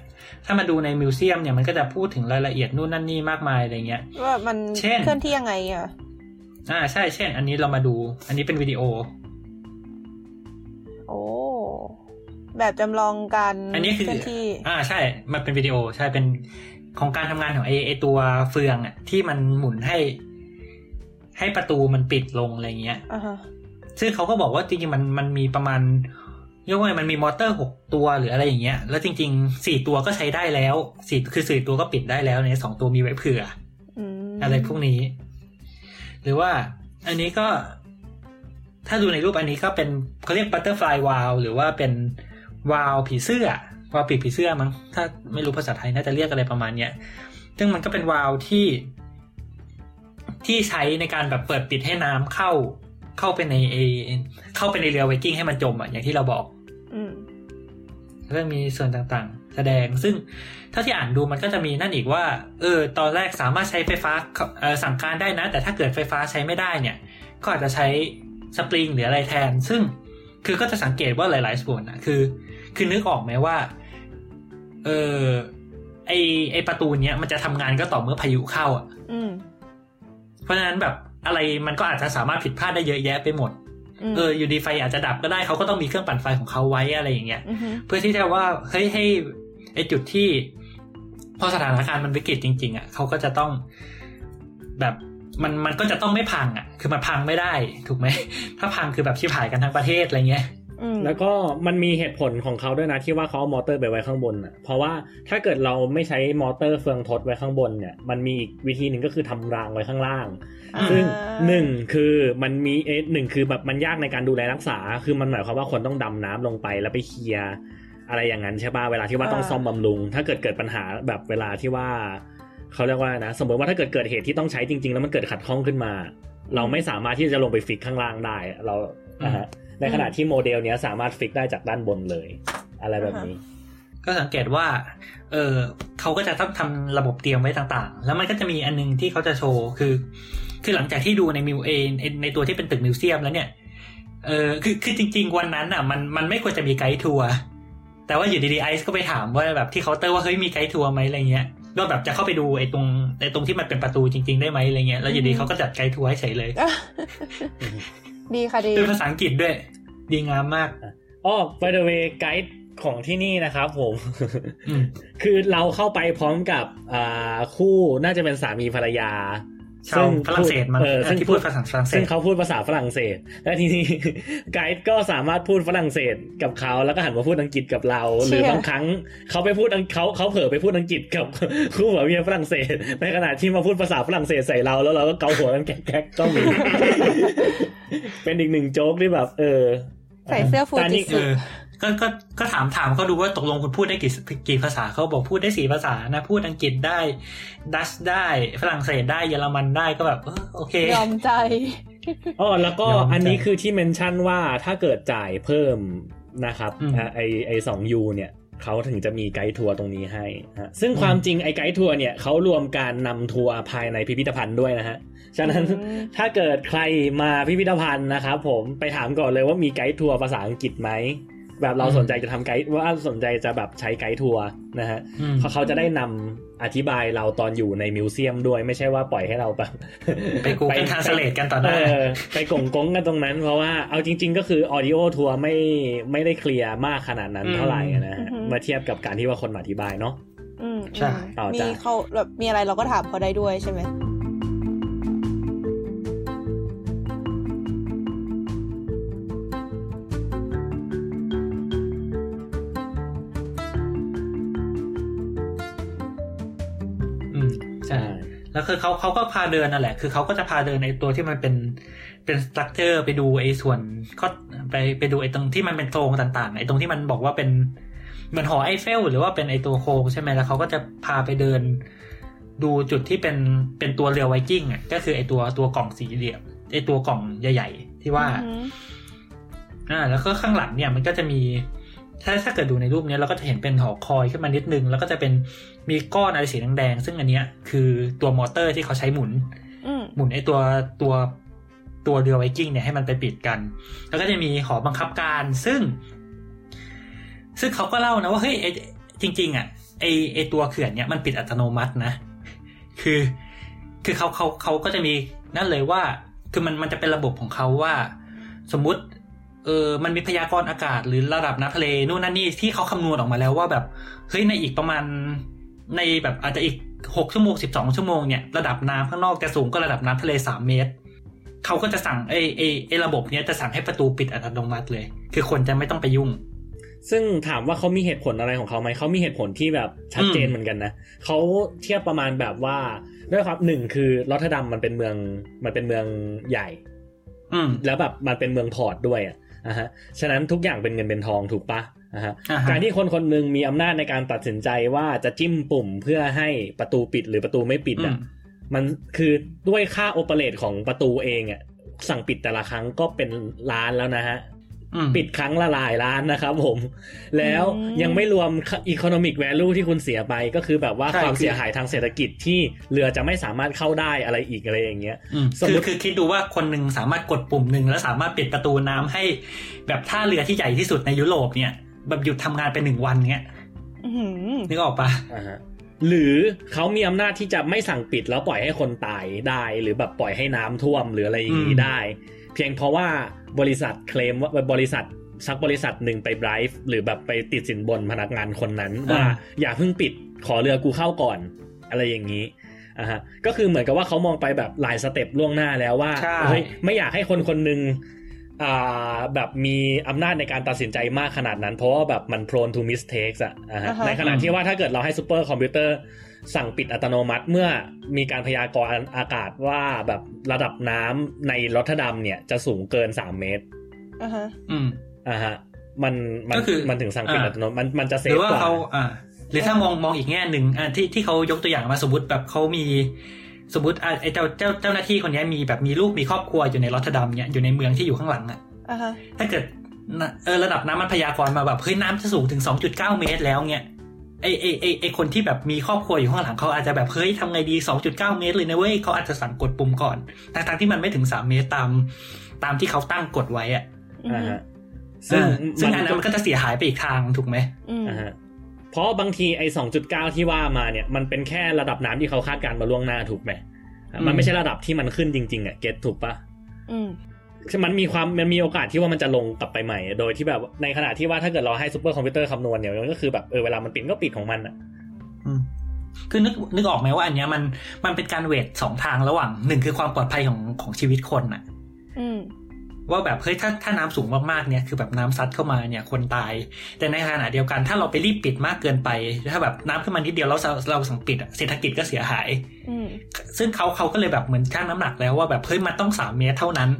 ถ้ามาดูในมิวเซียมเนี่ยมันก็จะพูดถึงรายละเอียดนู่นนั่นนี่มากมายอะไรเงี้ยว่ามันเช่นเคลื่อนที่ยังไงอะอ่าใช่เช่น อันนี้เรามาดู อันนี้เป็นวิดีโอโอ้ แบบจำลองการอันนี้คือเคลื่อนที่ อ่าใช่ มันเป็นวิดีโอใช่เป็นของการทำงานของไอไอตัวเฟืองอะ ที่มันหมุนให้ ให้ประตูมันปิดลงอะไรเงี้ยอ่าฮะซึ่งเขาก็บอกว่าจริงๆมันมันมีประมาณเรียกว่าไงมันมีมอเตอร์หกตัวหรืออะไรอย่างเงี้ย แล้วจริงๆสี่ตัวก็ใช้ได้แล้วสี่คือสี่ตัวก็ปิดได้แล้วเนี่ยสองตัวมีไว้เผื่ออืมอะไรพวกนี้ หรือว่าอันนี้ก็ ถ้าดูในรูปอันนี้ก็เป็นเขาเรียก butterfly valve หรือว่าเป็น วาลผีเสื้อวาลปีกผีเสื้อมั้งถ้าไม่รู้ภาษาไทยน่าจะเรียกอะไรประมาณเนี้ยซึ่งมันก็เป็นวาลที่ที่ใช้ในการแบบเปิดปิดให้น้ำเข้าเข้าไปในเอเข้าไปในเรือไวกิ้งให้มันจมอะอย่างที่เราบอกอืมเรื่องมีส่วนต่างๆ แสดง ซึ่งเท่าที่อ่านดูมันก็จะมีนั่นอีกว่า เออ ตอนแรกสามารถใช้ไฟฟ้าเอ่อสั่งการได้นะ แต่ถ้าเกิดไฟฟ้าใช้ไม่ได้เนี่ย ก็อาจจะใช้สปริงหรืออะไรแทน ซึ่งคือก็จะสังเกตว่าหลายๆส่วนนะคือ คือนึกออกไหมว่า เออไอไอประตูเนี้ยมันจะทำงานก็ต่อเมื่อพายุเข้าอะอืมเพราะฉะนั้นแบบอะไรมันก็อาจจะสามารถผิดพลาดได้เยอะแยะไปหมดมเออ อยู่ดีไฟอาจจะดับก็ได้เขาก็ต้องมีเครื่องปั่นไฟของเขาไว้อะไรอย่างเงี้ยอือฮึเพื่อที่จะว่าเฮ้ยให้ไอจุดที่พอสถานการณ์มันวิกฤตจริง ๆอะเขาก็จะต้องแบบมันมันก็จะต้องไม่พังอะ คือมันพังไม่ได้ ถูกไหม ถ้าพังคือแบบชิบหายกันทั้งประเทศอะไรเงี้ยอืม แล้วก็มันมีเหตุผลของเขาด้วยนะที่ว่าเขาเอามอเตอร์ไปไว้ข้างบนอะ เพราะว่าถ้าเกิดเราไม่ใช้มอเตอร์เฟืองทดไว้ข้างบนเนี่ย มันมีอีกวิธีหนึ่งก็คือทำรางไว้ข้างล่างอ่าซึ่งหนึ่งคือมันมีเอะหนึ่งคือแบบมันยากในการดูแลรักษา คือมันหมายความว่าคนต้องดำน้ำลงไปแล้วไปเคลียร์อะไรอย่างนั้นใช่ป่ะเวลาที่ว่าต้องซ่อมบำรุง ถ้าเกิดเกิดปัญหาแบบเวลาที่ว่าเขาเรียกว่านะ สมมติว่าถ้าเกิดเกิดเหตุที่ต้องใช้จริง ๆ แล้วมันเกิดขัดข้องขึ้นมา เราไม่สามารถที่จะลงไป fix ข้างล่างได้ เรานะฮะ ในขณะที่โมเดลเนี้ยสามารถ fix ได้จากด้านบนเลย อะไรแบบนี้ ก็สังเกตว่า เออเขาก็จะต้องทำระบบเตรียมไว้ต่างๆ แล้วมันก็จะมีอันนึงที่เขาจะโชว์คือ คือหลังจากที่ดูในมิวเอนในตัวที่เป็นตึก museum แล้วเนี่ยเออคือคือจริง ๆ วันนั้นอะ มันมันไม่ควรจะมีไกด์ทัวร์แต่ว่าอยู่ดีๆไอซ์ก็ไปถามว่าแบบที่เคาน์เตอร์ว่าเฮ้ยมีไกด์ทัวร์ไหมอะไรเงี้ยก็แบบจะเข้าไปดูไอ้ตรงไอ้ตรงที่มันเป็นประตูจริง ๆ ได้ไหมอะไรเงี้ยแล้วอยู่ดีเขาก็จัดไกด์ทัวร์ให้เฉยเลยอะ ดีค่ะดีเป็นภาษาอังกฤษด้วย ดีงามมากอ๋อ by the way ไกด์ของที่นี่นะครับผมอืมคือเราเข้าไปพร้อมกับอ่าคู่น่าจะเป็นสามีภรรยา ชาวฝรั่งเศสมันเออซึ่งที่พูดภาษาฝรั่งเศซึ่สงเขาพูดภาษาฝรั่งเศส และทีนี้ไกด์ก็สามารถพูดฝรั่งเศสกับเขาแล้วก็หันมาพูดอังกฤษกับเรา หรือบางครั้งเขาไปพูดอังเขาเขาเผลอไปพูดอังกฤษกับคู่หัวเมียฝรั่งเศส ในขณะที่มาพูดภาษาฝรั่งเศสใส่เรา แล้วเราก็เกาหัวกันแก๊กๆก็มี เป็นอีกหนึ่งโจ๊กที่แบบ เออ ใส่เสื้อฟูแต่จินี่เอสึอ ก็ก็ก็ถามถามเขาดูว่าตกลงคุณพูดได้กี่กี่ภาษาเขาบอกพูดได้สี่ภาษานะ พูดอังกฤษได้ ดัชได้ฝรั่งเศสได้เยอรมันได้ก็แบบเออโอเค ยอมใจอ๋อแล้วก็ยอมอันนี้จ่ายคือที่ mention ว่าถ้าเกิดจ่ายเพิ่มนะครับอืมอะไอไอสองยูโรเนี่ยเขาถึงจะมีไกด์ทัวร์ตรงนี้ให้ฮะซึ่งความจริงไอไกด์ทัวร์เนี่ยเขารวมการนำทัวร์ภายในพิพิธภัณฑ์ด้วยนะฮะ ฉะนั้นอืมถ้าเกิดใครมาพิพิธภัณฑ์นะครับผมไปถามก่อนเลยว่ามีไกด์ทัวร์ภาษาอังกฤษไหม แบบเราอืมสนใจจะทำไกด์ว่าสนใจจะแบบใช้ไกด์ทัวร์นะฮะอืมเขาเขาจะได้นำอธิบายเราตอนอยู่ในมิวเซียมด้วยไม่ใช่ว่าปล่อยให้เราแบบไป Google Translate กันต่อหน้าเออไปกงกงกันตรงนั้น เพราะว่าเอาจริง ๆ ก็คือออดิโอทัวร์ไม่ไม่ได้เคลียร์มากขนาดนั้นอืมเท่าไหร่นะฮะอือฮึเมื่อเทียบกับการที่ว่าคนมาอธิบายเนาะอืมใช่ต่อมีจ้ะเขาแบบมีอะไรเราก็ถามเขาได้ด้วยใช่ไหม คือเขาเขาก็พาเดินนั่นแหละ คือเขาก็จะพาเดินในตัวที่มันเป็นเป็นสตรัคเจอร์ไปดูไอ้ส่วนก็ไปไปดูไอ้ตรงที่มันเป็นโครงต่างๆไอ้ตรงที่มันบอกว่าเป็นเหมือนหอไอเฟล หรือว่าเป็นไอ้ตัวโครงใช่ไหมแล้วเขาก็จะพาไปเดิน ดูจุดที่เป็นเป็นตัวเรือไวกิ้งอะก็คือไอ้ตัวตัวกล่องสี่เหลี่ยมไอ้ตัวกล่องใหญ่ ๆ ที่ว่าอืมอ่าแล้วก็ข้างหลังเนี่ยมันก็จะมี ถ้าถ้าเกิดดูในรูปเนี้ยเราก็จะเห็นเป็นหอคอยขึ้นมานิดนึง แล้วก็จะเป็นมีก้อนอะไรสีแดงๆซึ่งอันเนี้ยคือตัวมอเตอร์ที่เขาใช้หมุนอืมหมุนไอตัวตัวตัวเรือไวกิ้งเนี่ยให้มันไปปิดกัน แล้วก็จะมีหอบังคับการซึ่ง ซึ่งเขาก็เล่านะว่าเฮ้ยไอจริง ๆ อะไอไอตัวเขื่อนเนี่ยมันปิดอัตโนมัตินะ คือ คือเขาเขาเขาก็จะมีนั่นเลยว่า คือมันมันจะเป็นระบบของเขาว่า สมมุติ เออมันมีพยากรณ์อากาศหรือระดับน้ำทะเลนู่นนั่นนี่ที่เขาคำนวณออกมาแล้วว่าแบบเฮ้ยในอีกประมาณในแบบอาจจะอีกหกชั่วโมงสิบสองชั่วโมงเนี่ยระดับน้ำข้างนอกจะสูงกว่าระดับน้ำทะเลสามเมตรเขาก็จะสั่งไอ้ไอ้ไอ้ระบบเนี้ยจะสั่งให้ประตูปิดอัตโนมัติเลย คือคนจะไม่ต้องไปยุ่ง ซึ่งถามว่าเขามีเหตุผลอะไรของเขาไหมเขามีเหตุผลที่แบบชัดเจนอืมเหมือนกันนะเขาเทียบประมาณแบบว่าด้วยครับหนึ่งคือรอตเทอร์ดามมันเป็นเมืองมันเป็นเมืองใหญ่ อืมแล้วแบบมันเป็นเมือง port ด้วยอะ นะฮะฉะนั้นทุกอย่างเป็นเงินเป็นทองถูกปะนะฮะอ่าฮะการที่คนคนหนึ่งมีอำนาจในการตัดสินใจว่าจะจิ้มปุ่มเพื่อให้ประตูปิดหรือประตูไม่ปิดอือะมมันคือด้วยค่าโอเปเรตของประตูเองอะสั่งปิดแต่ละครั้งก็เป็นล้านแล้วนะฮะอืม ปิดครั้งละหลายล้านนะครับผม แล้วอืมยังไม่รวม economic value ที่คุณเสียไปก็คือแบบว่าใช่ความคือเสียหายทางเศรษฐกิจที่เรือจะไม่สามารถเข้าได้อะไรอีกอะไรอย่างเงี้ยอืมสมคืมุอติคือคิดดูว่าคนหนึ่งสามารถกดปุ่มหนึ่งแล้วสามารถปิดประตูน้ำให้ แบบท่าเรือที่ใหญ่ที่สุดในยุโรปเนี่ย แบบหยุดทำงานไปหนึ่งวันเงี้ยอื้อหือนึกออกปะอ่าฮะหรือเขามีอำนาจที่จะไม่สั่งปิดแล้วปล่อยให้คนตายได้ หรือแบบปล่อยให้น้ำท่วมหรืออะไรอย่างนี้ได้ เพียงเพราะว่าบริษัทเคลมว่าบริษัทสักบริษัทหนึ่งไปไบรฟ์หรือแบบไปติดสินบนพนักงานคนนั้นว่าอย่าเพิ่งปิดขอเรือกูเข้าก่อน อะไรอย่างนี้อะฮะก็คือเหมือนกับว่าเขามองไปแบบหลายสเต็ปล่วงหน้าแล้วว่าใช่เฮ้ยไม่อยากให้คนคนหนึ่งอ่าแบบมีอำนาจในการตัดสินใจมากขนาดนั้น เพราะว่าแบบมัน prone to mistakes อะอะฮะอ่าฮะในขณะที่ว่าถ้าเกิดเราให้ซูเปอร์คอมพิวเตอร์ สั่งปิดอัตโนมัติเมื่อมีการพยากรณ์อากาศว่าแบบระดับน้ำในรอตเทอร์ดัมเนี่ยจะสูงเกิน3เมตรอ่าฮะอืมอ่าฮะมันมันก็คือมันถึงสั่งปิดอ่าอัตโนมัติมันมันจะ safe กว่าหรือว่ากว่าเขาอ่าหรือถ้ามองมองอีกแง่หนึ่งอ่าที่ที่เขายกตัวอย่างมาสมมติแบบเขามีสมมติอ่าไอ้เจ้าเจ้าเจ้าหน้าที่คนนี้มีแบบมีลูกมีครอบครัวอยู่ในรอตเทอร์ดัมเนี่ยอยู่ในเมืองที่อยู่ข้างหลังอะอ่าฮะถ้าเกิดน่ะเออระดับน้ำมันพยากรณ์มาแบบเฮ้ยน้ำจะสูงถึง 2.9 เมตรแล้วเนี่ย ไอไอไอไอคนที่แบบมีครอบครัวอยู่ข้างหลังเขาอาจจะแบบเฮ้ยทำไงดี 2.9 เมตรเลยนะเว้ยเขาอาจจะสั่งกดปุ่มก่อนทั้งๆที่มันไม่ถึง 3 เมตรตาม ตามที่เขาตั้งกฎไว้อะอืมอ่าฮะซึ่งอ่าซึ่งอันนั้นมันมันก็จะเสียหายไปอีกทางถูกไหมอืมอ่าฮะเพราะบางทีไอ้2.9 ที่ว่ามาเนี่ยมันเป็นแค่ระดับน้ำที่เขาคาดการณ์มาล่วงหน้าถูกไหมอะมันไม่ใช่ระดับที่มันขึ้นจริงๆอะเก็ตถูกปะอื มคือมันมีความมันมีโอกาสที่ว่ามันจะลงกลับไปใหม่ โดยที่แบบในขณะที่ว่าถ้าเกิดเราให้ซูเปอร์คอมพิวเตอร์คำนวณเนี่ยมันก็คือแบบเออเวลามันปิดก็ปิดของมันอะอืมคือนึกนึกออกไหมว่าอันเนี้ยมันมันเป็นการเวทสองทางระหว่างหนึ่งคือความปลอดภัยของของชีวิตคนอะอืมว่าแบบเฮ้ยถ้าถ้าน้ำสูงมากๆเนี่ยคือแบบน้ำซัดเข้ามาเนี่ยคนตาย แต่ในขณะเดียวกันถ้าเราไปรีบปิดมากเกินไป ถ้าแบบน้ำขึ้นมานิดเดียวแล้วเราเราสั่งปิดอะเศรษฐกิจก็เสียหายอืมซึ่งเขาเขาก็เลยแบบเหมือนชั่งน้ำหนักแล้วว่าแบบเฮ้ยมันต้องสามเมตรเท่านั้น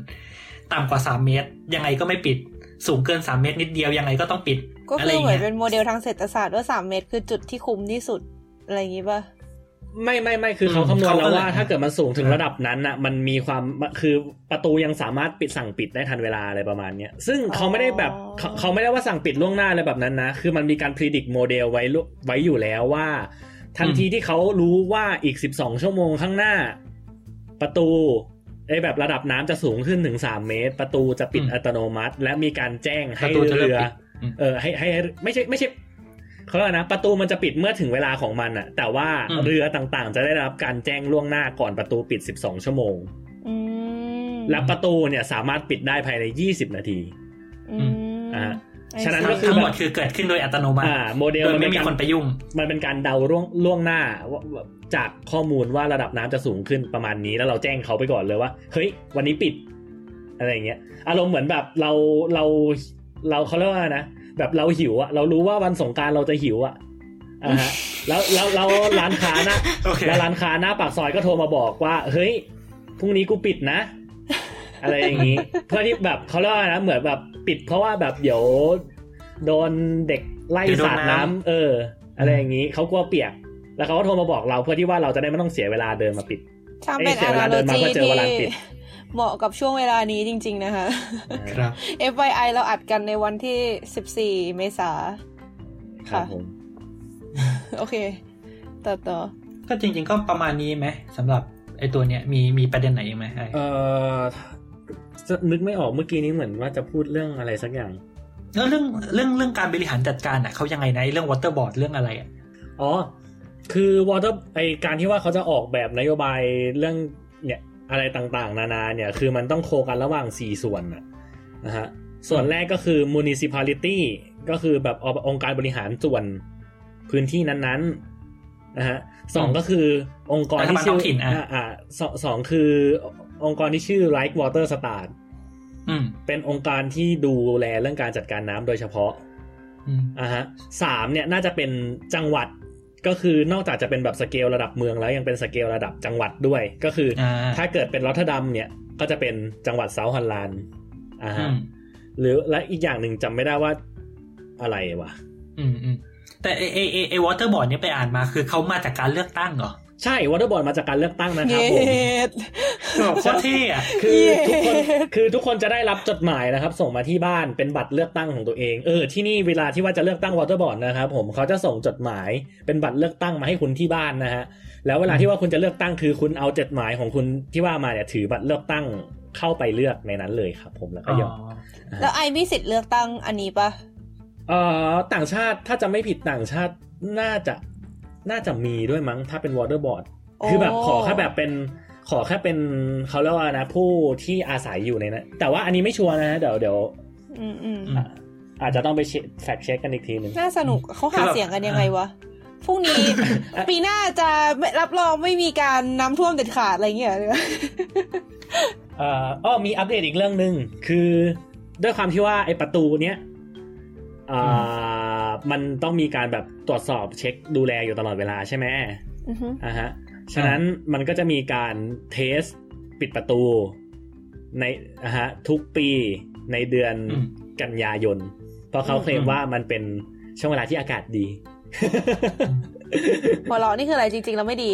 ต่ำกว่าสามเมตร ยังไงก็ไม่ปิด สูงเกินสามเมตรนิดเดียวยังไงก็ต้องปิด ก็อะไรคือเหมือนเงี้ยเป็นโมเดลทางเศรษฐศาสตร์ว่าสามเมตรคือจุดที่คุ้มที่สุดอะไรอย่างงี้ป่ะไม่ไม่ไม่คือเขาอืมคำนวณเขาก็แล้วเลยว่าถ้าเกิดมันสูงถึงระดับนั้นอะมันมีความคือประตูยังสามารถปิดสั่งปิดได้ทันเวลาอะไรประมาณเนี้ยซึ่งเขาไม่ได้แบบอ๋อเขาเขาไม่ได้ว่าสั่งปิดล่วงหน้าอะไรแบบนั้นนะ คือมันมีการ predict model ไว้ลุไว้อยู่แล้วว่า ทันทีที่เขารู้ว่าอีก 12 ชั่วโมงข้างหน้า ประตู ไอ้แบบระดับน้ำจะสูงขึ้นถึง3เมตร ประตูจะปิดอืมอัตโนมัติ และมีการแจ้งให้ประตูจะเริ่มเรือปิดอืมเออให้ให้ให้ไม่ใช่ไม่ใช่เขาเรียกว่านะ ประตูมันจะปิดเมื่อถึงเวลาของมันอะแต่ว่าอืมเรือต่างๆ จะได้รับการแจ้งล่วงหน้าก่อนประตูปิด12ชั่วโมงอืมและประตูเนี่ยสามารถปิดได้ภายใน20นาทีอืมอ่าไอ้ฉะนั้นสัก็ตว์คือทั้งหมดคือเกิดขึ้นโดยอัตโนมัติอ่าโมเดลโดยมันไม่เป็นมีการคนไปยุ่ง มันเป็นการเดาล่วงล่วงหน้าว่าว่า จากข้อมูลว่าระดับน้ำจะสูงขึ้นประมาณนี้ แล้วเราแจ้งเขาไปก่อนเลยว่า เฮ้ย วันนี้ปิด อะไรอย่างเงี้ย อารมณ์เหมือนแบบเราเราเราเขาเรียกว่านะแบบเราหิวอะเรารู้ว่าวันสงกรารเราจะหิวอะอ่าฮะแล้วแล้วแล้วร้านค้านะโอเคแล้วร้านค้าหน้าปากซอยก็โทรมาบอกว่า เฮ้ยพรุ่งนี้กูปิดนะ อะไรอย่างนี้ เพื่อที่แบบเขาเรียกว่านะเหมือนแบบปิดเพราะว่าแบบเดี๋ยวโดนเด็กไล่เดี๋ยวโดนสาดน้ำน้ำเออ อะไรอย่างนี้เขากลัวเปียก แล้วเขาก็โทรมาบอกเราเพื่อที่ว่าเราจะได้ไม่ต้องเสียเวลาเดินมาปิดช่างเป็นเอ้ยเสียอเวลานาเดิโลนมาจีเพื่อเจอเวลาที่ปิดเหมาะกับช่วงเวลานี้จริง ๆ นะคะ ครับ FYI เราอัดกันในวันที่ 14 เมษาครับค่ะผมโอเค ต่อต่อ ก็จริง ๆ ก็ประมาณนี้ไหมสำหรับไอ้ตัวเนี้ยมีมีประเด็นไหนอีกไหมไอ้เออจะนึกไม่ออกเมื่อกี้นี้เหมือนว่าจะพูดเรื่องอะไรสักอย่างแล้วเรื่องเรื่องเรื่องการบริหารจัดการอะเขายังไงนะไอ้เรื่อง water board เรื่องอะไรอะอ๋อ คือ water ไอการที่ว่าเขาจะออกแบบนโยบายเรื่องเนี่ยอะไรต่างๆ นานาเนี่ย คือมันต้อง co กันระหว่าง4ส่วนนะนะฮะส่วนแรกก็คือ municipality ก็คือแบบองค์การบริหารส่วนพื้นที่นั้นๆนะฮะสองก็คือองค์กรที่ชื่รัฐบาลท้องถิ่นอะอ่าอ่าสองสองคือองค์กรที่ชื่อ Rijkswaterstaat อืมเป็นองค์การที่ดูแลเรื่องการจัดการน้ำโดยเฉพาะอืมอ่าฮะสามเนี่ยน่าจะเป็นจังหวัด ก็คือนอกจากจะเป็นแบบสเกลระดับเมืองแล้วยังเป็นสเกลระดับจังหวัดด้วย ก็คือออ่าถ้าเกิดเป็นรอตเทอร์ดัมเนี่ยก็จะเป็นจังหวัดเซาท์ฮอลแลนด์อ่าอืมฮะหรือและอีกอย่างหนึ่งจำไม่ได้ว่าอะไรวะอืมอืมแต่ไอไอไอไอ water board เนี่ยไปอ่านมาคือเขามาจากการเลือกตั้งเหรอ ใช่ water board มาจากการเลือกตั้งนะครับผมเย็ผมดโคตรเท่อะคือทุกคนเย้คือทุกคนจะได้รับจดหมายนะครับ ส่งมาที่บ้านเป็นบัตรเลือกตั้งของตัวเองเออที่นี่เวลาที่ว่าจะเลือกตั้ง water board นะครับผมเขาจะส่งจดหมายเป็นบัตรเลือกตั้งมาให้คุณที่บ้านนะฮะแล้วเวลาที่ว่าคุณจะเลือกตั้งคือคุณเอาจดหมายของคุณที่ว่ามาเนี่ยถือบัตรเลือกตั้งเข้าไปเลือกในนั้นเลยครับ ผมแล้วก็อ๋ยอมอแล้วไอมีสิทธิ์เลือกตั้งอันนี้ปะเอ่อต่างชาติถ้าจะไม่ผิดต่างชาติน่าจะ น่าจะมีด้วยมั้งถ้าเป็น water board คือแบบขอแค่แบบเป็นขอแค่เป็นเขาเรียกว่านะ ผู้ที่อาศัยอยู่ในนั้นแต่ว่าอันนี้ไม่ชัวร์นะฮะเดี๋ยวเดี๋ยวอืมอืมอืมอะอาจจะต้องไป fact check กันอีกทีหนึ่งน่าสนุกเขาคือหาแบบเสียงกันยังไงวะพรุ่งนี้อะปีหน้าจะไม่รับรองไม่มีการน้ำท่วมเด็ดขาดอะไรเงี้ยเหรอเอ่ออ้อมีอัปเดตอีกเรื่องหนึ่งคือด้วยความที่ว่าไอ้ประตูเนี้ยอ่า มันต้องมีการแบบตรวจสอบเช็คดูแลอยู่ตลอดเวลาใช่ไหมอือฮึอ่าฮะฉะนั้นมันก็จะมีการเทสปิดประตูในอ่าฮะทุกปีในเดือนอืมกันยายน เพราะเขาอืมเคลมว่ามันเป็นช่วงเวลาที่อากาศดีหัวเราะนี่คืออะไรจริงๆ แล้วไม่ดี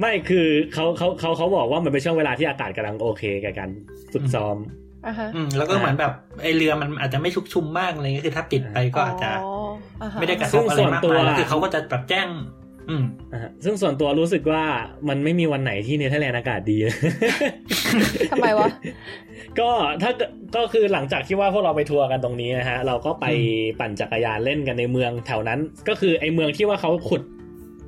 ไม่คือเขาเขาเขาเขาบอกว่ามันเป็นช่วงเวลาที่อากาศกำลังโอเคกับการฝึกซ้อม อะฮะอืมแล้วก็เหมือนแบบไอเรือมันอาจจะไม่ชุกชุมมากอะไรเงี้ยคือถ้าปิดไปก็อาจจะอ่าฮะไม่ได้กระทซึ่บงอะไรส่วนมากตัวมายแล้วคือเขาก็จะแบบแจ้ง อืมอ่าฮะซึ่งส่วนตัวรู้สึกว่ามันไม่มีวันไหนที่เนเธอร์แลนด์อากาศดีทำไมวะ ก็ถ้าเกิดก็คือหลังจากที่ว่าพวกเราไปทัวร์กันตรงนี้นะฮะ เราก็ไปอืปั่นจักรยานเล่นกันในเมืองแถวนั้น ก็คือไอเมืองที่ว่าเขาขุด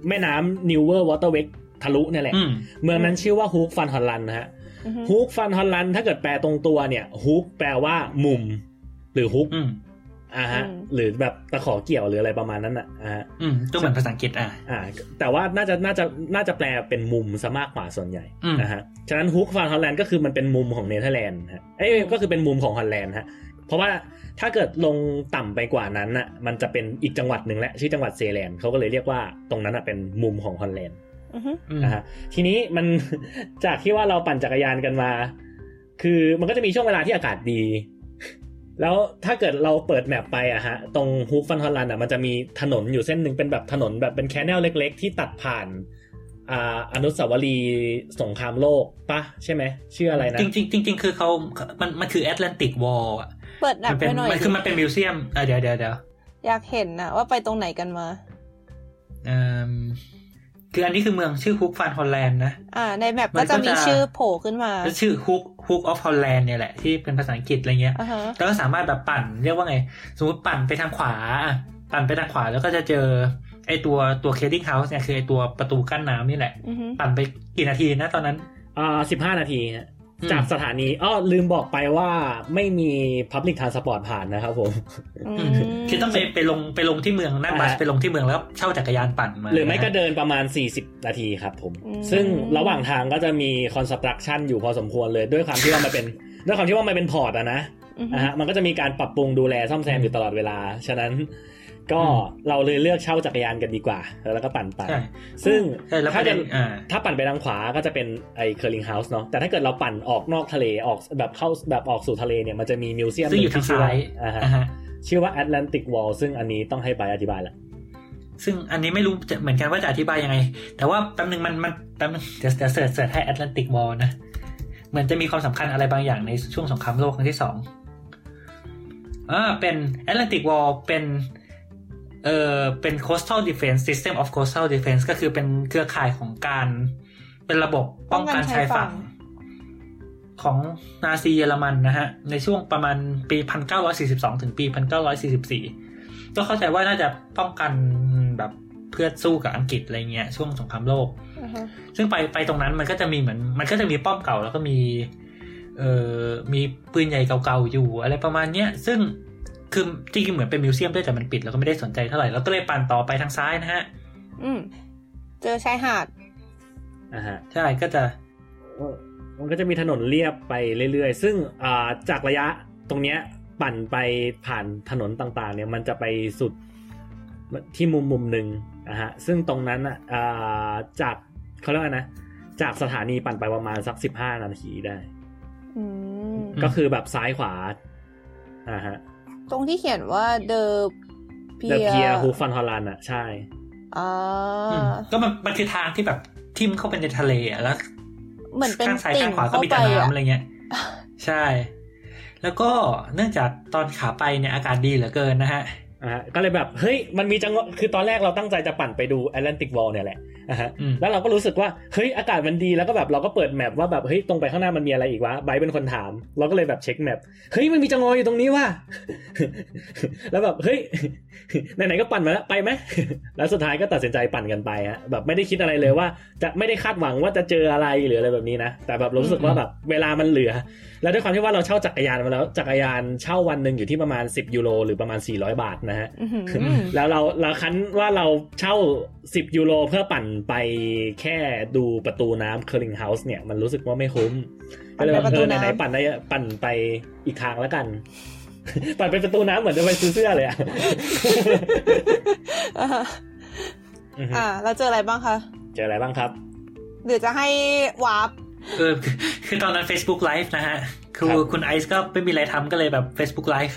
แม่น้ำ Nieuwe Waterweg ทะลุเนี่ยแหละอืมเมืองนั้นชื่อว่า Hoek van Holland นะฮะอือ ฮึ Hoek van Holland ถ้าเกิดแปลตรงตัวเนี่ย Hoek แปลว่ามุม หรือ Hoek อืมอ่าฮะหรือแบบตะขอเกี่ยวหรืออะไรประมาณนั้นอะอ่าฮะอืมก็เหมือนภาษาอังกฤษอะอ่า แต่ว่าน่าจะน่าจะน่าจะแปลเป็นมุมซะมากกว่าส่วนใหญ่อืมนะฮะฉะนั้น Hoek van Holland ก็คือมันเป็นมุมของเนเธอร์แลนด์ฮะเอ้ยก็คือเป็นมุมของฮอลแลนด์ฮะเพราะว่าถ้าเกิดลงต่ำไปกว่านั้นน่ะมันจะเป็นอีกจังหวัดหนึ่งแหละชื่อจังหวัดเซแลนด์เขาก็เลยเรียกว่าตรงนั้นน่ะเป็นมุมของฮอลแลนด์อือฮึอืม นะฮะทีนี้มันจากที่ว่าเราปั่นจักรยานกันมา คือมันก็จะมีช่วงเวลาที่อากาศดี แล้วถ้าเกิดเราเปิด map ไปอะฮะ ตรง Hoek van Holland อะมันจะมีถนนอยู่เส้นหนึ่งเป็นแบบถนนแบบเป็น canal เล็ก ๆ ที่ตัดผ่านอ่าอนุสาวรีย์สงครามโลกปะใช่ไหมชื่ออะไรนะ จริงๆจริงๆคือเขามันมันคือ Atlantic Wall อะเปิดหนัมักเป็นไปหน่อยมันคือมันเป็น museum อะเดี๋ยวเดี๋ยวเดี๋ยวอยากเห็นนะว่าไปตรงไหนกันมาเอ่ม คืออันนี้คือเมืองชื่อ Hoek van Holland นะอ่า ใน map มันก็ก็จะมีจะชื่อโผล่ขึ้นมาแล้วชื่อ Hook Hook of Holland เนี่ยแหละที่เป็นภาษาอังกฤษอะไรเงี้ยอ่าฮะแล้วก็สามารถแบบปั่นเรียกว่าไง สมมติปั่นไปทางขวาอะปั่นไปทางขวาแล้วก็จะเจอไอตัวตัว Keringhuis เนี่ยคือไอตัวประตูกั้นน้ำนี่แหละอือฮึปั่นไปกี่นาทีนะตอนนั้นอ่าสิบห้านาทีฮะอืม จากสถานีอ้อลืมบอกไปว่าไม่มี Public Transport ผ่านนะครับผมอืออืมคือต้องไปไปลงไปลงที่เมืองนั่ง bus อ่าไปลงที่เมืองแล้วเช่าจักรยานปั่นมา หรือไม่ก็นะฮะเดินประมาณ 40 นาทีครับผม ซึ่งระหว่างทางก็จะมี construction อยู่พอสมควรเลยด้วยความที่ว่ามันเป็นด้วยความที่ว่ามันเป็น port อะนะอือฮึนะฮะมันก็จะมีการปรับปรุงดูแลซ่อมแซมอยู่ตลอดเวลา ฉะนั้น ก็อืมเราเลยเลือกเช่าจักรยานกันดีกว่า แล้วก็ปั่นไปใช่ซึ่งใช่แล้วประเด็นถ้าเกินดอ่าถ้าปั่นไปทางขวาก็จะเป็นไอ้ Keringhuis เนาะแต่ถ้าเกิดเราปั่นออกนอกทะเลออกแบบเข้าแบบออกสู่ทะเลเนี่ยมันจะมี museum ซึ่งอยู่ทางซ้ายอ่าฮะอ่าฮะชื่อว่า Atlantic Wall ซึ่งอันนี้ต้องให้ไปอธิบายละซึ่งอันนี้ไม่รู้จะเหมือนกันว่าจะอธิบายยังไง แต่ว่าแป๊บนึงมันมันแป๊บนึงเดี๋ยวเดี๋ยว search search ให้ Atlantic Wall นะเหมือนจะมีความสำคัญอะไรบางอย่างในช่วงสงครามโลกครั้งที่สองอ่าเป็นแอตแลนติกวอลเป็น เอ่อเป็น coastal defense system of coastal defense ก็คือเป็นเครือข่ายของการเป็นระบบป้องกันชายฝั่ง ของนาซีเยอรมันนะฮะ ในช่วงประมาณปี 1942 ถึงปี 1944 ก็เข้าใจว่าน่าจะป้องกันแบบเพื่อสู้กับอังกฤษอะไรเงี้ยช่วงสงครามโลกอ่าฮะซึ่งไปไปตรงนั้นมันก็จะมีเหมือน มันก็จะมีป้อมเก่าแล้วก็มี เอ่อมีปืนใหญ่เก่าๆอยู่อะไรประมาณเนี้ยซึ่ง คือจริงๆเหมือนเป็นมิวเซียมด้วยแต่มันปิดแล้วก็ไม่ได้สนใจเท่าไหร่แล้วก็เลยปั่นต่อไปทางซ้ายนะฮะ อืม เจอชายหาดอ่าฮะใช่ก็จะมันก็จะมีถนนเรียบไปเรื่อยๆ ซึ่งอ่าจากระยะตรงเนี้ยปั่นไปผ่านถนนต่างๆ เนี่ยมันจะไปสุดที่มุมมุมหนึ่งนะฮะซึ่งตรงนั้นอะอ่าจากเขาเรียกว่านะ จากสถานีปั่นไปประมาณสักสิบห้านาทีได้อืมอืมก็คือแบบซ้ายขวาอ่าฮะ ตรงที่เขียนว่าเดอเพีเดยเพียฮูฟันฮอลันอะใช่อ่าอืมก็มันมันคือทางที่แบบที่ทิ่มเข้าไปในทะเลอะแล้วเหมือนเป็นข้างซ้ายติ่งข้างขวาก็เข้ามีไปแต่อะน้ำอะไรเงี้ย ใช่ แล้วก็เนื่องจากตอนขาไปเนี่ยอากาศดีเหลือเกินนะฮะ อ่าก็เลยแบบเฮ้ยมันมีจังหวะคือตอนแรกเราตั้งใจจะปั่นไปดู Atlantic Wall เนี่ยแหละนะฮะอืมแล้วเราก็รู้สึกว่าเฮ้ยอากาศมันดีแล้วก็แบบเราก็เปิด map ว่าแบบเฮ้ยตรงไปข้างหน้ามันมีอะไรอีกวะไบร์ทเป็นคนถาม เราก็เลยแบบเช็ค map เฮ้ยมันมีจังหวะอยู่ตรงนี้ว่ะแล้วแบบเฮ้ยไหนๆก็ปั่นมาแล้วไปไหมแล้วสุดท้ายก็ตัดสินใจปั่นกันไปฮะแบบไม่ได้คิดอะไรเลยว่า จะไม่ได้คาดหวังว่าจะเจออะไรหรืออะไรแบบนี้นะแต่แบบรู้สึกว่าแบบเวลามันเหลือ แล้วด้วยความที่ว่าเราเช่าจักรยานมาแล้วจักรยานเช่าวันหนึ่งอยู่ที่ประมาณ 10ยูโรหรือประมาณ400บาทนะฮะอื้อหือแล้วเราเราคันว่าเราเช่า 10 ยูโรเพื่อปั่นไปแค่ดูประตูน้ำ Curling House เนี่ยมันรู้สึกว่าไม่คุ้มก็เลยแบบเออไหนๆปั่นได้ปั่นไปอีกทางแล้วกันปั่นไปประตูน้ำเหมือนจะไปซื้อเสื้อเลยอะอ่าอือฮึอ่าแล้วเจออะไรบ้างคะ เจออะไรบ้างครับหรือจะให้วาร์ปเออคือคือตอนนั้น Facebook Live นะฮะ คือครับคุณไอซ์ก็ไม่มีอะไรทำก็เลยแบบ Facebook Live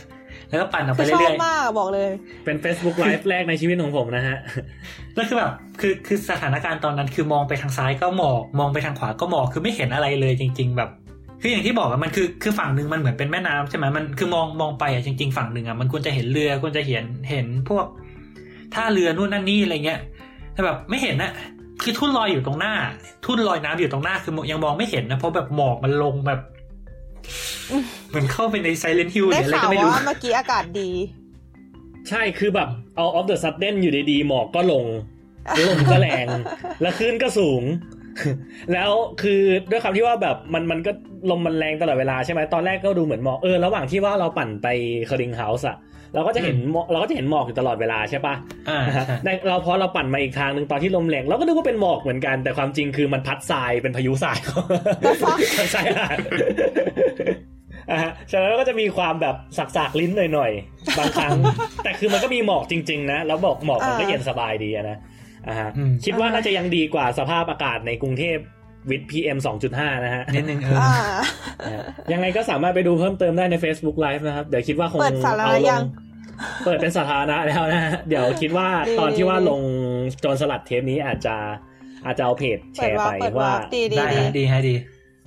แล้วก็ปั่นออกไปคือชอเรื่บอยมากอะบอกเลย เป็น Facebook Live แรกในชีวิตของผมนะฮะๆแล้วคือแบบคือคือสถานการณ์ตอนนั้นคือมองไปทางซ้ายก็หมอกมองไปทางขวาก็หมอกคือไม่เห็นอะไรเลยจริง ๆ แบบ คืออย่างที่บอกอะมันคือคือฝั่งหนึ่งมันเหมือนเป็นแม่น้ำใช่ไหมมันคือมองมองไปอะจริง ๆ ฝั่งหนึ่งอะมันควรจะเห็นเรือควรจะเห็นเห็นพวกท่าเรือนู่นนั่นนี่อะไรเงี้ยแต่แบบไม่เห็นนะคือทุ่นลอยอยู่ตรงหน้า ทุ่นลอยน้ำอยู่ตรงหน้าคือยังมองไม่เห็นนะเพราะแบบหมอกมันลงแบบ เหมือนเข้าไปในไซเลนฮิลได้เนี่ยอะไรข่าวก็ไม่รู้ว่าเมื่อกี้อากาศดี ใช่คือแบบเอา of the sudden อยู่ดีๆหมอกก็ลงลมก็แรง แล้วคลื่นก็สูง แล้วคือด้วยความที่ว่าแบบมันมันก็ลมมันแรงตลอดเวลาใช่ไหมตอนแรกก็ดูเหมือนหมอกเออ ระหว่างที่ว่าเราปั่นไปคอริงเฮาส์อะ เราก็จะเห็นหมอกเราก็จะเห็นหมอกอยู่ตลอดเวลาใช่ปะอ่านะฮะใช่ในเราพอเราปั่นมาอีกทางหนึ่งตอนที่ลมแรงเราก็นึกว่าเป็นหมอกเหมือนกัน แต่ความจริงคือมันพัดทรายเป็นพายุทรายใช่ฮะอ่าฮะฉะนั้นก็จะมีความแบบสักๆลิ้นหน่อยๆบางครั้ง แต่คือมันก็มีหมอกจริง ๆ นะ แล้วบอกหมอกมันก็อ่าเย็นสบายดีอะนะอ่าฮะอืมคิดว่าน่าจะยังดีกว่าสภาพอากาศในกรุงเทพ วิด PM 2.5นะฮะนิดนึงเอออ่านะฮะยังไงก็สามารถไปดูเพิ่มเติมได้ใน Facebook Live นะครับ เดี๋ยวคิดว่าคงเปิดสาธารณะเอาลยังงเปิดเป็นสาธารณะแล้วนะฮะเดี๋ยวคิดว่าดีตอนที่ว่าดีลงโจรสลัดเทปนี้อาจจะอาจจะเอาเพจแชเปิดร์วาไปร์ปเปิดว่าวาร์ปดีดีได้ดีฮะดีฮะดี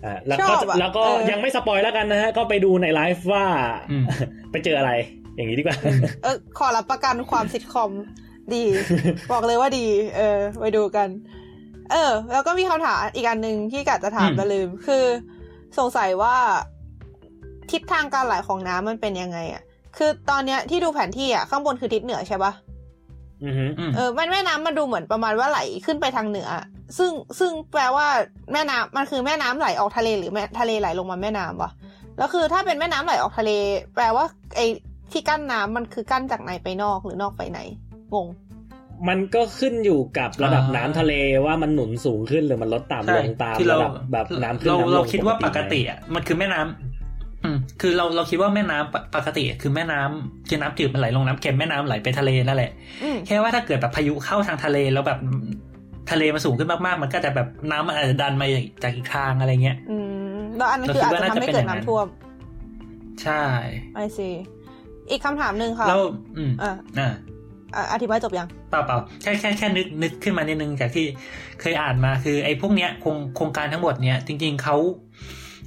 อ่าแล้วชก็อบอะแล้วก็เออยังไม่สปอยแล้วกันนะฮะ ก็ไปดูในไลฟ์ว่าอืมไปเจออะไร อย่างนี้ดีกว่า เออขอรับประกันความซิทคอมดี บอกเลยว่าดี เออ ไปดูกัน เออ แล้วก็มีคำถามอีกอันหนึ่งที่กะจะถามอืมแต่ลืม คือ สงสัยว่า ทิศทางการไหลของน้ำมันเป็นยังไงอะ คือตอนเนี้ยที่ดูแผนที่อะข้างบนคือทิศเหนือใช่ปะอือฮึอืมเออมันแม่น้ำมันดูเหมือนประมาณว่าไหลขึ้นไปทางเหนืออะซึ่งซึ่งแปลว่าแม่น้ำมันคือแม่น้ำไหลออกทะเลหรือแม่ทะเลไหลลงมาแม่น้ำวะแล้วคือถ้าเป็นแม่น้ำไหลออกทะเล แปลว่าไอ้ที่กั้นน้ำมันคือกั้นจากในไปนอกหรือนอกไปไหนงง มันก็ขึ้นอยู่กับระดับอ่าน้ำทะเลว่ามันหนุนสูงขึ้นหรือมันลดต่ำใช่ลงตามคือเราระดับแบบน้ำขึ้นเราน้ำลงเราคิดว่าปกติไหมอะมันคือแม่น้ำอืมคือเราเราคิดว่าแม่น้ำปปกติ คือแม่น้ำคือน้ำจืดมันไหลลงน้ำเค็มแม่น้ำไหลไปทะเลนั่นแหละอืมแค่ว่าถ้าเกิดแบบพายุเข้าทางทะเลแล้วแบบทะเลมันสูงขึ้นมากๆ มันก็จะแบบน้ำมันอาจจะดันมาจากอีกทางอะไรเงี้ยอืมแล้วอันนั้นคืออาจจะทำให้เกิดน้ำท่วม ใช่ไอซีอีกคำถามหนึ่งค่ะแล้วอืมอะอ่า อะอธิบายจบยังเปล่าเปล่าแค่แค่แค่นึกนึกขึ้นมานิดนึงจากที่เคยอ่านมาคือ ไอ้พวกเนี้ยโครงโครงการทั้งหมดเนี้ยจริง ๆเขา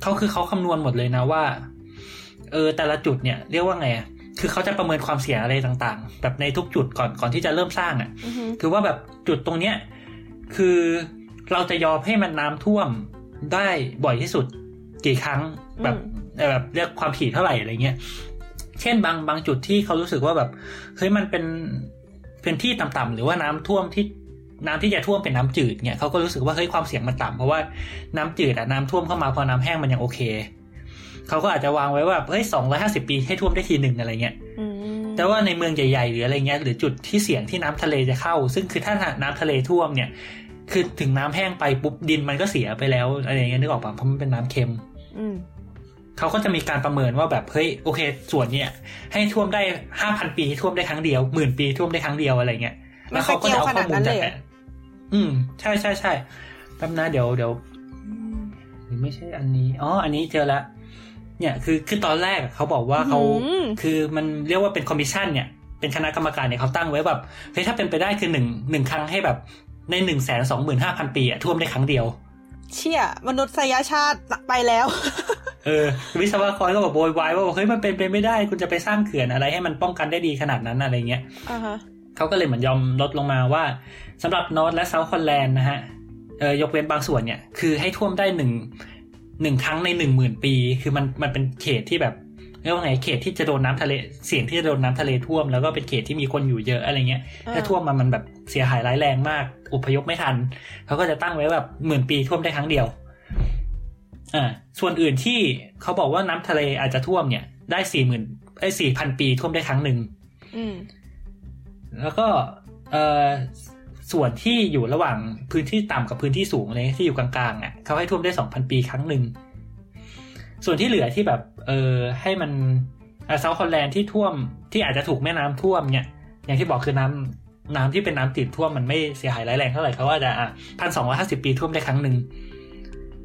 เขาคือเขาคำนวณหมดเลยนะว่า เออแต่ละจุดเนี่ยเรียกว่าไงอะคือเขาจะประเมินความเสี่ยงอะไรต่างๆ แบบในทุกจุดก่อนก่อนที่จะเริ่มสร้างอะอือฮึคือว่าแบบจุดตรงเนี้ยคือเราจะยอมให้มันน้ำท่วมได้บ่อยที่สุด กี่ครั้งแบบเอ่อแบบเรียกความถี่เท่าไหร่อะไรเงี้ย เช่นบางบางจุดที่เขารู้สึกว่าแบบเฮ้ยมันเป็น เป็นที่ต่ำๆหรือว่าน้ำท่วมที่น้ำที่จะท่วมเป็นน้ำจืดเนี่ยเขาก็รู้สึกว่าเฮ้ยความเสี่ยงมันต่ำเพราะว่าน้ำจืดอะน้ำท่วมเข้ามาพอน้ำแห้งมันยังโอเคเขาก็อาจจะวางไว้ว่าเฮ้ยสองร้อยห้าสิบปีให้ท่วมได้ทีหนึ่งอะไรเงี้ยอืมแต่ว่าในเมืองใหญ่ๆหรืออะไรเงี้ยหรือจุดที่เสี่ยงที่น้ำทะเลจะเข้า ซึ่งคือถ้าน้ำทะเลท่วมเนี่ย คือถึงน้ำแห้งไปปุ๊บดินมันก็เสียไปแล้วอะไรอย่างเงี้ยนึกออกปะเพราะมันเป็นน้ำเค็มอืม เขาก็จะมีการประเมินว่าแบบเฮ้ยโอเค ส่วนเนี้ยให้ท่วมได้ห้าพันปีท่วมได้ครั้งเดียวหมื่นปีท่วมได้ครั้งเดียวอะไรเงี้ยแล้วเขาก็จะเอาข้อมูลจากแต่อืม ใช่ใช่ใช่แป๊บนะเดี๋ยวเดี๋ยวหรือไม่ใช่อันนี้อ๋ออันนี้เจอละเนี่ยคือคือตอนแรกเขาบอกว่าเขาอืมคือมันเรียกว่าเป็นคอมมิชชั่นเนี่ยเป็นคณะกรรมการเนี่ยเขาตั้งไว้แบบเฮ้ยถ้าเป็นไปได้คือหนึ่งหนึ่งครั้งให้แบบในหนึ่งแสนสองหมื่นห้าพันปีอะท่วมได้ครั้งเดียว เชี่ยมนุษยชาติไปแล้ว เออวิศวกรก็แบบโวยวายว่าเฮ้ยมันเป็นไปไม่ได้ คุณจะไปสร้างเขื่อนอะไรให้มันป้องกันได้ดีขนาดนั้นอะไรเงี้ยอ่าฮะเขาก็เลยเหมือนยอมลดลงมาว่าสำหรับนอร์ทและเซาท์คอนแลนด์นะฮะเออยกเว้นบางส่วนเนี่ย คือให้ท่วมได้หนึ่งหนึ่งครั้งในหนึ่งหมื่นปี คือมันมันเป็นเขตที่แบบเรียกว่าไงเขตที่จะโดนน้ำทะเลเสี่ยงที่จะโดนน้ำทะเลท่วมแล้วก็เป็นเขตที่มีคนอยู่เยอะอะไรเงี้ยถ้าท่วมมามันแบบเสียหายร้ายแรงมากอพยพไม่ทันเขาก็จะตั้งไว้แบบหมื่นปีท่วมได้ครั้งเดียว อ่าส่วนอื่นที่เขาบอกว่าน้ำทะเลอาจจะท่วมเนี่ย ได้สี่หมื่นไอ้สี่พันปีท่วมได้ครั้งหนึ่งอืมแล้วก็เอ่อส่วนที่อยู่ระหว่างพื้นที่ต่ำกับพื้นที่สูงเลยที่อยู่กลางๆอะเขาให้ท่วมได้สองพันปีครั้งหนึ่งส่วนที่เหลือที่แบบ เออให้มันเซาท์คอนแลนด์ที่ท่วมที่อาจจะถูกแม่น้ำท่วมเนี่ย อย่างที่บอกคือน้ำน้ำที่เป็นน้ำติดท่วมมันไม่เสียหายร้ายแรงเท่าไหร่เขาว่าจะอะพันสองร้อยห้าสิบปีท่วมได้ครั้งหนึ่ง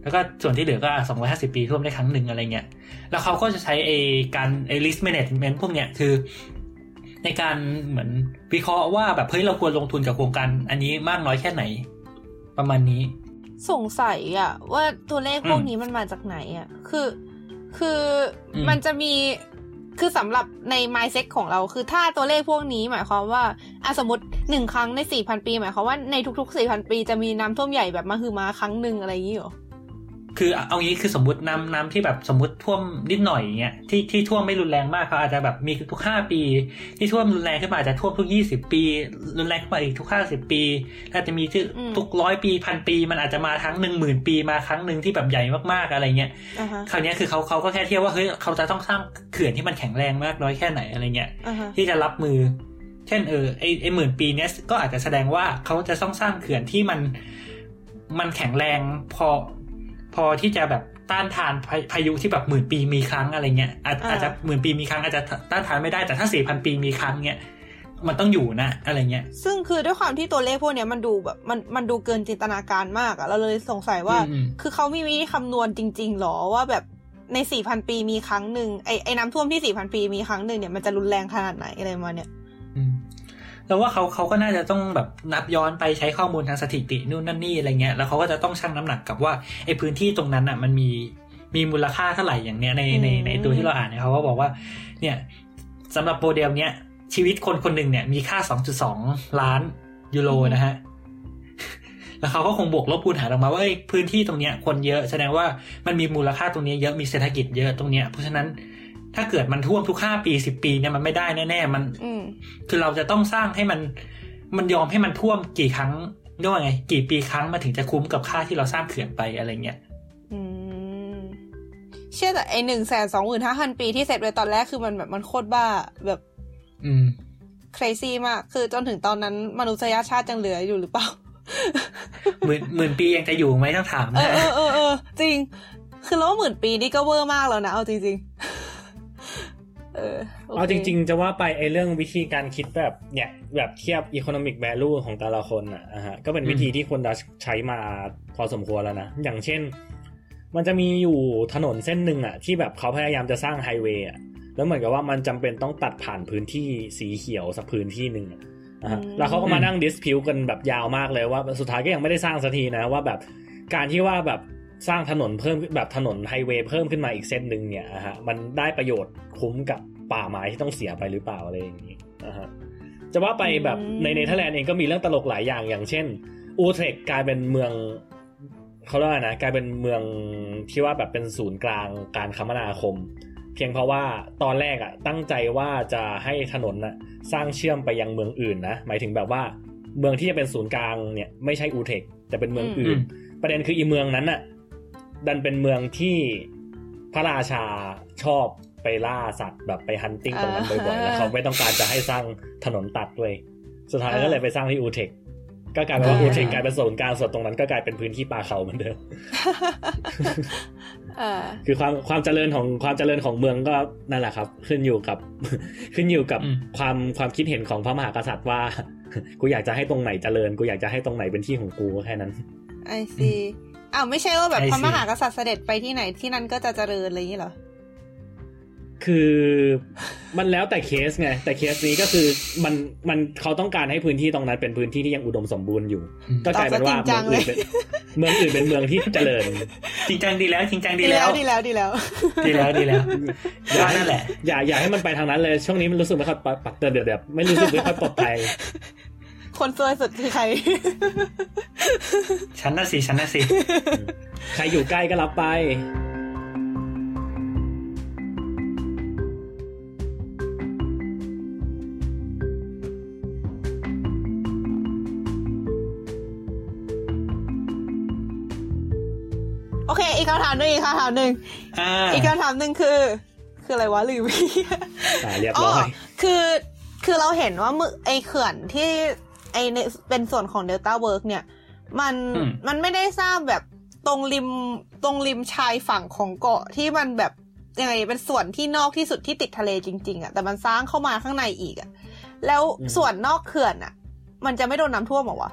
แล้วก็ส่วนที่เหลือก็สองร้อยห้าสิบปีท่วมได้ครั้งหนึ่งอะไรเงี้ย แล้วเขาก็จะใช้ไอการไอ list management พวกเนี้ยคือ ในการเหมือนวิเคราะห์ว่าแบบเฮ้ยเราควรลงทุนกับโครงการอันนี้มากน้อยแค่ไหน ประมาณนี้ สงสัยอะว่าตัวเลขพวกอืมนี้มันมาจากไหนอะคือคืออมมันจะมีคือสำหรับใน mindset ของเราคือถ้าตัวเลขพวกนี้หมายความว่าอะสมมติหนึ่งครั้งในสี่พันปี หมายความว่าในทุกๆสี่พันปีจะมีน้ำท่วมใหญ่แบบมาคือมาครั้งหนึ่งอะไรอย่างนี้เหรอ คือเอางี้คือสมมติน้ำน้ำที่แบบสมมติท่วมนิดหน่อยอย่างเงี้ยที่ที่ท่วมไม่รุนแรงมากเขาอาจจะแบบมีทุกห้าปี ที่ท่วมรุนแรงขึ้นมาอาจจะท่วมทุกยี่สิบปี รุนแรงขึ้นมาอีกทุกห้าสิบปีถ้าจะมีที่อืมทุกร้อยปีพันปี มันอาจจะมาทั้งหนึ่งหมื่นปีมาครั้งหนึ่งที่แบบใหญ่มากๆอะไรเงี้ยอ่าฮะคราวเนี้ยคือเขาเขาก็แค่เทียบว่าเฮ้ยเขาจะต้องสร้างเขื่อนที่มันแข็งแรงมากน้อยแค่ไหนอะไรเงี้ยอ่าฮะที่จะรับมือ เช่นเออไอไอหมื่นปีเนี้ยก็อาจจะแสดงว่าเขาจะต้องสร้างเขื่อนที่มันมันแข็งแรงพอ พอที่จะแบบต้านทานพาพายุที่แบบหมื่นปีมีครั้งอะไรเงี้ยอาจอ่าอาจจะหมื่นปีมีครั้งอาจจะต้านทานไม่ได้แต่ถ้าสี่พันปีมีครั้งเนี้ยมันต้องอยู่นะอะไรเงี้ย ซึ่งคือด้วยความที่ตัวเลขพวกเนี้ยมันดูแบบมันมันดูเกินจินตนาการมากอะเราเลยสงสัยว่าอืมคือเขามีวิธีคำนวณจริง ๆหรอว่าแบบในสี่พันปีมีครั้งหนึ่งไอไอน้ำท่วมที่สี่พันปีมีครั้งหนึ่งเนี่ยมันจะรุนแรงขนาดไหนอะไรมาเนี่ยอืม แล้วว่าเขาเขาก็น่าจะต้องแบบนับย้อนไปใช้ข้อมูลทางสถิตินู่นนั่นนี่อะไรเงี้ยแล้วเขาก็จะต้องชั่งน้ำหนักกับว่าไอ้พื้นที่ตรงนั้นอะมันมีมีมูลค่าเท่าไหร่อย่างเนี้ยในในในตัวที่เราอ่านเนี่ยเขาก็บอกว่า เนี่ยสำหรับโมเดลเนี้ยชีวิตคนคนหนึ่งเนี่ยมีค่า 2.2 ล้านยูโรนะฮะ แล้วเขาก็คงบวกลบคูณหารออกมาว่าเอ้ยพื้นที่ตรงเนี้ยคนเยอะแสดงว่ามันมีมูลค่าตรงเนี้ยเยอะมีเศรษฐกิจเยอะตรงเนี้ยเพราะฉะนั้น ถ้าเกิดมันท่วมทุกห้าปีสิบปีเนี่ยมันไม่ได้แน่ๆมันอืมคือเราจะต้องสร้างให้มัน มันยอมให้มันท่วมกี่ครั้งเรียกว่าไง กี่ปีครั้งมาถึงจะคุ้มกับค่าที่เราสร้างเขื่อนไปอะไรเงี้ยอืมเชื่อแต่ไอหนึ่งแสนสองหมื่นห้าพันปีที่เสร็จไปตอนแรกคือมันแบบมันโคตรบ้าแบบ อืม crazy มาก คือจนถึงตอนนั้นมนุษยชาติยังเหลืออยู่หรือเปล่าหมื่นหมื่นปียังจะอยู่ไหมต้องถามเอนะอเออเออเออจริง คือแล้วว่าหมื่นปีนี่ก็เวอร์มากแล้วนะเอาจริงๆ เออโคเอาจริง ๆ จะว่าไปไอ้เรื่องวิธีการคิดแบบเนี่ยแบบเทียบ economic value ของแต่ละคนอะอะฮะก็เป็นวิธีที่คนดัชใช้มาพอสมควรแล้วนะ อย่างเช่น มันจะมีอยู่ถนนเส้นหนึ่งอะที่แบบเขาพยายามจะสร้างไฮเวย์อะแล้วเหมือนกับว่ามันจำเป็นต้องตัดผ่านพื้นที่สีเขียวสักพื้นที่หนึ่งอะอะฮะแล้วเขาก็มานั่งดิสพิวกันแบบยาวมากเลยว่าสุดท้ายก็ยังไม่ได้สร้างสักทีนะว่าแบบการที่ว่าแบบ สร้างถนนเพิ่มแบบถนนไฮเวย์เพิ่มขึ้นมาอีกเส้นหนึ่งเนี่ยอะฮะมันได้ประโยชน์คุ้มกับป่าไม้ที่ต้องเสียไปหรือเปล่าอะไรอย่างนี้อะฮะจะว่าไปแบบในเนเธอร์แลนด์เองก็มีเรื่องตลกหลายอย่างอย่างเช่น อูเทรคกลายเป็นเมืองเขาเรียกว่านะกลายเป็นเมืองที่ว่าแบบเป็นศูนย์กลางการคมนาคม เพียงเพราะว่าตอนแรกอะตั้งใจว่าจะให้ถนนน่ะสร้างเชื่อมไปยังเมืองอื่นนะหมายถึงแบบว่าเมืองที่จะเป็นศูนย์กลางเนี่ยไม่ใช่อูเทรคแต่เป็นเมืองอื่น ประเด็นคืออีเมืองนั้นน่ะ ดันเป็นเมืองที่พระราชาชอบไปล่าสัตว์แบบไป hunting ตรงนั้นบ่อยๆแล้วเขาไม่ต้องการจะให้สร้างถนนตัดด้วย สุดท้ายก็เลยไปสร้างที่อูเทคก็กลายเป็นว่าอูเทคกลายเป็นศูนย์กลางส่วนตรงนั้นก็กลายเป็นพื้นที่ป่าเขาเหมือนเดิมเออคือความความเจริญของความเจริญของเมืองก็นั่นแหละครับ ขึ้นอยู่กับ ขึ้นอยู่กับอืมความความคิดเห็นของพระมหากษัตริย์ว่า กูอยากจะให้ตรงไหนเจริญ กูอยากจะให้ตรงไหนเป็นที่ของกูแค่นั้นไอซี อ้าวไม่ใช่ว่าแบบ I see พระมหากษัตริย์เสด็จไปที่ไหนที่นั่นก็จะเจริญอะไรอย่างนี้เหรอคือมันแล้วแต่เคสไง แต่เคสนี้ก็คือมันมันเขาต้องการให้พื้นที่ตรงนั้นเป็นพื้นที่ที่ยังอุดมสมบูรณ์อยู่อืมก็กลายเป็นว่าตอบซะจริงจัเมืองงอื่นเป็นเมืองอื่นเป็นเมืองที่เจริญ จริงจังดีแล้ว จริงจังดีดีแล้แล้ววดีแล้วดีแล้วดีแล้วดีแล้วอย่าว่าให้นั่นแหละอย่าอย่าให้มันไปทางนั้นเลยช่วงนี้มันรู้สึกไม่ค่อยปลอดปักเตือนเดือดๆไม่รู้สึกไม่ค่อยปลอดภัย คนซวยสุดคือใคร ฉันน่ะสิฉันน่ะสิ ใครอยู่ใกล้ก็รับไป โอเค อีกคำถามหนึ่งอีกคำถามหนึ่งอ่าอีกคำถามหนึ่งคือ คืออะไรวะลืมอ่าเรียบอ๋อร้อยคือคือเราเห็นว่ามือไอเขื่อนที่ ไอในเป็นส่วนของ Delta Works เนี่ย มันอืมมันไม่ได้สร้างแบบตรงริมตรงริมชายฝั่งของเกาะที่มันแบบยังไงเป็นส่วนที่นอกที่สุดที่ติดทะเลจริง ๆอะ่ะแต่มันสร้างเข้ามาข้างในอีกอะ่ะแล้วส่วนนอกเขื่อนอะ่ะ มันจะไม่โดนน้ำท่วมเหรอวะ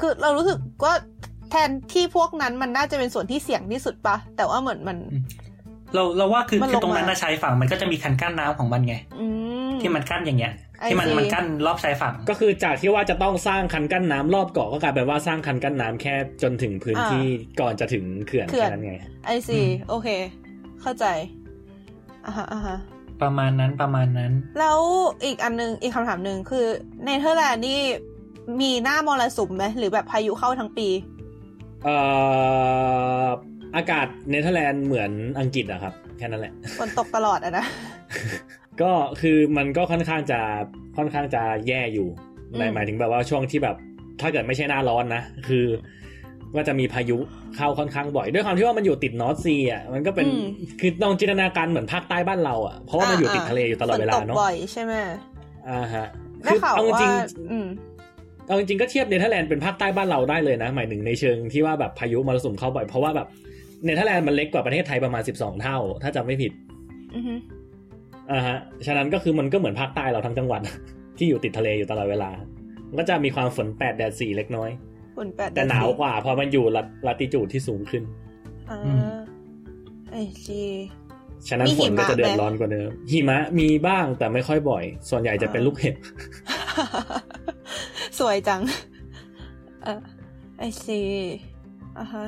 คือเรารู้สึกว่าแทนที่พวกนั้นมันน่าจะเป็นส่วนที่เสี่ยงที่สุดปะแต่ว่าเหมือนมัน เราเราว่าคือมันลงคือตรงนั้นมานะชายฝั่งมันก็จะมีคันกั้นน้ำของมันไงอืมที่มันกั้นอย่างเงี้ยไอ้ ที่มันสิมันกั้นรอบชายฝั่งก็คือจากที่ว่าจะต้องสร้างคันกั้นน้ำรอบเกาะก็กลายเป็นว่าสร้างคันกั้นน้ำแค่จนถึงพื้นที่ก่อนจะถึงเขื่อนเขื่อนแค่นั้นไง I see อืมโอเค เข้าใจอ่าฮะอ่าฮะประมาณนั้นประมาณนั้น แล้วอีกอันนึงอีกคำถามหนึ่งคือเนเธอร์แลนด์นี่มีหน้ามรสุมไหมหรือแบบพายุเข้าทั้งปี เอ่ออากาศเนเธอร์แลนด์เหมือนอังกฤษอะครับ แค่นั้นแหละฝนตกตลอดอะนะ ก็คือมันก็ค่อนข้างจะค่อนข้างจะแย่อยู่อืมในหมายถึงแบบว่าช่วงที่แบบ ถ้าเกิดไม่ใช่หน้าร้อนนะคือก็จะมีพายุเข้าค่อนข้างบ่อย ด้วยความที่ว่ามันอยู่ติด North Sea อะมันก็เป็นคือลองจินตนาการเหมือนภาคใต้บ้านเราอะเพราะว่ามันอยู่ติดทะเลอยู่ตลอดเวลาฝนตเนาะกบ่อยใช่ไหมอ่าฮะได้ข่าวเอาจว่าริงอืมๆเอาจริงๆก็เทียบเนเธอร์แลนด์เป็นภาคใต้บ้านเราได้เลยนะหมายถึงในเชิงที่ว่าแบบพายุมรสุมเข้าบ่อยเพราะว่าแบบเนเธอร์แลนด์มันเล็กกว่าประเทศไทยประมาณ 12 เท่า ถ้าจำไม่ผิด อือฮึอ่าฮะฉะนั้นก็คือมันก็เหมือนภาคใต้เราทั้งจังหวัด ที่อยู่ติดทะเลอยู่ตลอดเวลา มันก็จะมีความฝนแปดแดดสี่เล็กน้อยฝนแปดแต่หนาวกว่าเพราะมันอยู่ลัลัติจูดที่สูงขึ้นอ่าอืมไอซีฉะนั้นมีฝหินมะก็จะเดือดไหมร้อนกว่าเดิมหิมะมีบ้างแต่ไม่ค่อยบ่อย ส่วนใหญ่จะเป็นอ่าลูกเห็บสวยจังเออไอซีอะฮะ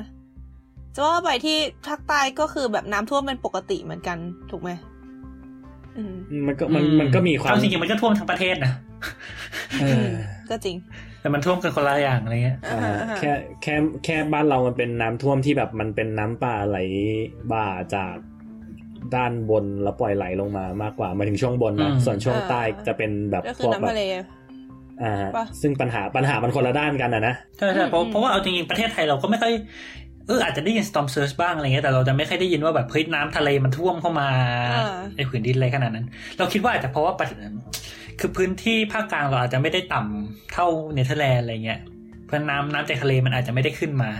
จะว่าไปที่ภาคใต้ก็คือแบบน้ำท่วมเป็นปกติเหมือนกันถูกไหมอื มมันก็มันมันก็มีความจริงๆมันก็ท่วมทั้งประเทศนะเออก็จริง แต่มันท่วมกันคนละอย่างอะไรเงี้ยอ่าอ่าฮะแค่แค่แค่บ้านเรามันเป็นน้ำท่วมที่แบบมันเป็นน้ำป่าไหลบ่าจากด้านบนแล้วปล่อยไหลลงมามากกว่าหมายถึงช่วงบนนะอืมส่วนช่วงใต้จะเป็นแบบก็พคือวกน้ำแบบทะเลอ่าฮะปะซึ่งปัญหาปัญหามันคนละด้านกันอะนะใช่ใช่เพราะอืมเพราะว่าเอาจริงๆประเทศไทยเราก็ไม่ค่อย เอออาจจะได้ยิน storm surge บ้างอะไรเงี้ยแต่เราจะไม่ค่อยได้ยินว่าแบบเฮ้ยน้ำทะเลมันท่วมเข้ามาอ่าในผืนดินอะไรขนาดนั้น เราคิดว่าอาจจะเพราะว่าประคือพื้นที่ภาคกลางเราอาจจะไม่ได้ต่ำเท่าเนเธอร์แลนด์อะไรเงี้ยเพราะน้ำน้ำจากทะเลมันอาจจะไม่ได้ขึ้นมา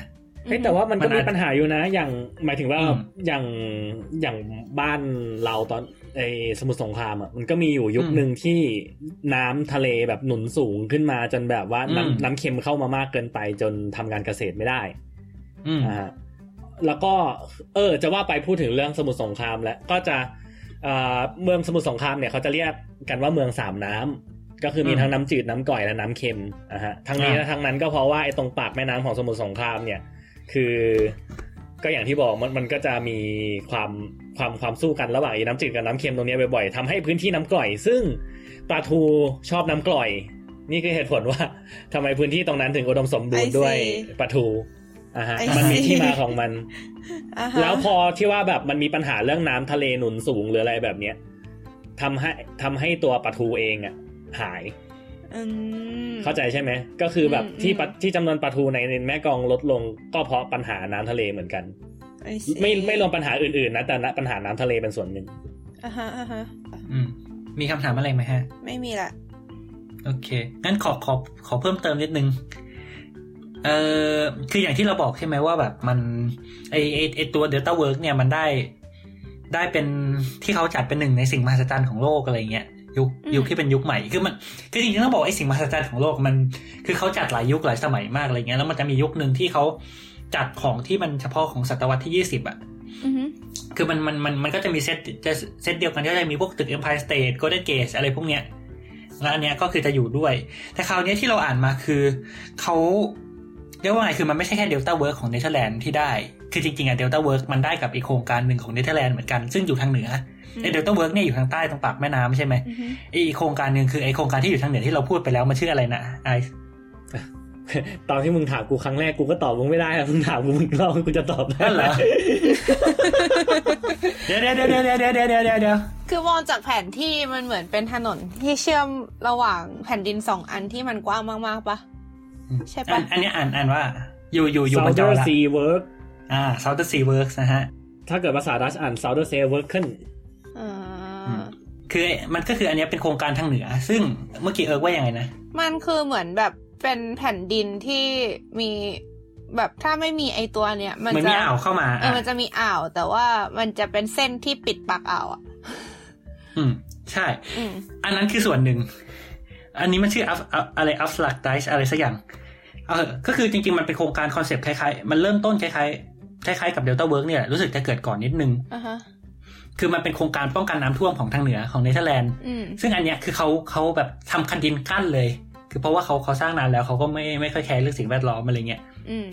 เฮ้ยแต่ว่ามันก็มันอาจมีปัญหาอยู่นะ อย่างหมายถึงว่าอืมอย่างอย่างบ้านเราตอนไอสมุทรสงครามอะมันก็มีอยู่ยุคอืมหนึ่งที่น้ำทะเลแบบหนุนสูงขึ้นมาจนแบบว่าอืมน้ำน้ำเค็มเข้ามามากเกินไปจนทำการเกษตรไม่ได้ อืมอ่าฮะแล้วก็เออ จะว่าไปพูดถึงเรื่องสมุทรสงครามแล้วก็จะเอ่อเมืองสมุทรสงครามเนี่ยเขาจะเรียกกันว่าเมืองสามน้ำก็คือมีอืมทั้งน้ำจืดน้ำก่อยและน้ำเค็มอะฮะทั้งนี้อ่าและทั้งนั้นก็เพราะว่าไอ้ตรงปากแม่น้ำของสมุทรสงครามเนี่ย คือ ก็อย่างที่บอกมันมันก็จะมีความความความสู้กันระหว่างไอ้น้ำจืดกับน้ำเค็มตรงเนี้ยบ่อยๆทำให้พื้นที่น้ำกร่อย ซึ่งปลาทูชอบน้ำกร่อย นี่คือเหตุผลว่าทำไมพื้นที่ตรงนั้นถึงอุดมสมบูรณ์ I see ด้วยปลาทู อ่าฮะ I มันมี see ที่มาของมันอ่าฮะแล้วพอที่ว่าแบบมันมีปัญหาเรื่องน้ำทะเลหนุนสูงหรืออะไรแบบเนี้ยทำให้ทำให้ตัวปลาทูเองอะหายอืมเข้าใจใช่ไหม ก็คือแบบอืมที่อืมปะที่จำนวนปลาทูในในแม่กลองลดลงก็เพราะปัญหาน้ำทะเลเหมือนกัน I see ไม่ไม่รวมปัญหาอื่นๆนะแต่ปัญหาน้ำทะเลเป็นส่วนหนึ่งอ่าฮะอ่าฮะอืมมีคำถามอะไรไหมฮะ ไม่มีละโอเค งั้นขอขอขอเพิ่มเติมนิดนึง เอ่อคืออย่างที่เราบอกใช่ไหมว่าแบบมันไอไอไอตัว Delta Work เนี่ยมันได้ ได้เป็นที่เขาจัดเป็นหนึ่งในสิ่งมหัศจรรย์ของโลกอะไรเงี้ยยุคอืมยุคที่เป็นยุคใหม่คือมันคือจริงๆต้องบอกไอสิ่งมหัศจรรย์ของโลกมัน คือเขาจัดหลายยุคหลายสมัยมากอะไรเงี้ยแล้วมันจะมียุคหนึ่งที่เขาจัดของที่มันเฉพาะของศตวรรษที่ยี่สิบอะอือฮึคือมันมันมันมันก็จะมีเซตจะเซตเดียวกันก็จะมีพวกตึก Empire State Golden Gate อะไรพวกเนี้ยแล้วอันเนี้ยก็คือจะอยู่ด้วย แต่คราวเนี้ยที่เราอ่านมาคือเขา เรียกว่าไงคือมันไม่ใช่แค่ Delta Work ของเนเธอร์แลนด์ที่ได้ คือจริงๆอะ Delta Work มันได้กับอีกโครงการหนึ่งของเนเธอร์แลนด์เหมือนกันซึ่งอยู่ทางเหนือไอ Delta Work เนี่ยอยู่ทางใต้ตรงปากแม่น้ำใช่ไหมอือฮึไออีกโครงการหนึ่งคือไอโครงการที่อยู่ทางเหนือที่เราพูดไปแล้วมันชื่ออะไรนะไอตอนที่มึงถามกูครั้งแรกกูก็ตอบมึงไม่ได้อะมึงถามกูมึงรอบกูจะตอบได้นั่นเหรอเดี๋ยวเดี๋ยวเดี๋ยวเดี๋ยวเดี๋ยวเดี๋ยวเดี๋ยวเดี๋ยวเดี๋ยวคือมองจากแผนที่มันเหมือนเป็นถนนที่เชื่อมระหว่างแผ่นดินสองอันที่มันกว้างมากๆปะ ใช่ปะอันอันเนี้ยอ่านอ่านว่า อยู่อยู่อยู่บนจอ Southern ละ Sea Work อ่า Southern Sea Works นะฮะ ถ้าเกิดภาษาดัชอ่าน Southern Sea Work ขึ้นอ่าอืมคือมันก็คืออันเนี้ยเป็นโครงการทางเหนือ ซึ่งเมื่อกี้เอิร์กว่ายังไงนะ มันคือเหมือนแบบเป็นแผ่นดินที่มีแบบถ้าไม่มีไอตัวเนี้ยมันมันจะมีอ่าวเข้ามาเออมันจะมีอ่าว แต่ว่ามันจะเป็นเส้นที่ปิดปากอ่าวอะ อืม ใช่อืมอันนั้นคือส่วนหนึ่ง อันนี้มันชื่ออัฟอะไรอัฟลักไดส์อะไรสักอย่าง เออก็คือจริง ๆ มันเป็นโครงการ concept คล้ายๆ มันเริ่มต้นคล้ายๆ คล้ายๆ กับ Delta Works เนี่ยแหละรู้สึกจะเกิดก่อนนิดนึงอะฮะคือมันเป็นโครงการป้องกันน้ำท่วมของทางเหนือของเนเธอร์แลนด์อืมซึ่งอันเนี้ยคือเขาเขาแบบทำคันดินกั้นเลย คือเพราะว่าเขาเขาสร้างนานแล้วเขาก็ไม่ไม่ค่อย care เรื่องสิ่งแวดล้อมอะไรเงี้ยอืม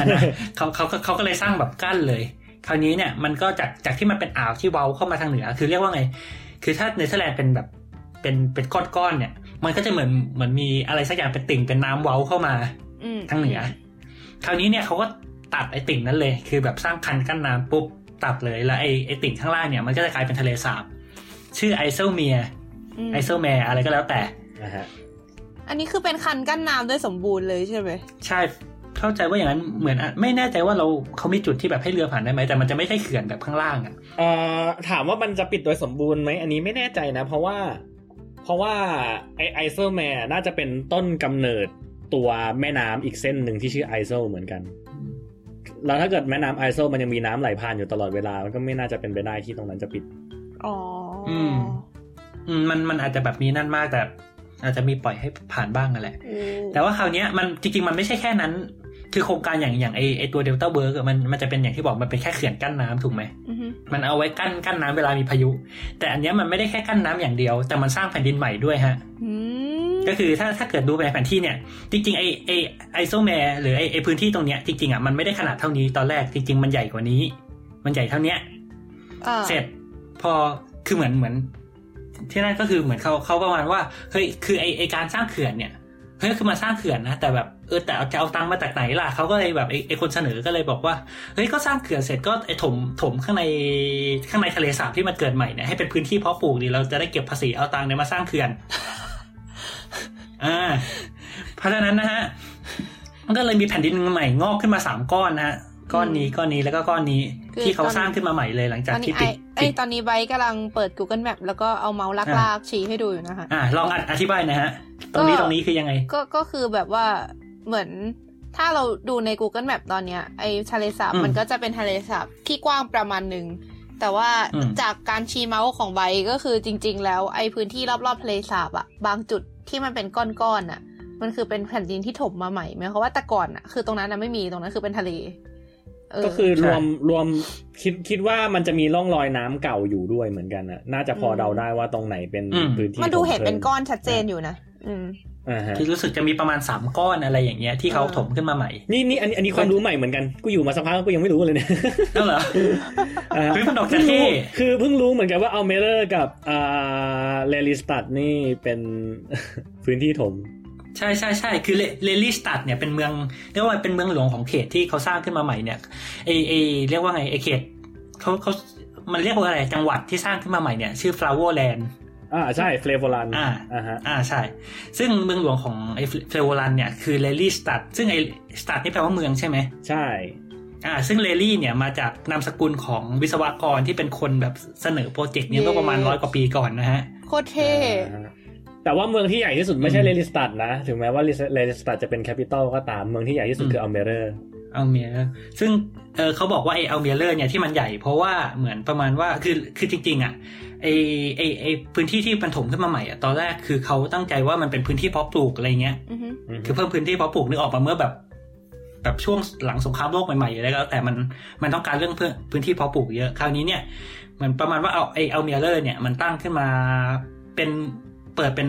อันนั้นเขาเขาเขาก็เลยสร้างแบบกั้นเลย คราวนี้เนี่ยมันก็จากจากที่มันเป็นอ่าวที่เว้าเข้ามาทางเหนือ คือเรียกว่าไง คือถ้าเนเธอร์แลนด์เป็นแบบเป็นเป็นก้อนๆเนี่ย มันก็จะเหมือนเหมือนมีอะไรสักอย่างเป็นติ่งเป็นน้ำเว้าเข้ามาอืม ทางเหนือ คราวนี้เนี่ยเขาก็ตัดไอ้ติ่งนั้นเลย คือแบบสร้างคันกั้นน้ำปุ๊บตัดเลยแล้วไอ้ไอ้ติ่งข้างล่างเนี่ยมันก็จะกลายเป็นทะเลสาบ ชื่อไอเซลเมียมไอเซลแมร์อะไรก็แล้วแต่นะฮะอันนี้คือเป็นคันกั้นน้ำด้วยสมบูรณ์เลยใช่ไหมใช่เข้าใจว่าอย่างนั้นเหมือนอะไม่แน่ใจว่าเราเขามีจุดที่แบบให้เรือผ่านได้ไหมแต่มันจะไม่ใช่เขื่อนแบบข้างล่างอะเอ่ถามว่ามันจะปิดโดยสมบูรณ์ไหมอันนี้ไม่แน่ใจนะ เพราะว่า เพราะว่าไอไอเซลเมร์น่าจะเป็นต้นกำเนิด ตัวแม่น้ำอีกเส้นหนึ่งที่ชื่อไอเซลเหมือนกัน แล้วถ้าเกิดแม่น้ำไอเซลมันยังมีน้ำไหลผ่านอยู่ตลอดเวลา มันก็ไม่น่าจะเป็นไปได้ที่ตรงนั้นจะปิด อ๋อออืมอืม มันมันอาจจะแบบมีนั่นมากแต่อาจจะมีปล่อยให้ผ่านบ้างนั่นแหละอืมแต่ว่าคราวเนี้ยมันจริงๆ มันไม่ใช่แค่นั้น คือโครงการอย่างอย่างไอไอตัว Delta Works มันมันจะเป็นอย่างที่บอกมันเป็นแค่เขื่อนกั้นน้ำถูกไหมอือฮึมันเอาไว้กั้นกั้นน้ำเวลามีพายุ แต่อันเนี้ยมันไม่ได้แค่กั้นน้ำอย่างเดียว แต่มันสร้างแผ่นดินใหม่ด้วยฮะ อืม ก็คือถ้าถ้าเกิดดูในแผนที่เนี่ย จริงๆไอไอไอโซแมร์หรือไอไอพื้นที่ตรงเนี้ยจริงๆอะมันไม่ได้ขนาดเท่านี้ตอนแรกจริง ๆ มันใหญ่กว่านี้ มันใหญ่เท่าเนี้ยอ่าเสร็จพอคือเหมือนเหมือน ที่นั่นก็คือเหมือนเขาเขาประมาณว่าเฮ้ยคือไอไอการสร้างเขื่อนเนี่ยเฮ้ยคือมาสร้างเขื่อนนะแต่แบบเออแต่เอาจะเอาตังค์มาจากไหนล่ะเขาก็เลยแบบไอไอคนเสนอก็เลยบอกว่าเฮ้ยก็สร้างเขื่อนเสร็จก็ไอถมถมข้างในข้างในทะเลสาบที่มันเกิดใหม่เนี่ยให้เป็นพื้นที่เพาะปลูกดีเราจะได้เก็บภาษีเอาตังค์เนี่ยมาสร้างเขื่อน อ่าเพราะฉะนั้นนะฮะมันก็เลยมีแผ่นดินใหม่งอกขึ้นมาสามก้อนนะฮะก้อนนี้ก้อนนี้แล้วก็ก้อนนี้ที่เขาสร้างขึ้นมาใหม่เลยหลังตจากอนนี้ที่ไอปิดไอปิดตอนนี้ไบร์ทกำลังเปิด Google Map แล้วก็เอาเมาส์ลากอ่าลากชี้ให้ดูอยู่นะคะอ่าลองอธิบายหนะฮะ ตรงนี้ก็ตรงนี้คือยังไง ก็ก็คือแบบว่าเหมือนถ้าเราดูใน Google Map ตอนเนี้ยไอทะเลสาบอืมมันก็จะเป็นทะเลสาบที่กว้างประมาณหนึ่งแต่ว่าอืมจากการชี้เมาส์ของใบก็คือจริง ๆ แล้วไอพื้นที่รอบๆทะเลสาบอะบางจุด ที่มันเป็นก้อนๆอะมันคือเป็นแผ่นดินที่ถมมาใหม่ไหมเพราะว่าแต่ก่อนอะคือตรงนั้นนะไม่มีตรงนั้นคือเป็นทะเลเก็คือใช่รวมรวมคิดคิดว่ามันจะมีร่องรอยน้ำเก่าอยู่ด้วยเหมือนกันนะน่าจะพอเดาได้ว่าตรงไหนเป็นอืมพื้นที่มันดูเห็นถเป็นก้อนชัดเจนอยู่นะอืมอ่าฮะ ที่รู้สึกจะมีประมาณสามก้อนอะไรอย่างเงี้ยที่เขาเออถมขึ้นมาใหม่ นี่นี่อันนี้อันนี้ความรู้ใหม่เหมือนกันกูอยู่มาสักพักแล้วกูยังไม่รู้เลยเนี่ยนั่นเหรออ่าเฮ้ยมันออกจะเพิ่งเท่รู้คือเพิ่งรู้เหมือนกันว่าเอาเมเลอร์กับอ่าเลลี่สตัดนี่เป็นพื้นที่ถม ใช่ใช่ใช่คือเลลี่สตัดเนี่ยเป็นเมืองเรียกว่าเป็นเมืองหลวงของเขตที่เขาสร้างขึ้นมาใหม่เนี่ยเอเอเรียกว่าไงไอเขตเขาเขามันเรียกว่าอะไรจังหวัดที่สร้างขึ้นมาใหม่เนี่ยชื่อ Flevoland อ่าใช่เฟลโวลันด์อ่าอ่าฮะอ่าใช่ ซึ่งเมืองหลวงของไอเฟลโวลันด์เนี่ยคือเลลี่สตัดซึ่งไอสตัดนี่แปลว่าเมืองใช่ไหมใช่อ่าซึ่งเลลี่เนี่ยมาจากนามสกุลของวิศวกรที่เป็นคนแบบเสนอ project เนี่ยเย้เมื่อประมาณร้อยกว่าปีก่อนนะฮะโคตรเท่อ่าฮะแต่ว่าเมืองที่ใหญ่ที่สุดไม่ใช่อืมเลลี่สตัดนะ ถึงแม้ว่าเลลี่สตัดจะเป็น capital ก็ตามเมืองที่ใหญ่ที่สุดอืมคืออัลเมเรออัลเมเรอซึ่งเออเขาบอกว่าไอ Almere เนี่ยที่มันใหญ่เพราะว่าเหมือนประมาณว่าคือคือจริงๆอะไอไอไอพื้นที่ที่มันถมขึ้นมาใหม่อะตอนแรกคือเขาตั้งใจว่ามันเป็นพื้นที่เพาะปลูกอะไรเงี้ยอือฮึคือเพิ่มพื้นที่เพาะปลูกนึกออกมาเมื่อแบบ แบบช่วงหลังสงครามโลกใหม่ๆอะไรก็แล้วแต่มันมันต้องการเรื่องพื้นที่เพาะปลูกเยอะคราวนี้เนี่ยเหมือนประมาณว่าเอาไอ Almere เนี่ยมันตั้งขึ้นมาเป็น เปิดเป็น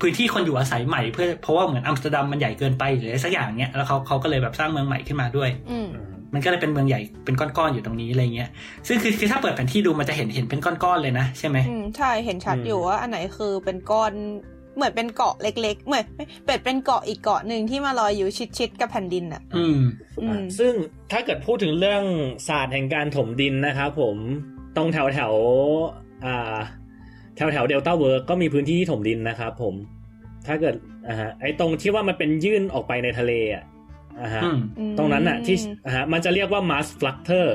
พื้นที่คนอยู่อาศัยใหม่เพื่อเพราะว่าเหมือนอัมสเตอร์ดัมมันใหญ่เกินไปหรืออะไรสักอย่างเนี้ยแล้วเขาเขาก็เลยแบบสร้างเมืองใหม่ขึ้นมาด้วยอืมมันก็เลยเป็นเมืองใหญ่เป็นก้อนๆอยู่ตรงนี้อะไรเงี้ย ซึ่งคือคือถ้าเปิดแผนที่ดูมันจะเห็นเห็นเป็นก้อนๆเลยนะใช่ไหมอืมใช่เห็นชัดอืมอยู่ว่าอันไหนคือเป็นก้อนเหมือนเป็นเกาะเล็ก ๆ เหมือนเป็นเป็นเกาะอีกเกาะหนึ่งที่มาลอยอยู่ชิดๆกับแผ่นดินอะ อืมอืมซึ่งถ้าเกิดพูดถึงเรื่องศาสตร์แห่งการถมดินนะครับผมตรงแถวแถวๆอ่า แถวแถว Delta Works ก็มีพื้นที่ที่ถมดินนะครับผม ถ้าเกิดอ่าฮะไอ้ตรงที่ว่ามันเป็นยื่นออกไปในทะเลอะอ่าฮะอืมตรงนั้นอะที่อ่าฮะมันจะเรียกว่า Mars Fluctor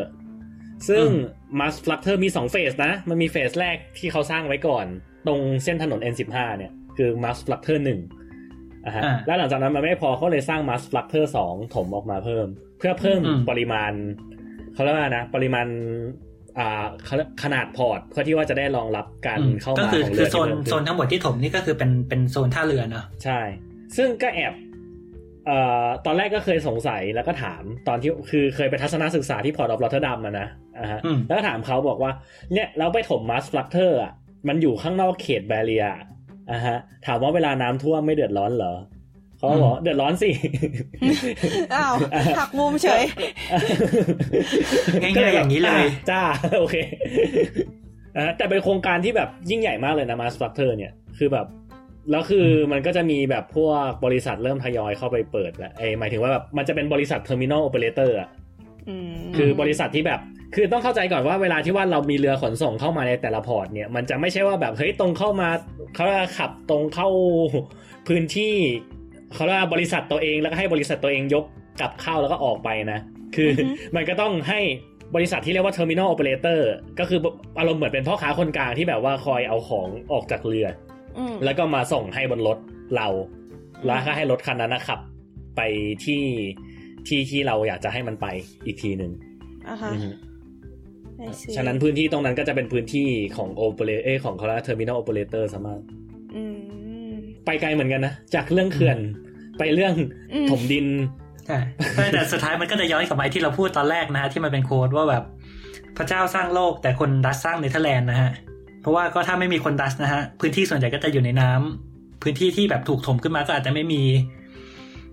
ซึ่งอืม Mars Fluctor มีสองเฟสนะ มันมีเฟสแรกที่เขาสร้างไว้ก่อน ตรงเส้นถนน N15 เนี่ย คือ Mars Fluctor หนึ่งอ่าฮะอ่าแล้วหลังจากนั้นมันไม่พอเขาเลยสร้าง Mars Fluctor สองถมออกมาเพิ่ม เพื่อเพิ่มอืมปริมาณเขาเรียกว่านะ ปริมาณอ่า ขนาดขนาด port เพื่อที่ว่าจะได้รองรับการอืมเข้าก็มาคือของคืเรืออโซนที่เพิ่มขึ้โซนทั้งหมดที่ถมนี่ก็คือเป็นเป็นโซนท่าเรือเนอะใช่ ซึ่งก็แอบเอ่อตอนแรกก็เคยสงสัยแล้วก็ถามตอนที่คือเคยไปทัศนศึกษาที่ Port of Rotterdam อะนะอ่าฮะอืมแล้วก็ถามเขาบอกว่า เนี่ยเราไปถม Maasvlakte อะมันอยู่ข้างนอกเขต barrier อะฮะถามว่าเวลาน้ำท่วมไม่เดือดร้อนเหรอ เขาก็บอกเดือดร้อนสิ อ้าวหักมุมเฉย ง่ายๆอย่างนี้เลยอะจ้า โอเคอะแต่เป็นโครงการที่แบบยิ่งใหญ่มากเลยนะ Maasvlakte เนี่ย คือแบบ แล้วคือมันก็จะมีแบบพวกบริษัทเริ่มทยอยเข้าไปเปิดแล้วไอ้หมายถึงว่าแบบมันจะเป็นบริษัท terminal operator อะอืมคือบริษัทที่แบบ คือต้องเข้าใจก่อนว่าเวลาที่ว่าเรามีเรือขนส่งเข้ามาในแต่ละ port เนี่ย มันจะไม่ใช่ว่าแบบเฮ้ยตรงเข้ามาเขาเรียกว่าขับตรงเข้าพื้นที่ เขาเรียกว่าบริษัทตัวเองแล้วก็ให้บริษัทตัวเองยกกลับเข้าแล้วก็ออกไปนะ คืออมันก็ต้องให้บริษัทที่เรียกว่า terminal operator ก็คืออารมณ์เหมือนเป็นพ่อค้าคนกลางที่แบบว่าคอยเอาของออกจากเรืออืมแล้วก็มาส่งให้บนรถเรา แล้วก็ให้รถคันนั้นนะขับ ไปที่ที่ที่เราอยากจะให้มันไปอีกทีหนึ่งอ่าฮะอือฮึ I see ฉะนั้นพื้นที่ตรงนั้นก็จะเป็นพื้นที่ของโอเปเรเอของเขา terminal operator สามารถอืม ไปไกลเหมือนกันนะ จากเรื่องเขื่อนไปเรื่องอืมถมดินใช่แต่สุดท้ายมันก็จะย้อนกลับมาที่เราพูดตอนแรกนะฮะที่มันเป็นโค้ดว่าแบบพระเจ้าสร้างโลกแต่คนดัชสร้างเนเธอร์แลนด์นะฮะ เพราะว่าก็ถ้าไม่มีคนดัชนะฮะ พื้นที่ส่วนใหญ่ก็จะอยู่ในน้ำพื้นที่ที่แบบถูกถมขึ้นมาก็อาจจะไม่มี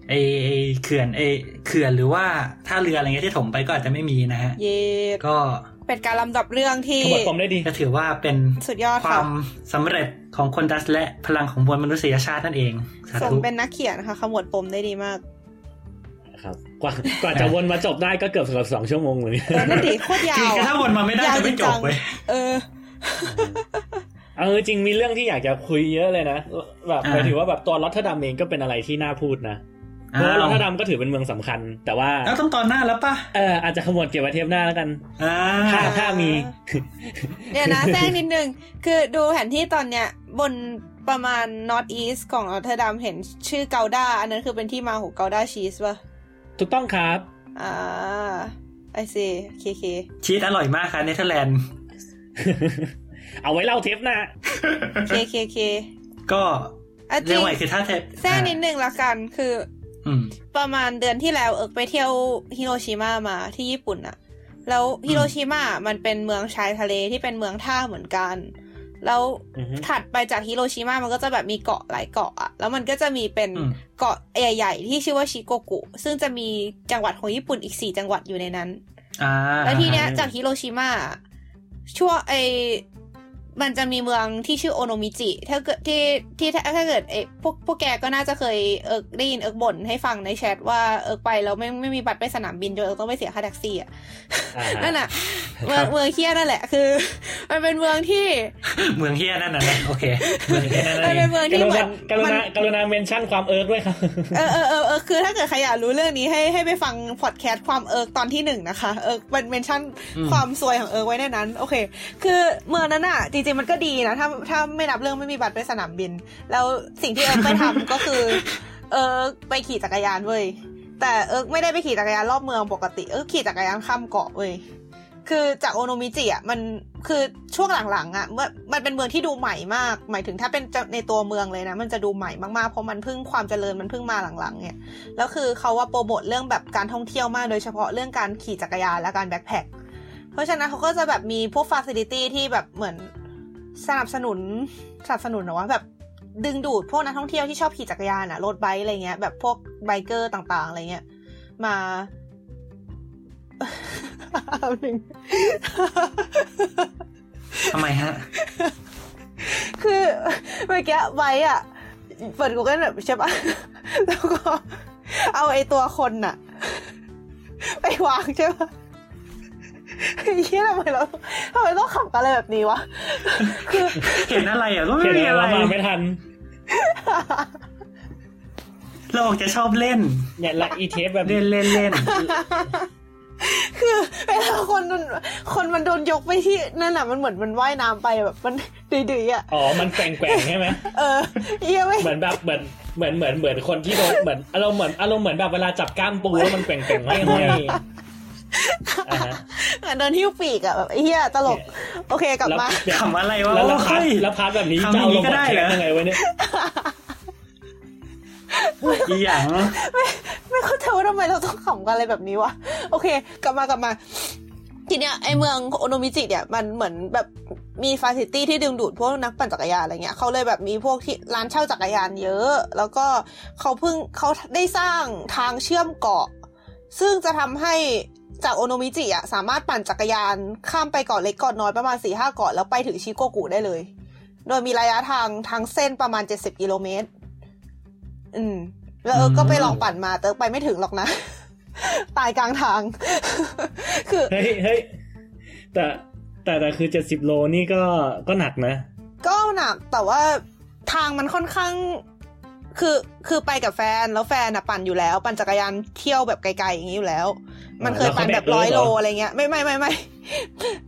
ไอไอ้เขื่อนไอเขื่อนหรือว่าท่าเรืออะไรเงี้ยที่ถมไปก็อาจจะไม่มีนะฮะเย่ก็เป็นการลำดับเรื่องที่ขมวดปมได้ดีก็ถือว่าเป็นสุดยอดคค่ะวามสำเร็จของคนดัชและพลังของมวลมนุษยชาตินั่นเองสาธุสมเป็นนักเขียนค่ะขมวดปมได้ดีมากครับกว่ากว่าจะวนมาจบได้ก็เกือบเกือบสองชั่วโมงเหมือนกันเออนั่นดิโคตรยาคือวคือถ้าวนมาไม่ได้ยาวจะไม่จจริบงเว้ยเออเออจริงมีเรื่องที่อยากจะคุยเยอะเลยนะแบบอ่าหมายถึงว่าแบบตัวรอตเทอร์ดัมเองก็เป็นอะไรที่น่าพูดนะ เพราะว่ารอตเทอร์ดัมก็ถือเป็นเมืองสำคัญ แต่ว่าแล้วต้องตอนหน้าแล้วป่ะเอออาจจะขมวดเก็บไว้เทปหน้าแล้วกันอ่าถ้าถ้ามี เดี๋ยวนะแทรกนิดนึง คือดูแผนที่ตอนเนี้ยบนประมาณ north east ของรอตเทอร์ดัมเห็นชื่อเกาดาอันนั้นคือเป็นที่มาของ Gouda cheese ป่ะถูกต้องครับ อ่า I see เคเคชีสอร่อยมากค่ะเนเธอร์แลนด์เอาไว้เล่าเทปหน้าเคเคเคก็อะจเรีริยกงว่าคือถ้าเทปแทรกนิดนึงละกัน คืออืม ประมาณเดือนที่แล้วเอิกไปเที่ยวฮิโรชิมามาที่ญี่ปุ่นอะแล้วฮิโรชิมามันเป็นเมืองชายทะเลที่เป็นเมืองท่าเหมือนกัน แล้วอือฮึถัดไปจากฮิโรชิมามันก็จะแบบมีเกาะหลายเกาะอะแล้วมันก็จะมีเป็นอืมเกาะใหญ่ๆที่ชื่อว่าชิโกกุ ซึ่งจะมีจังหวัดของญี่ปุ่นอีกสี่จังหวัดอยู่ในนั้นอ่าแล้วทีเนี้ยจากฮิโรชิมาช่วงไอ มันจะมีเมืองที่ชื่อโอโนมิจิ ถ้าเกิดที่ที่ถ้าถ้าเกิดไอพวกพวกแกก็น่าจะเคยเอิกได้ยินเอิกบ่นให้ฟังในแชทว่าเอิกไปแล้วไม่ไม่มีบัตรไปสนามบินจนเอิกต้องไปเสียค่าแท็กซี่อะอ่าฮะนั่นน่ะเมืองเมืองเคียนั่นแหละคือ มันเป็นเมืองที่เมืองเฮียนั่นน่ะนะโอเคเมืองเฮียนั่นมันเอเป็นงเมืองกที่รุเหมืณาอนกรุมันณากรุณาเมนชั่นความเอิร์กด้วยครับเออเออเออเออคือถ้าเกิดใครอยากรู้เรื่องนี้ให้ให้ไปฟังพอดแคสต์ความเอิร์กตอนที่หนึ่งนะคะเอิร์กมันเมนชั่นความซวยของเอิร์กไว้ในนั้น โอเค คือเมืองนั้นอะจริง ๆ มันก็ดีนะถ้าถ้าไม่นับเรื่องไม่มีบัตรไปสนามบิน แล้วสิ่งที่เอิร์กไปทำก็คือ เอิร์กไปขี่จักรยานเว้ยแต่เอิร์กไม่ได้ไปขี่จักรยานรอบเมืองปกติเอิร์กขี่จักรยานข้ามเกาะเว้ยคือจากโอโนมิจิอะมันคือช่วงหลังๆอะ่ะมันมันเป็นเมืองที่ดูใหม่มาก หมายถึงถ้าเป็นในตัวเมืองเลยนะ มันจะดูใหม่มากๆ เพราะมันเพิ่งความเจริญมันเพิ่งมาหลังๆ เนี่ยแล้วคือเขาว่าโปรโมทเรื่องแบบการท่องเที่ยวมาก โดยเฉพาะเรื่องการขี่จักรยานและการ backpack เพราะฉะนั้นเขาก็จะแบบมีพวก facility ที่แบบเหมือน สนับสนุนสนับสนุนนะว่าแบบดึงดูดพวกนักท่องเที่ยวที่ชอบขี่จักรยานอะรถไบค์อะไรเงี้ยแบบพวกไบเกอร์ต่างๆอะไรเงี้ยมาหนึ่งทำไมฮะ คือเมื่อกี้ไว้อะเปิด Google แบบใช่ปะแล้วก็เอาไอตัวคนน่ะไปวางใช่ปะ เฮ้ยทำไมเราทำไมต้องขับกันอะไรแบบนี้วะคือเห็นอะไรอะก็ไม่เห็นมีไหมอะไรว่ามาไม่ทัน เราออกจะชอบเล่น เนี่ยและอีเทปแบบเล่นเล่นเล่นคือเวลาคนมันคนมันโดนยกไปที่นั่นน่ะมันเหมือนมันว่ายน้ำไปแบบมันดื้อๆอะอ๋อมันแกว่งแกว่งๆใช่ไหมเออเยี่ยไม่เหมือนแบบเหมือนเหมือนเหมือนเหมือนคนที่โดนเหมือนอารมณ์เหมือนอารมณ์เหมือนแบบเวลาจับกล้ามปูแล้วมันแกว่งแกว่งๆห้อยๆอ่าฮะ เหมือนโดนหิ้วปีกอะแบบไอ้เหี้ยตลก โอเคกลับมาแล้วเนี่ยขำอะไรวะแล้วแล้ว part เฮ้ยแล้ว part แบบนี้ทำอจะย่างเอานี้ลงก็มาได้แชเหรอร์ยังไงวะเนี่ยอีหยังไม่เข้าใจว่าทำไมเราต้องขำกันอะไรแบบนี้วะโอเค กลับมากลับมาทีเนี้ยไอเมืองโอโนมิจิเนี่ยมันเหมือนแบบมี facility ที่ดึงดูดพวกนักปั่นจักรยานอะไรเงี้ยเขาเลยแบบมีพวกที่ร้านเช่าจักรยานเยอะ แล้วก็เขาเพิ่งเขาได้สร้างทางเชื่อมเกาะ ซึ่งจะทำให้ จากโอโนมิจิอะสามารถปั่นจักรยานข้ามไปเกาะเล็กเกาะน้อยประมาณสี่ห้าเกาะแล้วไปถึงชิโกกุได้เลย โดยมีระยะทางทางเส้นประมาณเจ็ดสิบกิโลเมตร อืม แล้วเออก็ไปลองปั่นมา แต่ไปไม่ถึงหรอกนะ ตายกลางทาง คือเฮ้ยเฮ้ยแต่แต่แต่คือเจ็ดสิบโลนี่ก็ก็หนักนะ ก็หนักแต่ว่าทางมันค่อนข้าง คือคือไปกับแฟนแล้วแฟนอะปั่นอยู่แล้ว ปั่นจักรยานเที่ยวแบบไกลๆอย่างนี้อยู่แล้ว มันเคยปั่นแบบร้อยโลอะไรเงี้ยไม่ไม่ไม่ไม่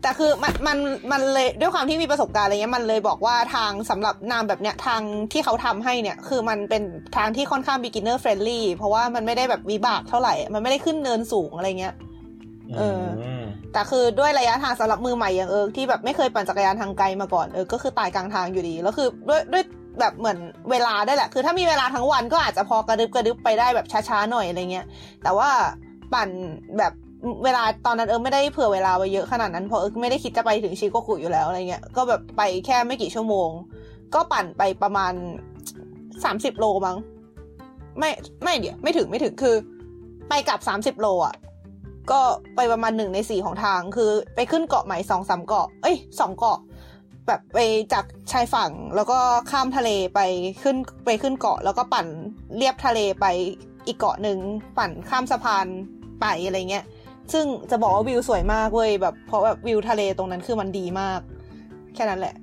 แต่คือมันมันมันเลยด้วยความที่มีประสบการณ์อะไรเงี้ยมันเลยบอกว่าทางสำหรับนามแบบเนี้ยทางที่เขาทำให้เนี่ย คือมันเป็นทางที่ค่อนข้าง beginner friendly เพราะว่ามันไม่ได้แบบวิบากเท่าไหร่ มันไม่ได้ขึ้นเนินสูงอะไรเงี้ยเออมแต่คือด้วยระยะทางสำหรับมือใหม่อย่างเอิร์กที่แบบไม่เคยปั่นจักรยานทางไกลมาก่อนเออก็คือตายกลางทางอยู่ดี แล้วคือด้วยด้วย แบบเหมือนเวลาได้แหละ คือถ้ามีเวลาทั้งวันก็อาจจะพอกระดึบกระดึบไปได้แบบช้าๆหน่อยอะไรเงี้ย แต่ว่าปั่นแบบเวลาตอนนั้นเออไม่ได้เผื่อเวลาไว้เยอะขนาดนั้นเพราะเออไม่ได้คิดจะไปถึงชิโกกุอยู่แล้วอะไรเงี้ย ก็แบบไปแค่ไม่กี่ชั่วโมง ก็ปั่นไปประมาณสามสิบโลมั้ง ไม่ไม่เดี๋ยวไม่ถึงไม่ถึงคือ ไปกลับสามสิบโลอะก็ไปประมาณหนึ่งในสี่ของทาง คือไปขึ้นเกาะใหม่สองสามเกาะ เอ้ยสองเกาะ แบบไปจากชายฝั่งแล้วก็ข้ามทะเลไปขึ้นไปขึ้นเกาะ แล้วก็ปั่นเลียบทะเลไปอีกเกาะหนึ่งปั่นข้ามสะพานไปอะไรเงี้ย ซึ่งจะบอกว่าวิวสวยมากเว้ยแบบเพราะแบบวิวทะเลตรงนั้นคือมันดีมาก แค่นั้นแหละ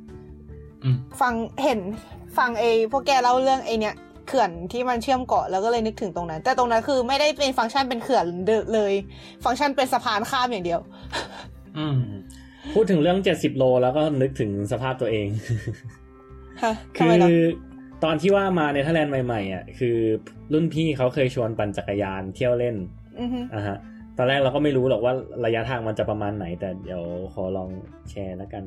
อืมฟังเห็นฟังไอ้พวกแกเล่าเรื่องไอ้เนี้ยเขื่อนที่มันเชื่อมเกาะแล้วก็เลยนึกถึงตรงนั้น แต่ตรงนั้นคือไม่ได้เป็นฟังก์ชันเป็นเขื่อนเลย ฟังก์ชันเป็นสะพานข้ามอย่างเดียว อืม พูดถึงเรื่องเจ็ดสิบโลแล้วก็นึกถึงสภาพตัวเองฮะทำคืไมล่ะคือตอนที่ว่ามาเนเธอร์แลนด์ใหม่ๆอะคือรุ่นพี่เขาเคยชวนปั่นจักรยานเที่ยวเล่นอือฮึอะฮะตอนแรกเราก็ไม่รู้หรอกว่าระยะทางมันจะประมาณไหน แต่เดี๋ยวขอลองแชร์แล้วกัน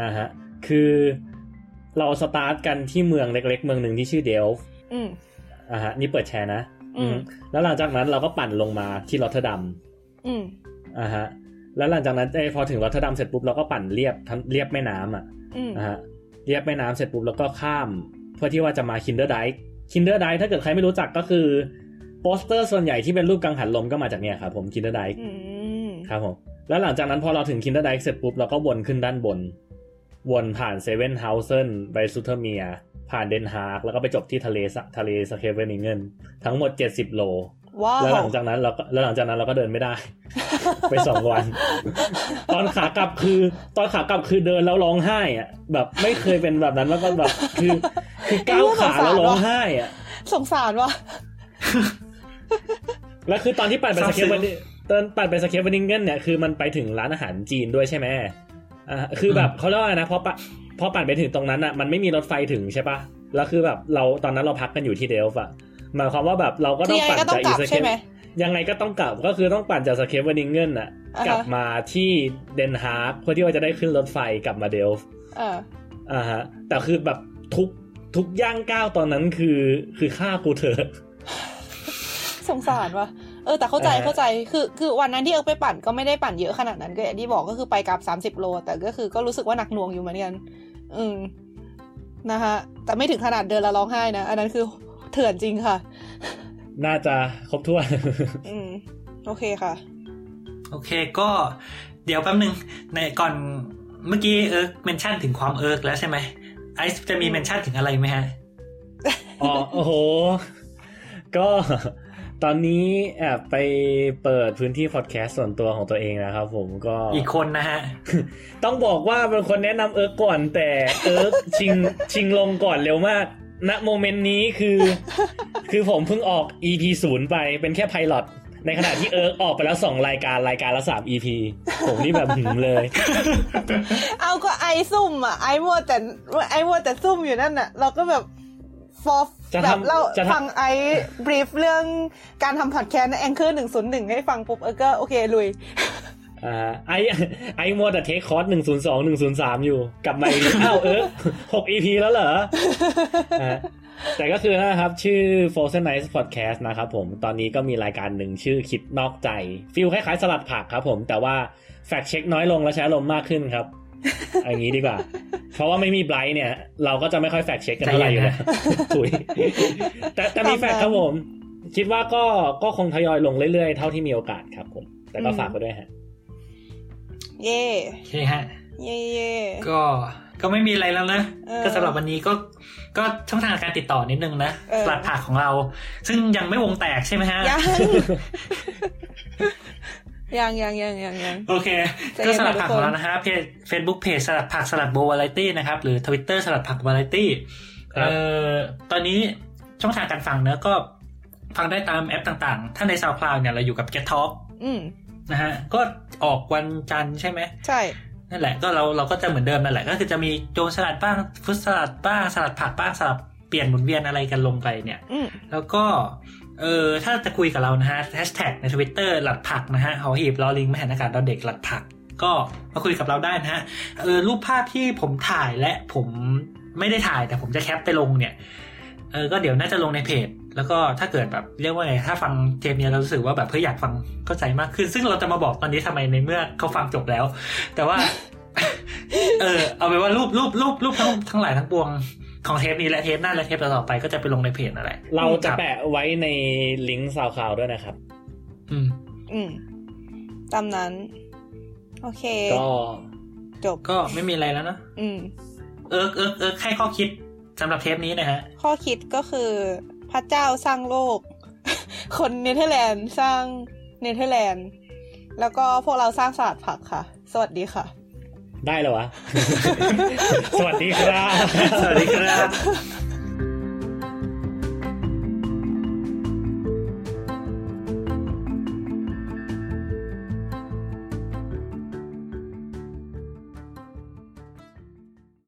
อ่าฮะคือเราสตาร์ทกันที่เมืองเล็ก ๆ เมืองหนึ่งที่ชื่อเดลฟต์อืมอ่าฮะนี่เปิดแชร์นะ อืมอืมแล้วหลังจากนั้นเราก็ปั่นลงมาที่รอตเทอร์ดัมอืมอ่าฮะ แล้วหลังจากนั้นเอ้ยพอถึงรอตเทอร์ดัมเสร็จปุ๊บเราก็ปั่นเลียบทั้งเลียบแม่น้ำอะอืมนะฮะเลียบแม่น้ำเสร็จปุ๊บแล้วก็ข้าม เพื่อที่ว่าจะมาคินเดอร์ไดค์คินเดอร์ไดค์ถ้าเกิดใครไม่รู้จักก็คือโปสเตอร์ส่วนใหญ่ที่เป็นรูปกังหันลมก็มาจากเนี่ยครับผมคินเดอร์ไดค์อืมครับผมแล้วหลังจากนั้นพอเราถึงคินเดอร์ไดค์เสร็จปุ๊บเราก็วนขึ้นด้านบน วนผ่านเซเว่นเฮาเซนไปซูเทอร์เมียร์ผ่านเดนฮาร์กแล้วก็ไปจบที่ทะเลสะทะเลสเคเวนิงเงินทั้งหมด 70 โล ว้าวแล้วหลังจากนั้นเราก็แล้วหลังจากนั้นเราก็เดินไม่ได้ ไปสองวัน ตอนขากลับคือ ตอนขากลับคือเดินแล้วร้องไห้อะแบบไม่เคยเป็นแบบนั้นมาก่อนแบบคือ คือก้าวขาแล้วร้องไห้อะสงสารว่ะแล้วคือตอนที่ปั่นไปสเคปวันตอนปั่นไปสเคปวันนิงเกิลเนี่ยคือมันไปถึงร้านอาหารจีนด้วยใช่ไหมอ่าคือแบบเขาเรียกว่าไงนะพอปะพอปั่นไปถึงตรงนั้นอะมันไม่มีรถไฟถึงใช่ปะแล้วคือแบบเราตอนนั้นเราพักกันอยู่ที่เดลฟ์อะ หมายความว่าแบบเราก็คืต้อองยังไงปั่นก็ต้อจากงกอีลับสเคใช่ปไหมยังไงก็ต้องกลับก็คือต้องปั่นจากสเคปวันนิงเกิลอะอ่าฮะกลับมาที่เดนฮาร์กเพื่อที่ว่าจะได้ขึ้นรถไฟกลับมาเดลฟ์เอออ่าฮะ แต่คือแบบทุกทุกย่างก้าวตอนนั้นคือคือฆ่ากูเถอะสงสารว่ะเออแต่เข้าใจอ่าฮะเข้าใจคือคือวันนั้นที่เอิร์กไปปั่นก็ไม่ได้ปั่นเยอะขนาดนั้นก็อย่างที่บอกก็คือไปกลับสามสิบโล แต่ก็คือก็รู้สึกว่าหนักหน่วงอยู่เหมือนกันอืมนะคะแต่ไม่ถึงขนาดเดินแล้วร้องไห้นะ อันนั้นคือ เถื่อนจริงค่ะ น่าจะครบถ้วน อืม โอเคค่ะ โอเคก็เดี๋ยวแป๊บนึงในก่อนเมื่อกี้เอิร์ก mention ถึงความเอิร์กแล้วใช่ไหมไอซ์จะมี mention ถึงอะไรไหมฮะ อ๋อ โอ้โห ก็ตอนนี้แอบไปเปิดพื้นที่พอดแคสต์ส่วนตัวของตัวเองนะครับผมก็อีกคนนะฮะ ต้องบอกว่าเป็นคนแนะนำเอิร์กก่อนแต่เอิร์กชิงชิงลงก่อนเร็วมาก ณ moment นี้คือ คือผมเพิ่งออก EP ศูนย์ไปเป็นแค่ pilot ในขณะที่เอิร์กออกไปแล้วสองรายการรายการละสาม EP ผมนี่แบบหืมเลย เอาก็ไอซ์ซุ่มอะ ไอซ์มัวแต่ไอซ์มัวแต่ซุ่มอยู่นั่นน่ะ เราก็แบบพอจะแบบทำเราจะทำฟังไอซ์ brief เรื่องการทำพอดแคสต์ใน Anchor หนึ่งศูนย์หนึ่งให้ฟังปุ๊บเออก็โอเคลุย อ่าไอซ์ไอซ์มัวแต่ take course หนึ่งศูนย์สองหนึ่งศูนย์สามอยู่กลับมาอีกอ้าวเออหก EP แล้วเหรออ่าแต่ก็คือนะครับ ชื่อ Frozen Nights Podcast นะครับผม ตอนนี้ก็มีรายการหนึ่งชื่อคิดนอกใจ feel คล้ายๆ สลัดผักครับผม แต่ว่าแฟกเช็คน้อยลงและใช้ลมณ์มากขึ้นครับเอย่างนี้ดีกว่า เพราะว่าไม่มีไบรท์เนี่ย เราก็จะไม่ค่อยแฟกเช็คกันเท่าไหร่อยู่แล้วถุยแต่แต่มีแฟกครับผม คิดว่าก็ก็คงทยอยลงเรื่อยๆ เท่าที่มีโอกาสครับผม แต่ก็ฝากไปด้วยฮะ เย่โอเคฮะ เย่เย่ก็ก็ไม่มีอะไรแล้วนะเออก็สำหรับวันนี้ก็ก็ช่องทางการติดต่อนิดนึงนะเออสลัดผักของเรา ซึ่งยังไม่วงแตกใช่ไหมฮะ ยังยังยังยังยังยังโอเคใจเย็นก็สลัดผักนะทุกคนของเรานะฮะเพจ Facebook เพจสลัดผักสลัดโบวาไรตี้นะครับ หรือ Twitter สลัดผักวาไรตี้ครับเอ่อตอนนี้ช่องทางการฟังเนอะก็ฟังได้ตามแอปต่างๆ ถ้าใน SoundCloud เนี่ยเราอยู่กับ Get Talk อืม นะฮะก็ออกวันจันทร์ใช่ไหมใช่นั่นแหละก็เราเราก็จะเหมือนเดิมนั่นแหละ ก็คือจะมีโจรสลัดบ้างฟุตสลัดบ้างสลัดผักบ้างสลับเปลี่ยนหมุนเวียนอะไรกันลงไปเนี่ยอืมแล้วก็เออถ้าจะคุยกับเรานะฮะแฮชแท็กในทวิตเตอร์หลัดผักนะฮะหอหีบลอลิงมหันอากาศดอเด็กหลัดผัก ก็มาคุยกับเราได้นะฮะเออรูปภาพที่ผมถ่ายและผมไม่ได้ถ่ายแต่ผมจะแคปไปลงเนี่ยเออก็เดี๋ยวน่าจะลงในเพจ แล้วก็ถ้าเกิดแบบเรียกว่าไงถ้าฟังเทปเนี้ยเรารู้สึกว่าแบบเพื่ออยากฟังเข้าใจมากขึ้น ซึ่งเราจะมาบอกตอนนี้ทำไมในเมื่อเขาฟังจบแล้ว แต่ว่า เออ เอาไปนว่ารูปรูปรูปรูปทั้งทั้งหลายทั้งปวงของเทปนี้และเทปหน้าและเทปต่อๆไปก็จะไปลงในเพจนั่นแหละเราจะครับแปะไว้ในลิงก์ SoundCloud ด้วยนะครับ อืม อืม ตามนั้น โอเค ก็จบก็ไม่มีอะไรแล้วเนอะอืม เอิร์กเอิร์กเอิร์กให้ข้อคิดสำหรับเทปนี้นะฮะ ข้อคิดก็คือพ ระเจ้าสร้างโลก คนเนเธอร์แลนด์สร้างเนเธอร์แลนด์ แล้วก็พวกเราสร้างศาสตร์ผักค่ะ สวัสดีค่ะ ได้แล้ววะ สวัสดีครับ สวัสดีครับ